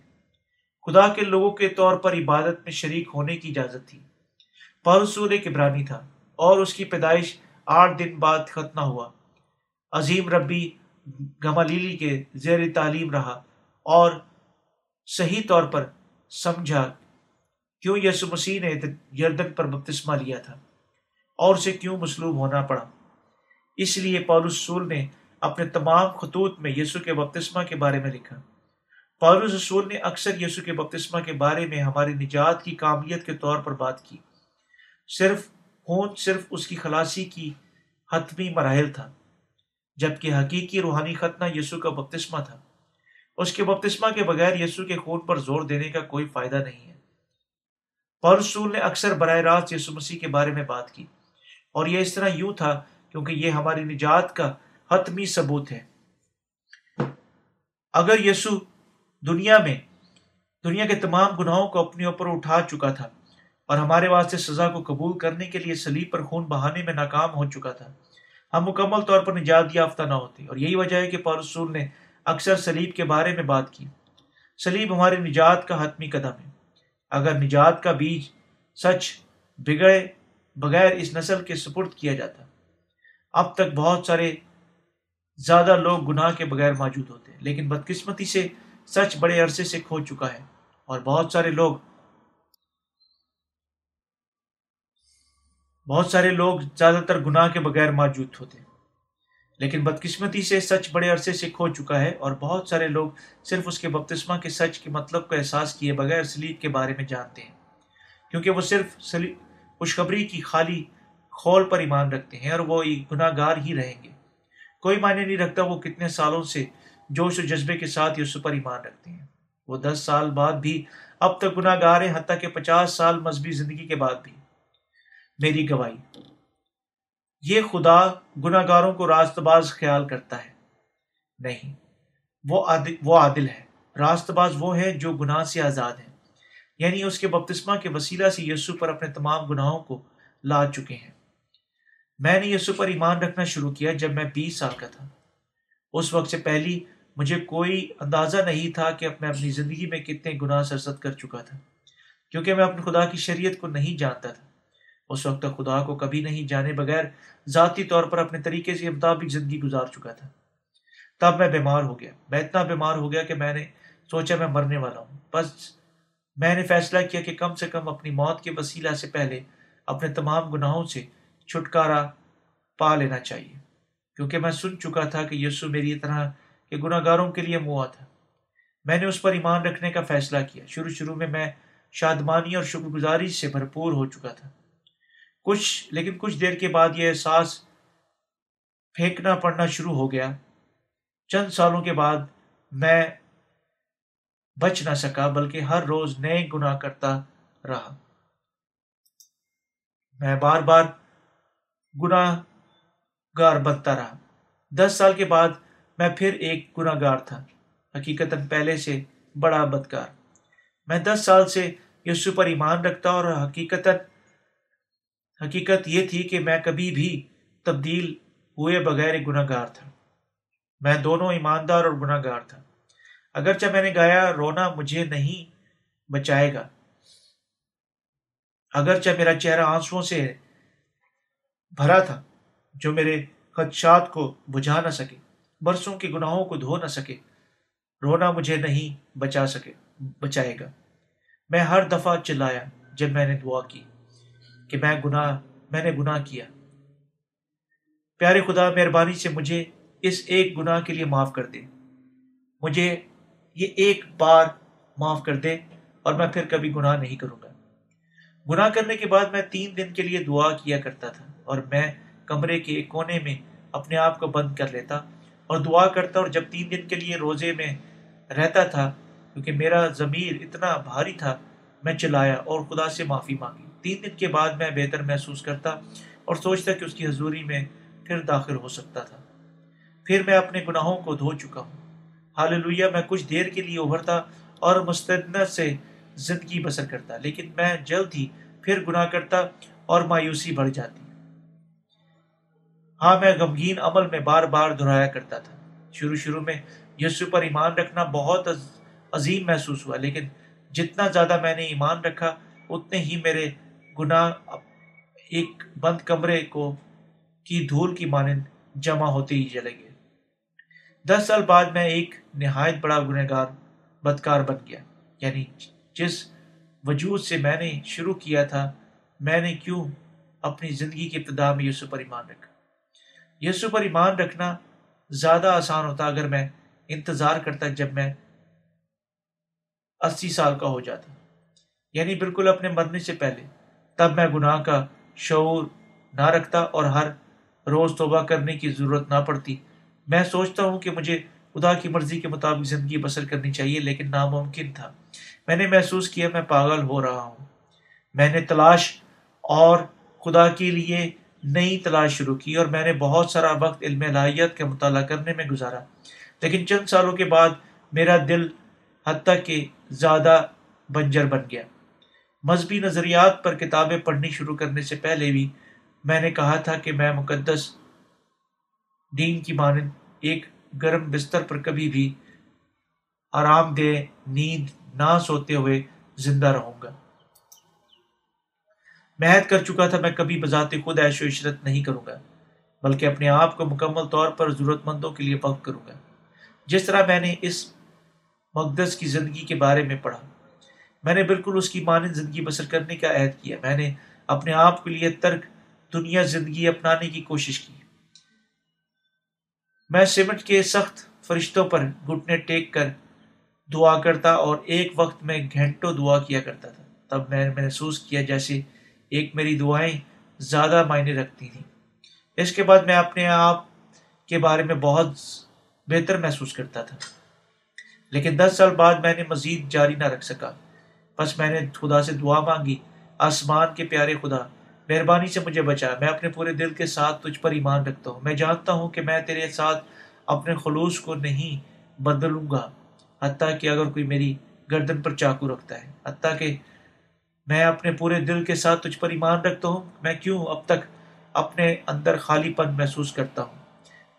خدا کے لوگوں کے طور پر عبادت میں شریک ہونے کی اجازت تھی۔ پرسور ایک عبرانی تھا اور اس کی پیدائش آٹھ دن بعد ختنہ ہوا۔ عظیم ربی گمالیلی کے زیر تعلیم رہا اور صحیح طور پر سمجھا کیوں یسو مسیح نے یردن پر بپتسمہ لیا تھا اور اسے کیوں مسلوب ہونا پڑا؟ اس لیے پولس رسول نے اپنے تمام خطوط میں یسو کے بپتسمہ کے بارے میں لکھا۔ پولس رسول نے اکثر یسو کے بپتسمہ کے بارے میں ہماری نجات کی کامیت کے طور پر بات کی۔ صرف خون صرف اس کی خلاصی کی حتمی مراحل تھا۔ جبکہ حقیقی روحانی ختنہ یسو کا بپتسمہ تھا۔ اس کے بپتسمہ کے بغیر یسو کے خون پر زور دینے کا کوئی فائدہ نہیں ہے۔ پورسول نے اکثر براہ راست یسو مسیح کے بارے میں بات کی۔ اور یہ اس طرح یوں تھا کیونکہ یہ ہماری نجات کا حتمی ثبوت ہے۔ اگر یسو دنیا میں، دنیا کے تمام گناہوں کو اپنے اوپر اٹھا چکا تھا اور ہمارے واسطے سزا کو قبول کرنے کے لیے سلیب پر خون بہانے میں ناکام ہو چکا تھا ہم مکمل طور پر نجات یافتہ نہ ہوتے اور یہی وجہ ہے کہ پارسول نے اکثر سلیب کے بارے میں بات کی۔ سلیب ہماری نجات کا حتمی قدم ہے۔ اگر نجات کا بیج سچ بگڑے بغیر اس نسل کے سپرد کیا جاتا، اب تک بہت سارے زیادہ لوگ گناہ کے بغیر موجود ہوتے ہیں، لیکن بدقسمتی سے سچ بڑے عرصے سے کھو چکا ہے۔ اور بہت سارے لوگ بہت سارے لوگ زیادہ تر گناہ کے بغیر موجود ہوتے ہیں۔ لیکن بدقسمتی سے سچ بڑے عرصے سے کھو چکا ہے اور بہت سارے لوگ صرف اس کے بپتسمہ کے سچ کے مطلب کا احساس کیے بغیر سلیب کے بارے میں جانتے ہیں۔ کیونکہ وہ صرف خوشخبری کی خالی خول پر ایمان رکھتے ہیں اور وہ گناہ گار ہی رہیں گے۔ کوئی معنی نہیں رکھتا وہ کتنے سالوں سے جوش و جذبے کے ساتھ یسو پر ایمان رکھتے ہیں۔ وہ دس سال بعد بھی اب تک گناہ گار ہیں، حتیٰ کہ پچاس سال مذہبی زندگی کے بعد بھی۔ میری گواہی۔ یہ خدا گناہ گاروں کو راست باز خیال کرتا ہے۔ نہیں، وہ عادل وہ عادل ہے۔ راست باز وہ ہے جو گناہ سے آزاد ہے یعنی اس کے بپتسمہ کے وسیلہ سے یسو پر اپنے تمام گناہوں کو لاد چکے ہیں۔ میں نے یسو پر ایمان رکھنا شروع کیا جب میں بیس سال کا تھا۔ اس وقت سے پہلی مجھے کوئی اندازہ نہیں تھا کہ میں اپنی زندگی میں کتنے گناہ سرزد کر چکا تھا، کیونکہ میں اپنے خدا کی شریعت کو نہیں جانتا تھا۔ اس وقت تک خدا کو کبھی نہیں جانے بغیر ذاتی طور پر اپنے طریقے سے مطابق زندگی گزار چکا تھا۔ تب میں بیمار ہو گیا۔ میں اتنا بیمار ہو گیا کہ میں نے سوچا میں مرنے والا ہوں۔ بس میں نے فیصلہ کیا کہ کم سے کم اپنی موت کے وسیلہ سے پہلے اپنے تمام گناہوں سے چھٹکارا پا لینا چاہیے۔ کیونکہ میں سن چکا تھا کہ یسو میری طرح کے گناہ گاروں کے لیے موا تھا۔ میں نے اس پر ایمان رکھنے کا فیصلہ کیا۔ شروع شروع میں میں شادمانی اور شکر گزاری سے بھرپور ہو چکا تھا۔ کچھ، لیکن کچھ دیر کے بعد یہ احساس پھینکنا پڑنا شروع ہو گیا۔ چند سالوں کے بعد میں بچ نہ سکا، بلکہ ہر روز نئے گناہ کرتا رہا۔ میں بار بار گناہ گار بنتا رہا۔ دس سال کے بعد میں پھر ایک گناہ گار تھا۔ حقیقت پہلے سے بڑا بدکار۔ میں دس سال سے یسو پر ایمان رکھتا اور حقیقت حقیقت یہ تھی کہ میں کبھی بھی تبدیل ہوئے بغیر ایک گناہ گار تھا۔ میں دونوں ایماندار اور گناہ گار تھا۔ اگرچہ میں نے گایا، رونا مجھے نہیں بچائے گا۔ اگرچہ میرا چہرہ آنسو سے بھرا تھا، جو میرے خدشات کو بجھا نہ سکے، برسوں کے گناہوں کو دھو نہ سکے، رونا مجھے نہیں بچا سکے، بچائے گا۔ میں ہر دفعہ چلایا جب میں نے دعا کی۔ کہ میں گناہ، میں نے گناہ کیا۔ پیارے خدا، مہربانی سے مجھے اس ایک گناہ کے لیے معاف کر دے۔ مجھے یہ ایک بار معاف کر دے اور میں پھر کبھی گناہ نہیں کروں گا۔ گناہ کرنے کے بعد میں تین دن کے لیے دعا کیا کرتا تھا اور میں کمرے کے کونے میں اپنے آپ کو بند کر لیتا اور دعا کرتا اور جب تین دن کے لیے روزے میں رہتا تھا، کیونکہ میرا ضمیر اتنا بھاری تھا، میں چلایا اور خدا سے معافی مانگی۔ تین دن کے بعد میں بہتر محسوس کرتا اور سوچتا کہ اس کی حضوری میں پھر داخل ہو سکتا تھا۔ پھر میں اپنے گناہوں کو دھو چکا ہوں۔ حال میں کچھ دیر کے لیے ابھرتا اور مستند سے زندگی بسر کرتا، لیکن میں جلد ہی پھر گناہ کرتا اور مایوسی بڑھ جاتی۔ ہاں میں غمگین عمل میں بار بار دہرایا کرتا تھا۔ شروع شروع میں یسو پر ایمان رکھنا بہت عظیم محسوس ہوا، لیکن جتنا زیادہ میں نے ایمان رکھا، اتنے ہی میرے گناہ ایک بند کمرے کو کی دھول کی مانند جمع ہوتے ہی چلے گئے۔ دس سال بعد میں ایک نہایت بڑا گنہ گار بدکار بن گیا۔ یعنی جس وجود سے میں نے شروع کیا تھا، میں نے کیوں اپنی زندگی کی ابتدا میں یسو پر ایمان رکھا؟ یسو پر ایمان رکھنا زیادہ آسان ہوتا اگر میں انتظار کرتا جب میں اسی سال کا ہو جاتا۔ یعنی بالکل اپنے مرنے سے پہلے۔ تب میں گناہ کا شعور نہ رکھتا اور ہر روز توبہ کرنے کی ضرورت نہ پڑتی۔ میں سوچتا ہوں کہ مجھے خدا کی مرضی کے مطابق زندگی بسر کرنی چاہیے، لیکن ناممکن تھا۔ میں نے محسوس کیا، میں پاگل ہو رہا ہوں۔ میں نے تلاش اور خدا کے لیے نئی تلاش شروع کی اور میں نے بہت سارا وقت علم الہیت کا مطالعہ کرنے میں گزارا۔ لیکن چند سالوں کے بعد میرا دل حتیٰ کہ زیادہ بنجر بن گیا۔ مذہبی نظریات پر کتابیں پڑھنی شروع کرنے سے پہلے بھی میں نے کہا تھا کہ میں مقدس دین کی مانند ایک گرم بستر پر کبھی بھی آرام دہ نیند نہ سوتے ہوئے زندہ رہوں گا۔ محد کر چکا تھا میں کبھی بذات خود عیش و عشرت نہیں کروں گا، بلکہ اپنے آپ کو مکمل طور پر ضرورت مندوں کے لیے وقف کروں گا۔ جس طرح میں نے اس مقدس کی زندگی کے بارے میں پڑھا میں نے بالکل اس کی مانند زندگی بسر کرنے کا عہد کیا۔ میں نے اپنے آپ کے لیے ترک دنیا زندگی اپنانے کی کوشش کی۔ میں سمٹ کے سخت فرشتوں پر گھٹنے ٹیک کر دعا کرتا اور ایک وقت میں گھنٹوں دعا کیا کرتا تھا۔ تب میں نے محسوس کیا جیسے ایک میری دعائیں زیادہ معنی رکھتی تھیں۔ اس کے بعد میں اپنے آپ کے بارے میں بہت بہتر محسوس کرتا تھا۔ لیکن دس سال بعد میں نے مزید جاری نہ رکھ سکا۔ بس میں نے خدا سے دعا مانگی، آسمان کے پیارے خدا، مہربانی سے مجھے بچا، میں اپنے پورے دل کے ساتھ تجھ پر ایمان رکھتا ہوں۔ میں جانتا ہوں کہ میں تیرے ساتھ اپنے خلوص کو نہیں بدلوں گا، حتیٰ کہ اگر کوئی میری گردن پر چاقو رکھتا ہے، حتیٰ کہ میں اپنے پورے دل کے ساتھ تجھ پر ایمان رکھتا ہوں۔ میں کیوں اب تک اپنے اندر خالی پن محسوس کرتا ہوں؟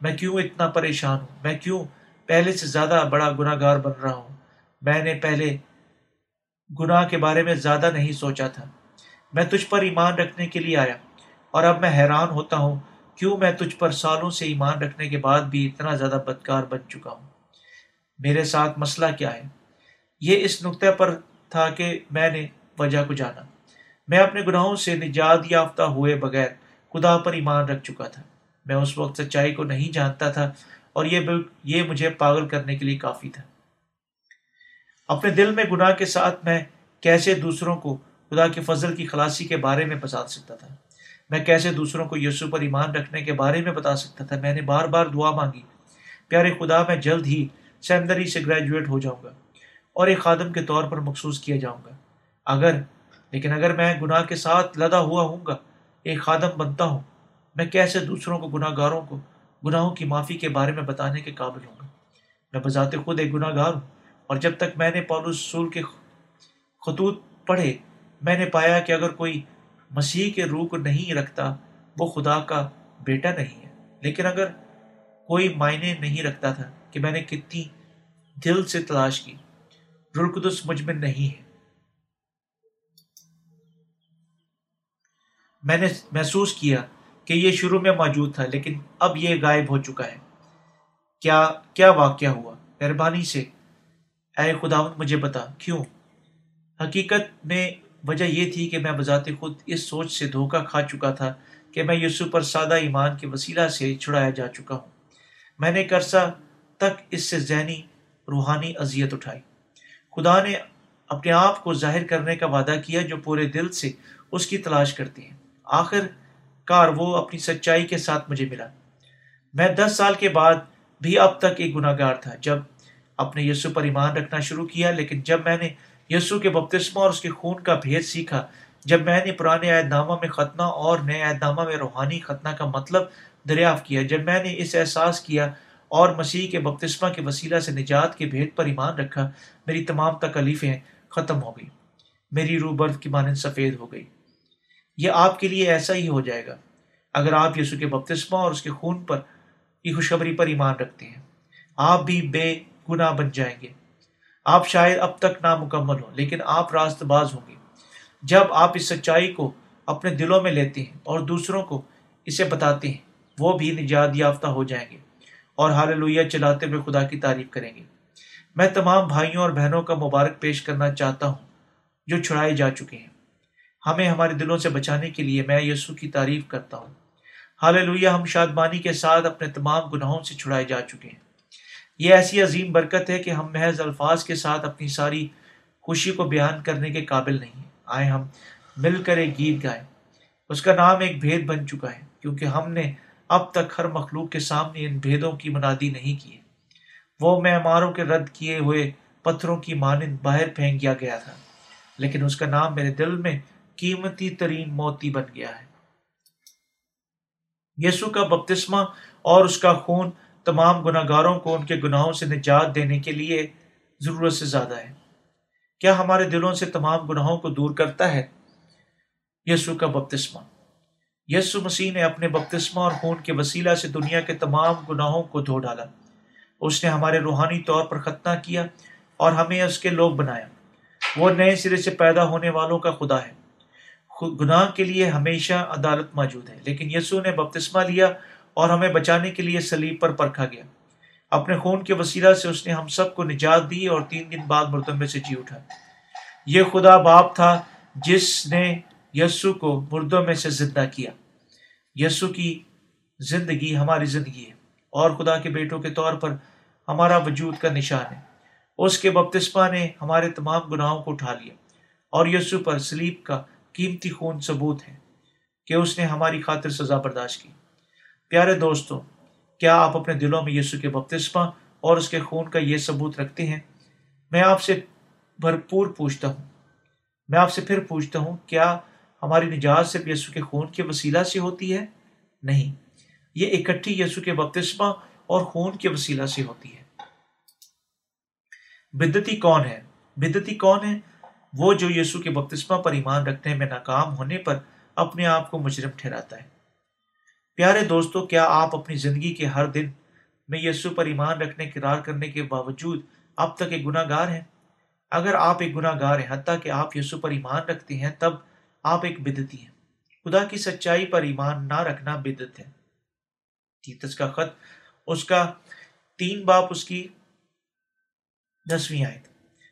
میں کیوں اتنا پریشان ہوں؟ میں کیوں پہلے سے زیادہ بڑا گناہ گار بن رہا ہوں؟ میں نے پہلے گناہ کے بارے میں زیادہ نہیں سوچا تھا۔ میں تجھ پر ایمان رکھنے کے لیے آیا اور اب میں حیران ہوتا ہوں کیوں میں تجھ پر سالوں سے ایمان رکھنے کے بعد بھی اتنا زیادہ بدکار بن چکا ہوں۔ میرے ساتھ مسئلہ کیا ہے؟ یہ اس نقطے پر تھا کہ میں نے وجہ کو جانا۔ میں اپنے گناہوں سے نجات یافتہ ہوئے بغیر خدا پر ایمان رکھ چکا تھا۔ میں اس وقت سچائی کو نہیں جانتا تھا اور یہ یہ مجھے پاگل کرنے کے لیے کافی تھا۔ اپنے دل میں گناہ کے ساتھ میں کیسے دوسروں کو خدا کے فضل کی خلاصی کے بارے میں بتا سکتا تھا؟ میں کیسے دوسروں کو یسو پر ایمان رکھنے کے بارے میں بتا سکتا تھا؟ میں نے بار بار دعا مانگی، پیارے خدا، میں جلد ہی سیمندری سے گریجویٹ ہو جاؤں گا اور ایک خادم کے طور پر مخصوص کیا جاؤں گا۔ اگر، لیکن اگر میں گناہ کے ساتھ لدا ہوا ہوں گا، ایک خادم بنتا ہوں، میں کیسے دوسروں کو گناہ گاروں کو، گناہوں کی معافی کے بارے میں بتانے کے قابل ہوں گا؟ میں بذات خود ایک گناہ گار ہوں۔ اور جب تک میں نے پولس سول کے خطوط پڑھے، میں نے پایا کہ اگر کوئی مسیح کے روح کو نہیں رکھتا، وہ خدا کا بیٹا نہیں ہے۔ لیکن اگر کوئی معنی نہیں رکھتا تھا کہ میں نے کتنی دل سے تلاش کی رلقدس مجھ میں نہیں ہے۔ میں نے محسوس کیا کہ یہ شروع میں موجود تھا، لیکن اب یہ غائب ہو چکا ہے۔ کیا کیا واقعہ ہوا؟ مہربانی سے اے خدا، مجھے بتا، کیوں؟ حقیقت میں وجہ یہ تھی کہ میں بذات خود اس سوچ سے دھوکہ کھا چکا تھا کہ میں یسو پر سادہ ایمان کے وسیلہ سے چھڑایا جا چکا ہوں۔ میں نے کرسا تک اس سے ذہنی، روحانی اذیت اٹھائی۔ خدا نے اپنے آپ کو ظاہر کرنے کا وعدہ کیا جو پورے دل سے اس کی تلاش کرتے ہیں آخر کار وہ اپنی سچائی کے ساتھ مجھے ملا۔ میں دس سال کے بعد بھی اب تک ایک گناہ گار تھا۔ جب اپنے یسو پر ایمان رکھنا شروع کیا، لیکن جب میں نے یسو کے بپتسمہ اور اس کے خون کا بھید سیکھا، جب میں نے پرانے عہد نامہ میں ختنہ اور نئے عہد نامہ میں روحانی ختنہ کا مطلب دریافت کیا، جب میں نے اس احساس کیا اور مسیح کے بپتسمہ کے وسیلہ سے نجات کے بھید پر ایمان رکھا، میری تمام تکلیفیں ختم ہو گئی میری روح برف کی مانند سفید ہو گئی۔ یہ آپ کے لیے ایسا ہی ہو جائے گا اگر آپ یسو کے بپتسمہ اور اس کے خون پر، کی خوشخبری پر ایمان رکھتے ہیں۔ آپ بھی بے گناہ بن جائیں گے۔ آپ شاید اب تک نامکمل ہوں، لیکن آپ راست باز ہوں گے۔ جب آپ اس سچائی کو اپنے دلوں میں لیتے ہیں اور دوسروں کو اسے بتاتے ہیں، وہ بھی نجات یافتہ ہو جائیں گے اور حال لوہیا چلاتے ہوئے خدا کی تعریف کریں گے۔ میں تمام بھائیوں اور بہنوں کا مبارک پیش کرنا چاہتا ہوں جو چھڑائے جا چکے ہیں۔ ہمیں ہمارے دلوں سے بچانے کے لیے میں یسو کی تعریف کرتا ہوں۔ حال لوہیا ہم شادمانی کے ساتھ اپنے تمام گناہوں سے چھڑائے جا چکے ہیں۔ یہ ایسی عظیم برکت ہے کہ ہم محض الفاظ کے ساتھ اپنی ساری خوشی کو بیان کرنے کے قابل نہیں آئے ہم مل کر ایک گیت گائے اس کا نام ایک بھید بن چکا ہے، کیونکہ ہم نے اب تک ہر مخلوق کے سامنے ان بھیدوں کی منادی نہیں کی۔ وہ معماروں کے رد کیے ہوئے پتھروں کی مانند باہر پھینک دیا گیا تھا، لیکن اس کا نام میرے دل میں قیمتی ترین موتی بن گیا ہے۔ یسو کا بپتسمہ اور اس کا خون تمام گناہ گاروں کو ان کے گناہوں سے نجات دینے کے لیے ضرورت سے زیادہ ہے۔ کیا ہمارے دلوں سے تمام گناہوں کو دور کرتا ہے؟ یسو کا بپتسمہ۔ یسو مسیح نے اپنے بپتسمہ اور خون کے وسیلہ سے دنیا کے تمام گناہوں کو دھو ڈالا۔ اس نے ہمارے روحانی طور پر ختنہ کیا اور ہمیں اس کے لوگ بنایا۔ وہ نئے سرے سے پیدا ہونے والوں کا خدا ہے۔ گناہ کے لیے ہمیشہ عدالت موجود ہے، لیکن یسو نے بپتسمہ لیا اور ہمیں بچانے کے لیے سلیب پر پرکھا گیا۔ اپنے خون کے وسیلہ سے اس نے ہم سب کو نجات دی اور تین دن بعد مردوں میں سے جی اٹھا۔ یہ خدا باپ تھا جس نے یسو کو مردوں میں سے زندہ کیا۔ یسو کی زندگی ہماری زندگی ہے اور خدا کے بیٹوں کے طور پر ہمارا وجود کا نشان ہے۔ اس کے بپتسمہ نے ہمارے تمام گناہوں کو اٹھا لیا اور یسو پر سلیب کا قیمتی خون ثبوت ہے کہ اس نے ہماری خاطر سزا برداشت کی۔ پیارے دوستوں کیا آپ اپنے دلوں میں یسو کے بپتسمہ اور اس کے خون کا یہ ثبوت رکھتے ہیں؟ میں آپ سے بھرپور پوچھتا ہوں۔ میں آپ سے پھر پوچھتا ہوں، کیا ہماری نجات صرف یسو کے خون کے وسیلہ سے ہوتی ہے؟ نہیں، یہ اکٹھی یسو کے بپتسمہ اور خون کے وسیلہ سے ہوتی ہے۔ بدتی کون ہے؟ بدتی کون ہے؟ وہ جو یسو کے بپتسمہ پر ایمان رکھنے میں ناکام ہونے پر اپنے آپ کو مجرم ٹھہراتا ہے۔ پیارے دوستو، کیا آپ اپنی زندگی کے ہر دن میں یسو پر ایمان رکھنے کرار کرنے کے باوجود اب تک ایک گناہ گار ہیں؟ اگر آپ ایک گناہ گار ہیں، حتیٰ کہ آپ یسو پر ایمان رکھتے ہیں، تب آپ ایک بدتی ہیں۔ خدا کی سچائی پر ایمان نہ رکھنا بدت ہے۔ تیتس کا خط، اس کا تین باپ، اس کی دسویں آئے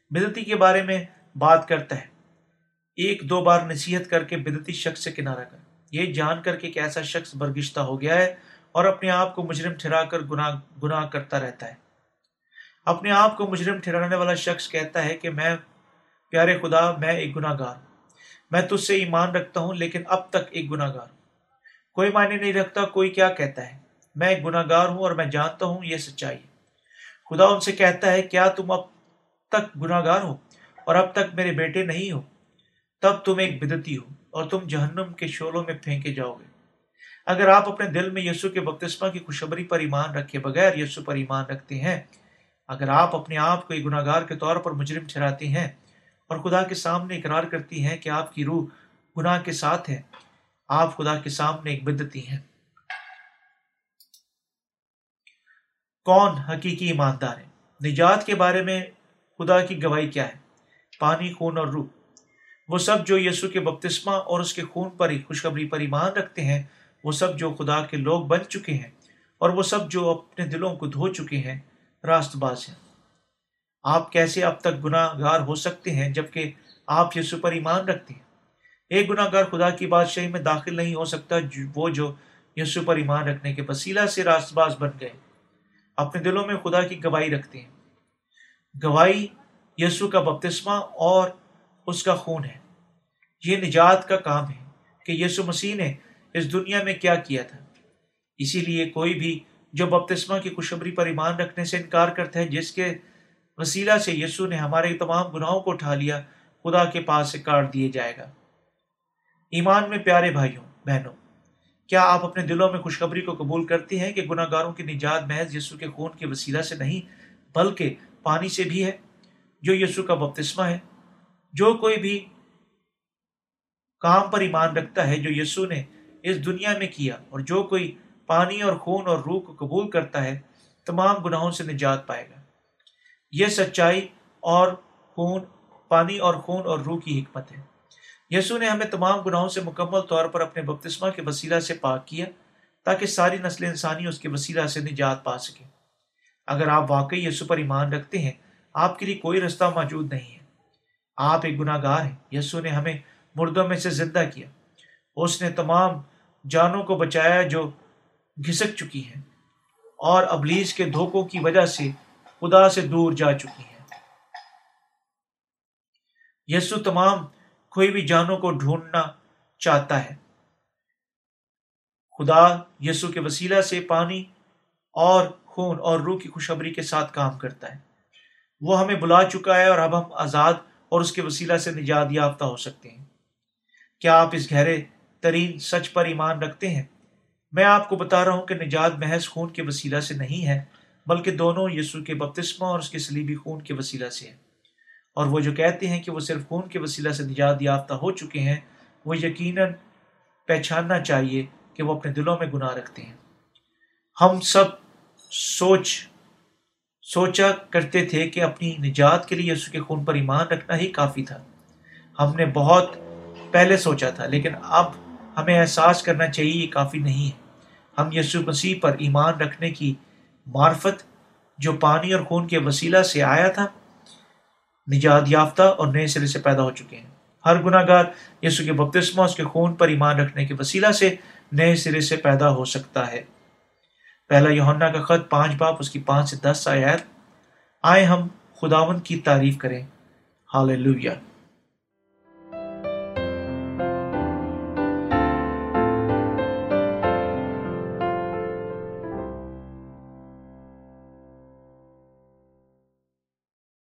بدتی کے بارے میں بات کرتا ہے۔ ایک دو بار نصیحت کر کے بدتی شخص سے کنارہ کر۔ یہ جان کر کے کہ ایسا شخص برگشتہ ہو گیا ہے اور اپنے آپ کو مجرم ٹھہرا کر گناہ گناہ کرتا رہتا ہے۔ اپنے آپ کو مجرم ٹھہرانے والا شخص کہتا ہے کہ میں، پیارے خدا، میں ایک گناہ گار میں تجھ سے ایمان رکھتا ہوں، لیکن اب تک ایک گناہ گار کوئی معنی نہیں رکھتا، کوئی کیا کہتا ہے۔ میں ایک گناہ گار ہوں اور میں جانتا ہوں یہ سچائی خدا ان سے کہتا ہے، کیا تم اب تک گناہ گار ہو اور اب تک میرے بیٹے نہیں ہو؟ تب تم ایک بدتی ہو۔ اور تم جہنم کے شولوں میں پھینکے جاؤ گے۔ اگر آپ اپنے دل میں یسو کے بپتسمہ کی خوشبری پر ایمان رکھے بغیر یسو پر ایمان رکھتے ہیں، اگر آپ اپنے آپ کو ایک گناہ گار کے طور پر مجرم ٹھہراتے ہیں اور خدا کے سامنے اقرار کرتی ہیں کہ آپ کی روح گناہ کے ساتھ ہے آپ خدا کے سامنے ایک بدتی ہیں۔ کون حقیقی ایماندار ہے؟ نجات کے بارے میں خدا کی گواہی کیا ہے؟ پانی، خون اور روح۔ وہ سب جو یسو کے بپتسمہ اور اس کے خون پر ہی خوشخبری پر ایمان رکھتے ہیں، وہ سب جو خدا کے لوگ بن چکے ہیں اور وہ سب جو اپنے دلوں کو دھو چکے ہیں راست باز ہیں۔ آپ کیسے اب تک گناہ گار ہو سکتے ہیں جبکہ آپ یسو پر ایمان رکھتے ہیں؟ ایک گناہ گار خدا کی بادشاہی میں داخل نہیں ہو سکتا وہ جو یسو پر ایمان رکھنے کے وسیلہ سے راست باز بن گئے۔ اپنے دلوں میں خدا کی گواہی رکھتے ہیں۔ گواہی یسو کا بپتسمہ اور اس کا خون ہے۔ یہ نجات کا کام ہے کہ یسو مسیح نے اس دنیا میں کیا کیا تھا۔ اسی لیے کوئی بھی جو بپتسمہ کی خوشبری پر ایمان رکھنے سے انکار کرتا ہے، جس کے وسیلہ سے یسو نے ہمارے تمام گناہوں کو اٹھا لیا، خدا کے پاس سے کاٹ دیے جائے گا۔ ایمان میں پیارے بھائیوں، بہنوں، کیا آپ اپنے دلوں میں خوشخبری کو قبول کرتے ہیں کہ گناہ گاروں کی نجات محض یسو کے خون کے وسیلہ سے نہیں، بلکہ پانی سے بھی ہے، جو یسو کا بپتسمہ ہے؟ جو کوئی بھی کام پر ایمان رکھتا ہے، جو یسو نے اس دنیا میں کیا اور جو کوئی پانی اور خون اور روح کو قبول کرتا ہے، تمام گناہوں سے نجات پائے گا۔ یہ سچائی اور خون، پانی اور خون اور روح کی حکمت ہے۔ یسو نے ہمیں تمام گناہوں سے مکمل طور پر اپنے بپتسمہ کے وسیلہ سے پاک کیا تاکہ ساری نسل انسانی اس کے وسیلہ سے نجات پا سکے اگر آپ واقعی یسو پر ایمان رکھتے ہیں، آپ کے لیے کوئی رستہ موجود نہیں ہے۔ آپ ایک گناہ گار ہیں۔ یسو نے ہمیں مردوں میں سے زندہ کیا۔ اس نے تمام جانوں کو بچایا جو گھسک چکی ہیں اور ابلیس کے دھوکوں کی وجہ سے خدا سے دور جا چکی ہیں۔ یسو تمام کوئی بھی جانوں کو ڈھونڈنا چاہتا ہے۔ خدا یسو کے وسیلہ سے پانی اور خون اور روح کی خوشبری کے ساتھ کام کرتا ہے۔ وہ ہمیں بلا چکا ہے اور اب ہم آزاد اور اس کے وسیلہ سے نجات یافتہ ہو سکتے ہیں۔ کیا آپ اس گہرے ترین سچ پر ایمان رکھتے ہیں؟ میں آپ کو بتا رہا ہوں کہ نجات محض خون کے وسیلہ سے نہیں ہے، بلکہ دونوں یسوع کے بپتسمہ اور اس کے سلیبی خون کے وسیلہ سے ہے اور وہ جو کہتے ہیں کہ وہ صرف خون کے وسیلہ سے نجات یافتہ ہو چکے ہیں، وہ یقیناً پہچاننا چاہیے کہ وہ اپنے دلوں میں گناہ رکھتے ہیں۔ ہم سب سوچ سوچا کرتے تھے کہ اپنی نجات کے لیے یسوع کے خون پر ایمان رکھنا ہی کافی تھا۔ ہم نے بہت پہلے سوچا تھا، لیکن اب ہمیں احساس کرنا چاہیے یہ کافی نہیں ہے۔ ہم یسوع مسیح پر ایمان رکھنے کی معرفت جو پانی اور خون کے وسیلہ سے آیا تھا، نجات یافتہ اور نئے سرے سے پیدا ہو چکے ہیں۔ ہر گناہ گار یسو کے بپتسمہ اس کے خون پر ایمان رکھنے کے وسیلہ سے نئے سرے سے پیدا ہو سکتا ہے۔ پہلا یوننا کا خط پانچ باپ، اس کی پانچ سے دس آیات آئے ہم خداون کی تعریف کریں۔ حال